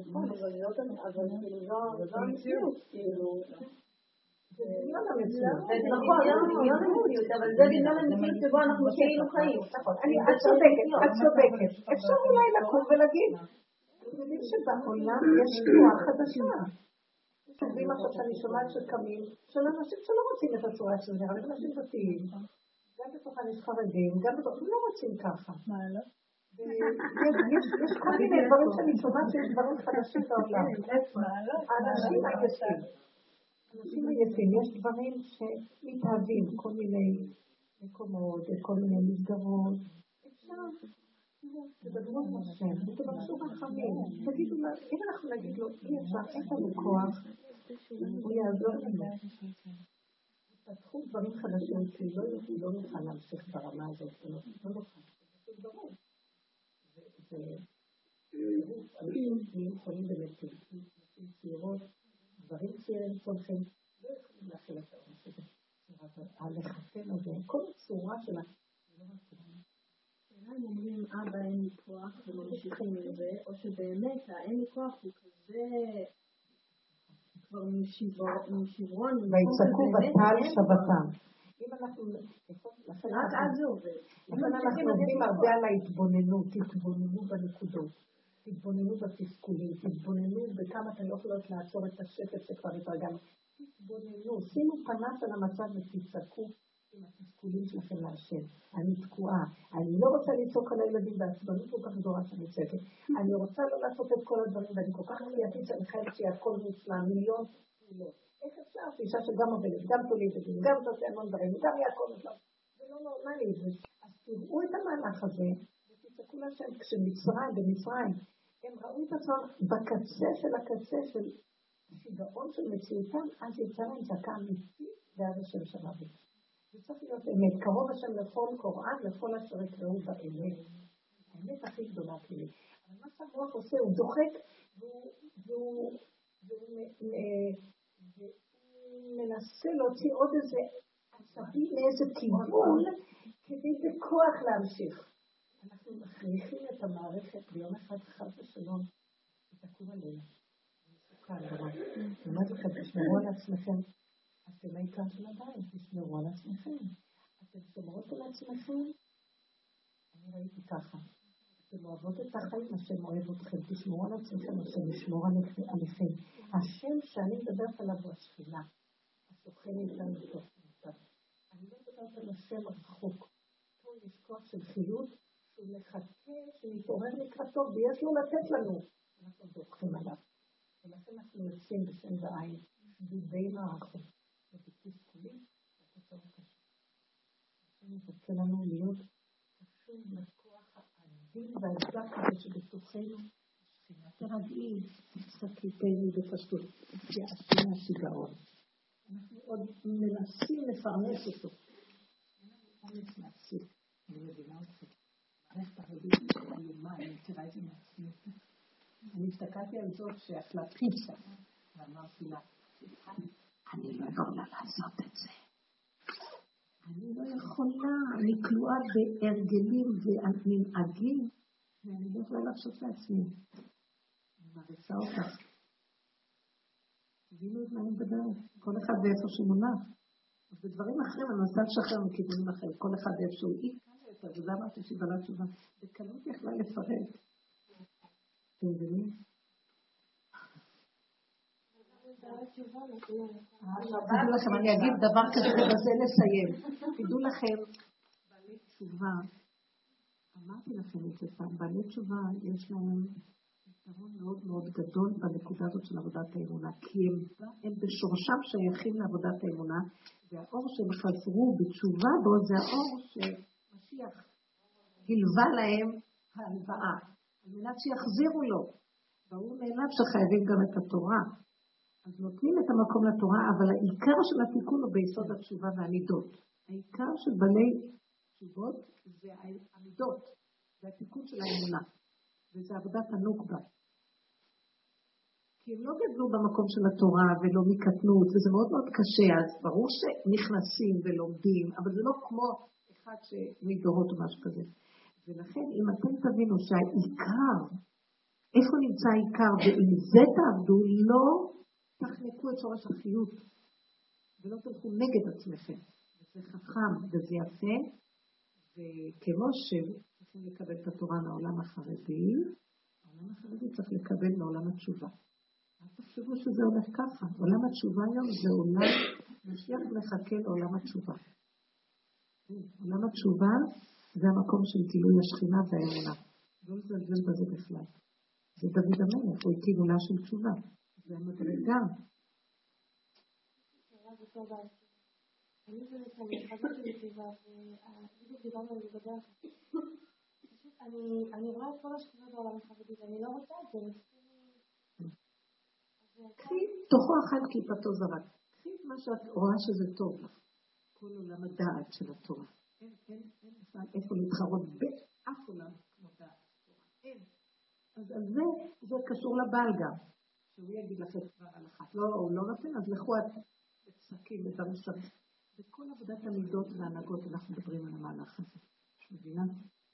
נכון, אבל כאילו זו המציאות, כאילו. זה דמיון המציאות. נכון, דמיון המציאות, אבל זה דמיון המציאות שבו אנחנו כאילו חיים. נכון, את צודקת, את צודקת. אפשר אולי לקום ולהגיד, אתם יודעים שבעולם יש תנועה חדשה. שומעים עכשיו שאני שומעת שקמים, של אנשים שלא רוצים את הצורה של זה, אבל אנשים דתיים. גם בתוכן יש חרדים, גם בתוכן, לא רוצים ככה. מה לא? יש כל מיני דברים שאני שומעת שיש דברים חדשים בעולם. האנשים עייפים. אנשים עייפים, יש דברים שמתהווים, כל מיני מקומות, כל מיני מסגרות. אפשר, תדברו עם השם, ותבקשו רחמים. תגידו אם אנחנו נגיד לו, אי אפשר, אין לנו כוח, הוא יעזור לנו. פתחו דברים חדשים, כי לא נוכל להמשיך ברמה הזאת, לא נוכל. זה ברור. אנשים נהיים חולים ומתים, נשים צעירות, גברים צעירים צולחים, לא יכולים להכיל את העונש הזה. הלחצן הזה, כל הצורה שלה, לא השאלה אם אומרים אבא אין לי כוח וממשיכים עם זה, או שבאמת האין לי כוח הוא כזה כבר משברון, ויצעקו בטל שבתם. רק אז זה עובד. לכן אנחנו עובדים הרבה על ההתבוננות, תתבוננו בנקודות, תתבוננו בתסכולים, תתבוננו בכמה אתן לא יכולות לעצור את השקט שכבר התרגלנו. תתבוננו, שימו פנס על המצב ותצעקו עם התסכולים שלכם להשם. אני תקועה, אני לא רוצה לצעוק על הילדים בעצבנות כל כך גדולה שאני צועקת. אני רוצה לא לעשות את כל הדברים, ואני כל כך כפייתית שאני חייבת שיהיה הכל מוצלח, מיליון פעולות. איך אפשר שאישה שגם עובדת, גם תולידת, גם תעשה המון דברים, גם יעקב מושלם. זה לא נורמלי. אז תראו את המהלך הזה, ותצעקו להשם, כשמצרים, במצרים, הם ראו את עצמם בקצה של הקצה של שיגעון של מציאותם, אז יצא להם זעקה אמיתית בעד השם אבי. זה צריך להיות אמת, קרוב השם לכל קוראן, לכל אשר יקראו באמת. האמת הכי גדולה שלי. אבל מה שהמוח עושה, הוא דוחק, והוא מנסה להוציא עוד איזה עצבים מאיזה כיוון כדי בכוח להמשיך. אנחנו מכריחים את המערכת ביום אחד חד ושלום, ותקום עלינו. אני אומרת לכם, תשמרו על עצמכם. אתם העיקר של הבית, תשמרו על עצמכם. אתם שומרות על עצמכם? אני ראיתי ככה. אתם אוהבות את החיים, השם אוהב אתכם. תשמרו על עצמכם, השם ישמור עליכם. השם שאני מדברת עליו הוא השכינה. השוכן איתנו בתוך תמותיו. אני לא מדברת על השם רחוק. פה יש כוח של חיות שהוא מחכה שנתעורר לקראתו ויש לו לתת לנו. אנחנו דורכים עליו. ולכן אנחנו יוצאים בשם ועין, שדודי מערכות. ובתסכולים, התוצאות קשות. השם יזכה לנו להיות קשור לכוח האדיר והעזק הזה שבתוכנו. תרגעי, תסתכלי בפשטות, יעשי מהשיגעון. אנחנו עוד מנסים לפרנס אותו. אומץ להפסיק. אני מבינה אתכם. מערכת הרבים איומה, אני מכירה את זה מעצמי. אני הסתכלתי על זאת שאכלה פיצה, ואמרתי לה, אני לא יכולה לעשות את זה. אני לא יכולה, אני כלואה בהרגלים ומנהגים, ואני לא יכולה להרשות לעצמי. אני מעריצה אותך. תבינו את מה אני מדברת, כל אחד ואיפה שהוא מונח. בדברים אחרים אני מנסה לשחרר מכיוונים אחרים, כל אחד ואיפה שהוא. היא עכשיו, וזה אמרתי שהיא בעלת תשובה. בקלות יכלה לפרט. אתם מבינים? תדעו לכם, אני אגיד דבר כזה ובזה נסיים. תדעו לכם, בעלי תשובה, אמרתי לכם את זה פעם, בעלי תשובה יש להם יתרון מאוד מאוד גדול בנקודה הזאת של עבודת האמונה, כי הם, הם בשורשם שייכים לעבודת האמונה, והאור שהם חזרו בתשובה בו זה האור שמשיח גילבה להם ההלוואה, על מנת שיחזירו לו. ברור מאליו שחייבים גם את התורה. אז נותנים את המקום לתורה, אבל העיקר של התיקון הוא ביסוד התשובה והמידות. העיקר של בעלי תשובות זה המידות, זה התיקון של האמונה, וזה עבודת הנוקבה. כי הם לא גדלו במקום של התורה ולא מקטנות, וזה מאוד מאוד קשה, אז ברור שנכנסים ולומדים, אבל זה לא כמו אחד שמדורות או משהו כזה. ולכן, אם אתם תבינו שהעיקר, איפה נמצא העיקר, ועם זה תעבדו, לא תחנקו את שורש החיות, ולא תלכו נגד עצמכם. וזה חכם וזה יפה, וכמו שצריכים לקבל את התורה מהעולם החרדי, העולם החרדי צריך לקבל מעולם התשובה. אל תחשבו שזה הולך ככה. עולם התשובה היום זה עולם, משיח מחכה לעולם התשובה. עולם התשובה זה המקום של גילוי השכינה והאמונה. לא לזלזל בזה בכלל. זה דוד המלך, הוא הקים עולה של תשובה. זה המדרגה. אני רואה את כל השכינה בעולם החרדי ואני לא רוצה את זה. קחי תוכו אחד קליפתו זרק. קחי את מה שאת רואה שזה טוב לך. כל עולם הדעת של התורה. אין, אין, אין בכלל איפה להתחרות באף עולם כמו דעת תורה. אין. אז על זה, זה קשור לבעל גם. שהוא יגיד לכם כבר על אחת. לא, הוא לא נותן, אז לכו את בפסקים, בדברים שרים. בכל עבודת המידות והנהגות אנחנו מדברים על המהלך הזה. מבינה?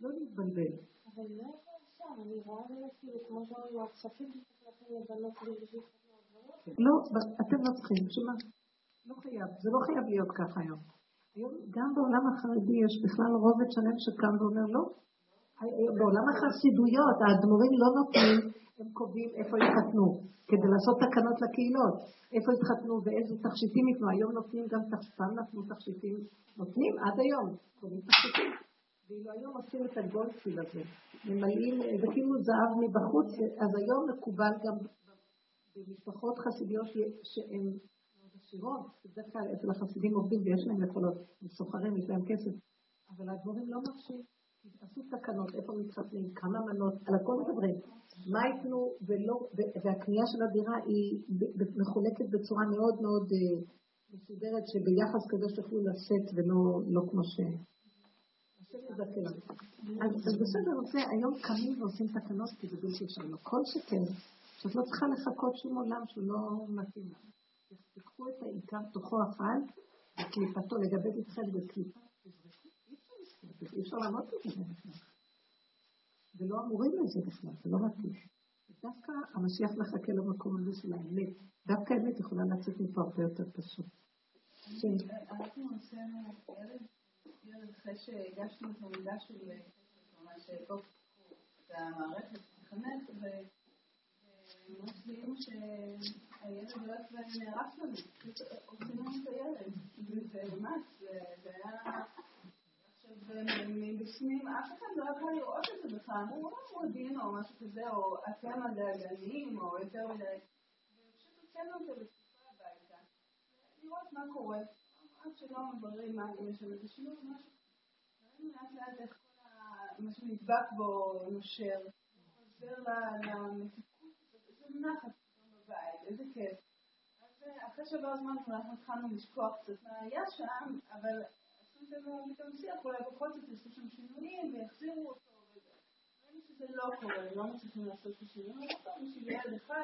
לא להתבלבל. אבל לא יכול שם, אני רואה באמת כאילו, כמו שאומרים, הכספים שצריך לבנות לא, אתם לא צריכים, שמה? לא חייב, זה לא חייב להיות ככה היום. היום גם בעולם החרדי יש בכלל רובד שלם שקם ואומר לא. בעולם החסידויות האדמו"רים לא נותנים, הם קובעים איפה יתחתנו, כדי לעשות תקנות לקהילות, איפה יתחתנו ואיזה תכשיטים ייתנו. היום נותנים גם, פעם נתנו תכשיטים, נותנים עד היום, קובעים תכשיטים. ואילו היום עושים את הגולדפיל הזה, ממלאים, זה כאילו זהב מבחוץ, אז היום מקובל גם במשפחות חסידיות שהן מאוד עשירות, בדרך כלל אצל החסידים עובדים ויש להם יכולות, הם סוחרים, יש להם כסף, אבל הדבורים לא מרשים. עשו תקנות, איפה מתחתנים, כמה מנות, על הכל מדברים. מה ולא, והקנייה של הדירה היא מחולקת בצורה מאוד מאוד אה, מסודרת, שביחס כזה שיוכלו לשאת ולא לא כמו ש... אז בסדר, זה היום קמים ועושים תקנות כי זה בלתי אפשרי. כל שכן, שאת לא צריכה לחכות שום עולם שהוא לא מתאים לך. תיקחו את העיקר תוכו אחד, וקליפתו, לגבי איתכם בקליפה, אי אפשר לעמוד בזה בכלל. ולא אמורים לזה בכלל, זה לא מתאים. דווקא המשיח מחכה למקום הזה של האמת. דווקא האמת יכולה לצאת מפה הרבה יותר פשוט. אנחנו עשינו ילד אחרי שהגשנו את המידע של ממש את המערכת לחנך, ממש זיהינו שהילד הולך ונהרס לנו, פשוט עושים לנו את הילד, וממש, זה היה... עכשיו, מבפנים אף אחד לא יכול לראות את זה בכלל, אמרו, הוא עדין או משהו כזה, או אתם הדאגנים, או יותר מדי, ופשוט הוצאנו אותו בתקופה הביתה, לראות מה קורה, עד שלא מבררים מה יש שם איזה שינוי, משהו, לאט לאט איך כל מה שנדבק בו נושר, חוזר למתיקות. נחת בבית, איזה כיף. אז אה, אחרי שעבר זמן אנחנו התחלנו לשכוח קצת מה היה שם, אבל עשו לנו פתאום שיח, אולי בכל זאת יעשו שם שינויים ויחזירו אותו. ראינו שזה לא קורה, לא מצליחים לעשות את השינויים, לא בשביל ילד אחד,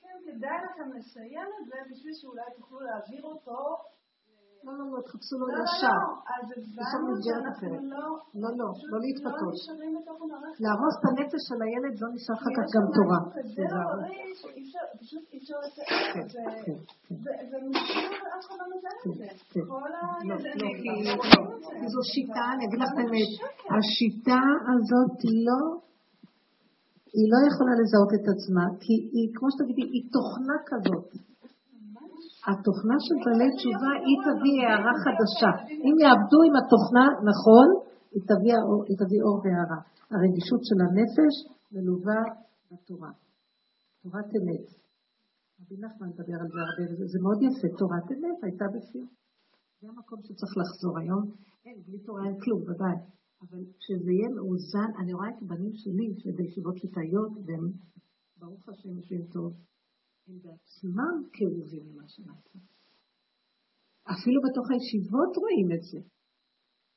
כן כדאי לכם לסיים את זה בשביל שאולי תוכלו להעביר אותו לא, לא, לא, תחפשו לו ישר. אז הבנו שאנחנו לא... לא, לא, לא להתפתות. להרוס את הנפש של הילד לא נשאר אחר כך גם תורה. זה בריא שפשוט אי אפשר לתת. ואף אחד לא מזהה את זה. כל הילדים... זו שיטה, אני אגיד לך באמת, השיטה הזאת לא... היא לא יכולה לזהות את עצמה, כי היא, כמו שתגידי, היא תוכנה כזאת. התוכנה של בעלי תשובה, היא תביא הערה חדשה. אם יעבדו עם התוכנה נכון, היא תביא, היא תביא אור והערה. הרגישות של הנפש מלווה בתורה. תורת אמת. רבי נחמן מדבר על זה הרבה, זה מאוד יפה. תורת אמת הייתה בפי. זה המקום שצריך לחזור היום. אין, בלי תורה אין כלום, ודאי. אבל כשזה יהיה מאוזן, אני רואה את הבנים שלי, שבישיבות ליטאיות, והם, ברוך השם, יושבים טוב. הם בעצמם כאובים ממה שנעשה. אפילו בתוך הישיבות רואים את זה.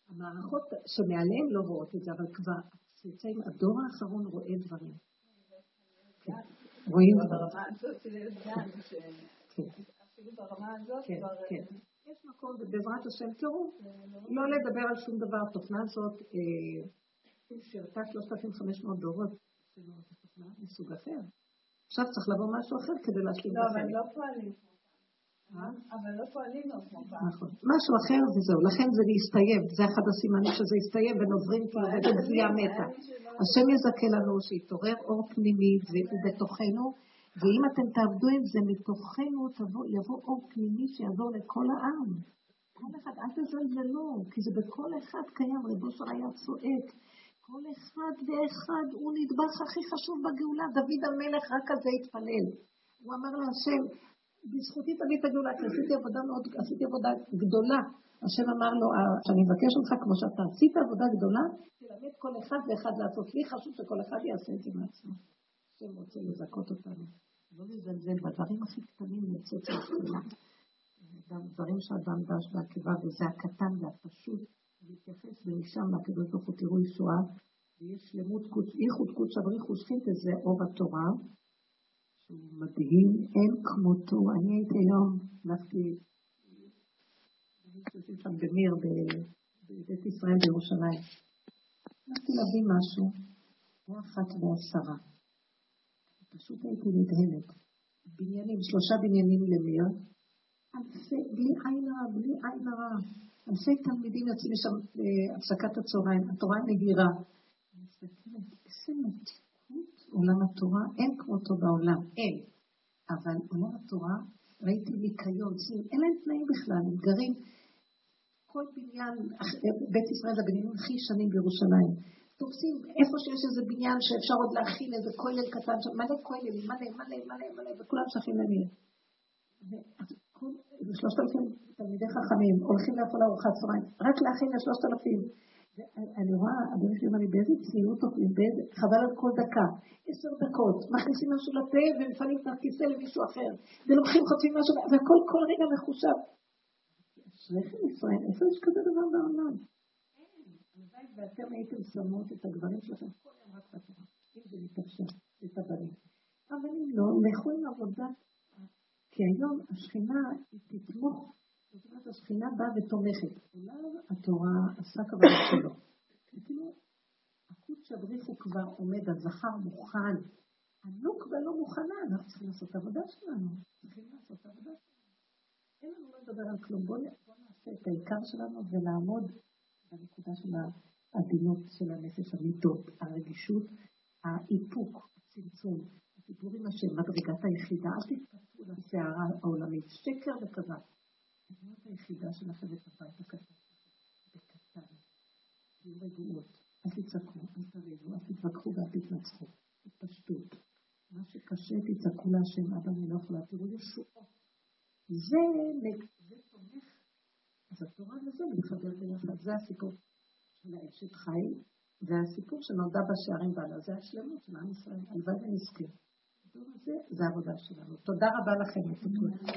המערכות שמעליהם לא רואות את זה, אבל כבר הצאצאים, הדור האחרון רואה דברים. כן. רואים דברים. אפילו ברמה הזאת כן, כבר... כן. יש מקום, ובעזרת השם, תראו, לא לדבר על שום דבר. התוכנה הזאת אה, שירתה 3,500 דורות, זה תוכנה מסוג אחר. עכשיו צריך לבוא משהו אחר כדי להשלים את לא, אבל לא פועלים. אבל לא פועלים כמו פעם. נכון. משהו אחר וזהו, לכן זה להסתיים, זה אחד הסימנים שזה יסתיים ונוברים כאילו וזה גבייה מתה. השם יזכה לנו שיתעורר אור פנימי בתוכנו, ואם אתם תעבדו עם זה מתוכנו, יבוא אור פנימי שיעבור לכל העם. כל אחד, אל תזלזלו, כי זה בכל אחד קיים, רבו שר היה צועק. כל אחד ואחד הוא נדבך הכי חשוב בגאולה. דוד המלך רק על זה התפלל. הוא אמר להשם, בזכותי תביא את הגאולה, כי עשיתי עבודה מאוד, עשיתי עבודה גדולה. השם אמר לו, שאני מבקש אותך, כמו שאתה עשית עבודה גדולה, תלמד כל אחד ואחד לעשות. לי חשוב שכל אחד יעשה את זה מעצמו. השם רוצה לזכות אותנו. לא לזלזל בדברים הכי קטנים לצאת לתחילה. גם דברים שאדם דש בעקבה, וזה הקטן והפשוט. להתייחס ומשם לקדוש ברוך הוא תראו ישועה, ויש שלמות קודש, ייחוד קודש הבריחו שכינתא זה אור התורה, שהוא מדהים, אין כמותו. אני הייתי היום, הלכתי, אני שם במיר, בבית ישראל בירושלים. הלכתי להביא משהו, היה אחת ועשרה. פשוט הייתי נדהמת. בניינים, שלושה בניינים למיר, אלפי, בלי עין הרע, בלי עין הרע. אלפי תלמידים יוצאים משם להפסקת הצהריים, התורה מסתכלת, איזה מתיקות עולם התורה, אין כמותו בעולם, אין. אבל עולם התורה, ראיתי ניקיון, אין להם תנאים בכלל, הם גרים, כל בניין, בית ישראל זה הבניינים הכי ישנים בירושלים. תופסים איפה שיש איזה בניין שאפשר עוד להכיל איזה כולל קטן שם, מלא כוללים, מלא, מלא, מלא, מלא, וכולם שייכים למי. שלושת אלפים תלמידי חכמים, הולכים לאכול ארוחת צהריים, רק להכין לשלושת אלפים. אני רואה, הבן שלי לי, באיזה צניעות אוכלים, חבל על כל דקה. עשר דקות, מכניסים משהו לפה ומפנים את הכיסא למישהו אחר, ולוקחים חוטפים משהו, והכל כל רגע מחושב. אשריכם ישראל, איפה יש כזה דבר בעולם? הלוואי ואתם הייתם שמות את הגברים שלכם כל יום רק בתורה, אם זה מתאפשר, את הבנים. אבל אם לא, לכו עם עבודת כי היום השכינה היא תתמוך, זאת אומרת השכינה באה ותומכת. אולי התורה עשה כבוד שלו. כאילו, הקודש הבריחו כבר עומד, הזכר מוכן. הנוקבה לא מוכנה, אנחנו צריכים לעשות את העבודה שלנו. צריכים לעשות את העבודה שלנו. אין לנו מה לדבר על כלום. בואו נעשה את העיקר שלנו ולעמוד בנקודה של העדינות של הנפש, המידות, הרגישות, האיפוק, הצמצום. הסיפור עם השם, מדרגת היחידה, אל תתפסו לסערה העולמית, שקר וכזב. הדמות היחידה שלכם את הבית הקטן, בקטן. תהיו רגועות, אל תצעקו, אל תריבו, אל תתווכחו ואל תתנצחו. התפשטות. מה שקשה תצעקו להשם, אבא אני לא יכולה, תראו ישועות. זה, תומך. אז התורה וזה מתחבר ביחד, זה הסיפור של האשת חי, זה הסיפור שנולדה בשערים בעלה, זה השלמות של עם ישראל, הלוואי ונזכיר. זה העבודה שלנו. תודה רבה לכם.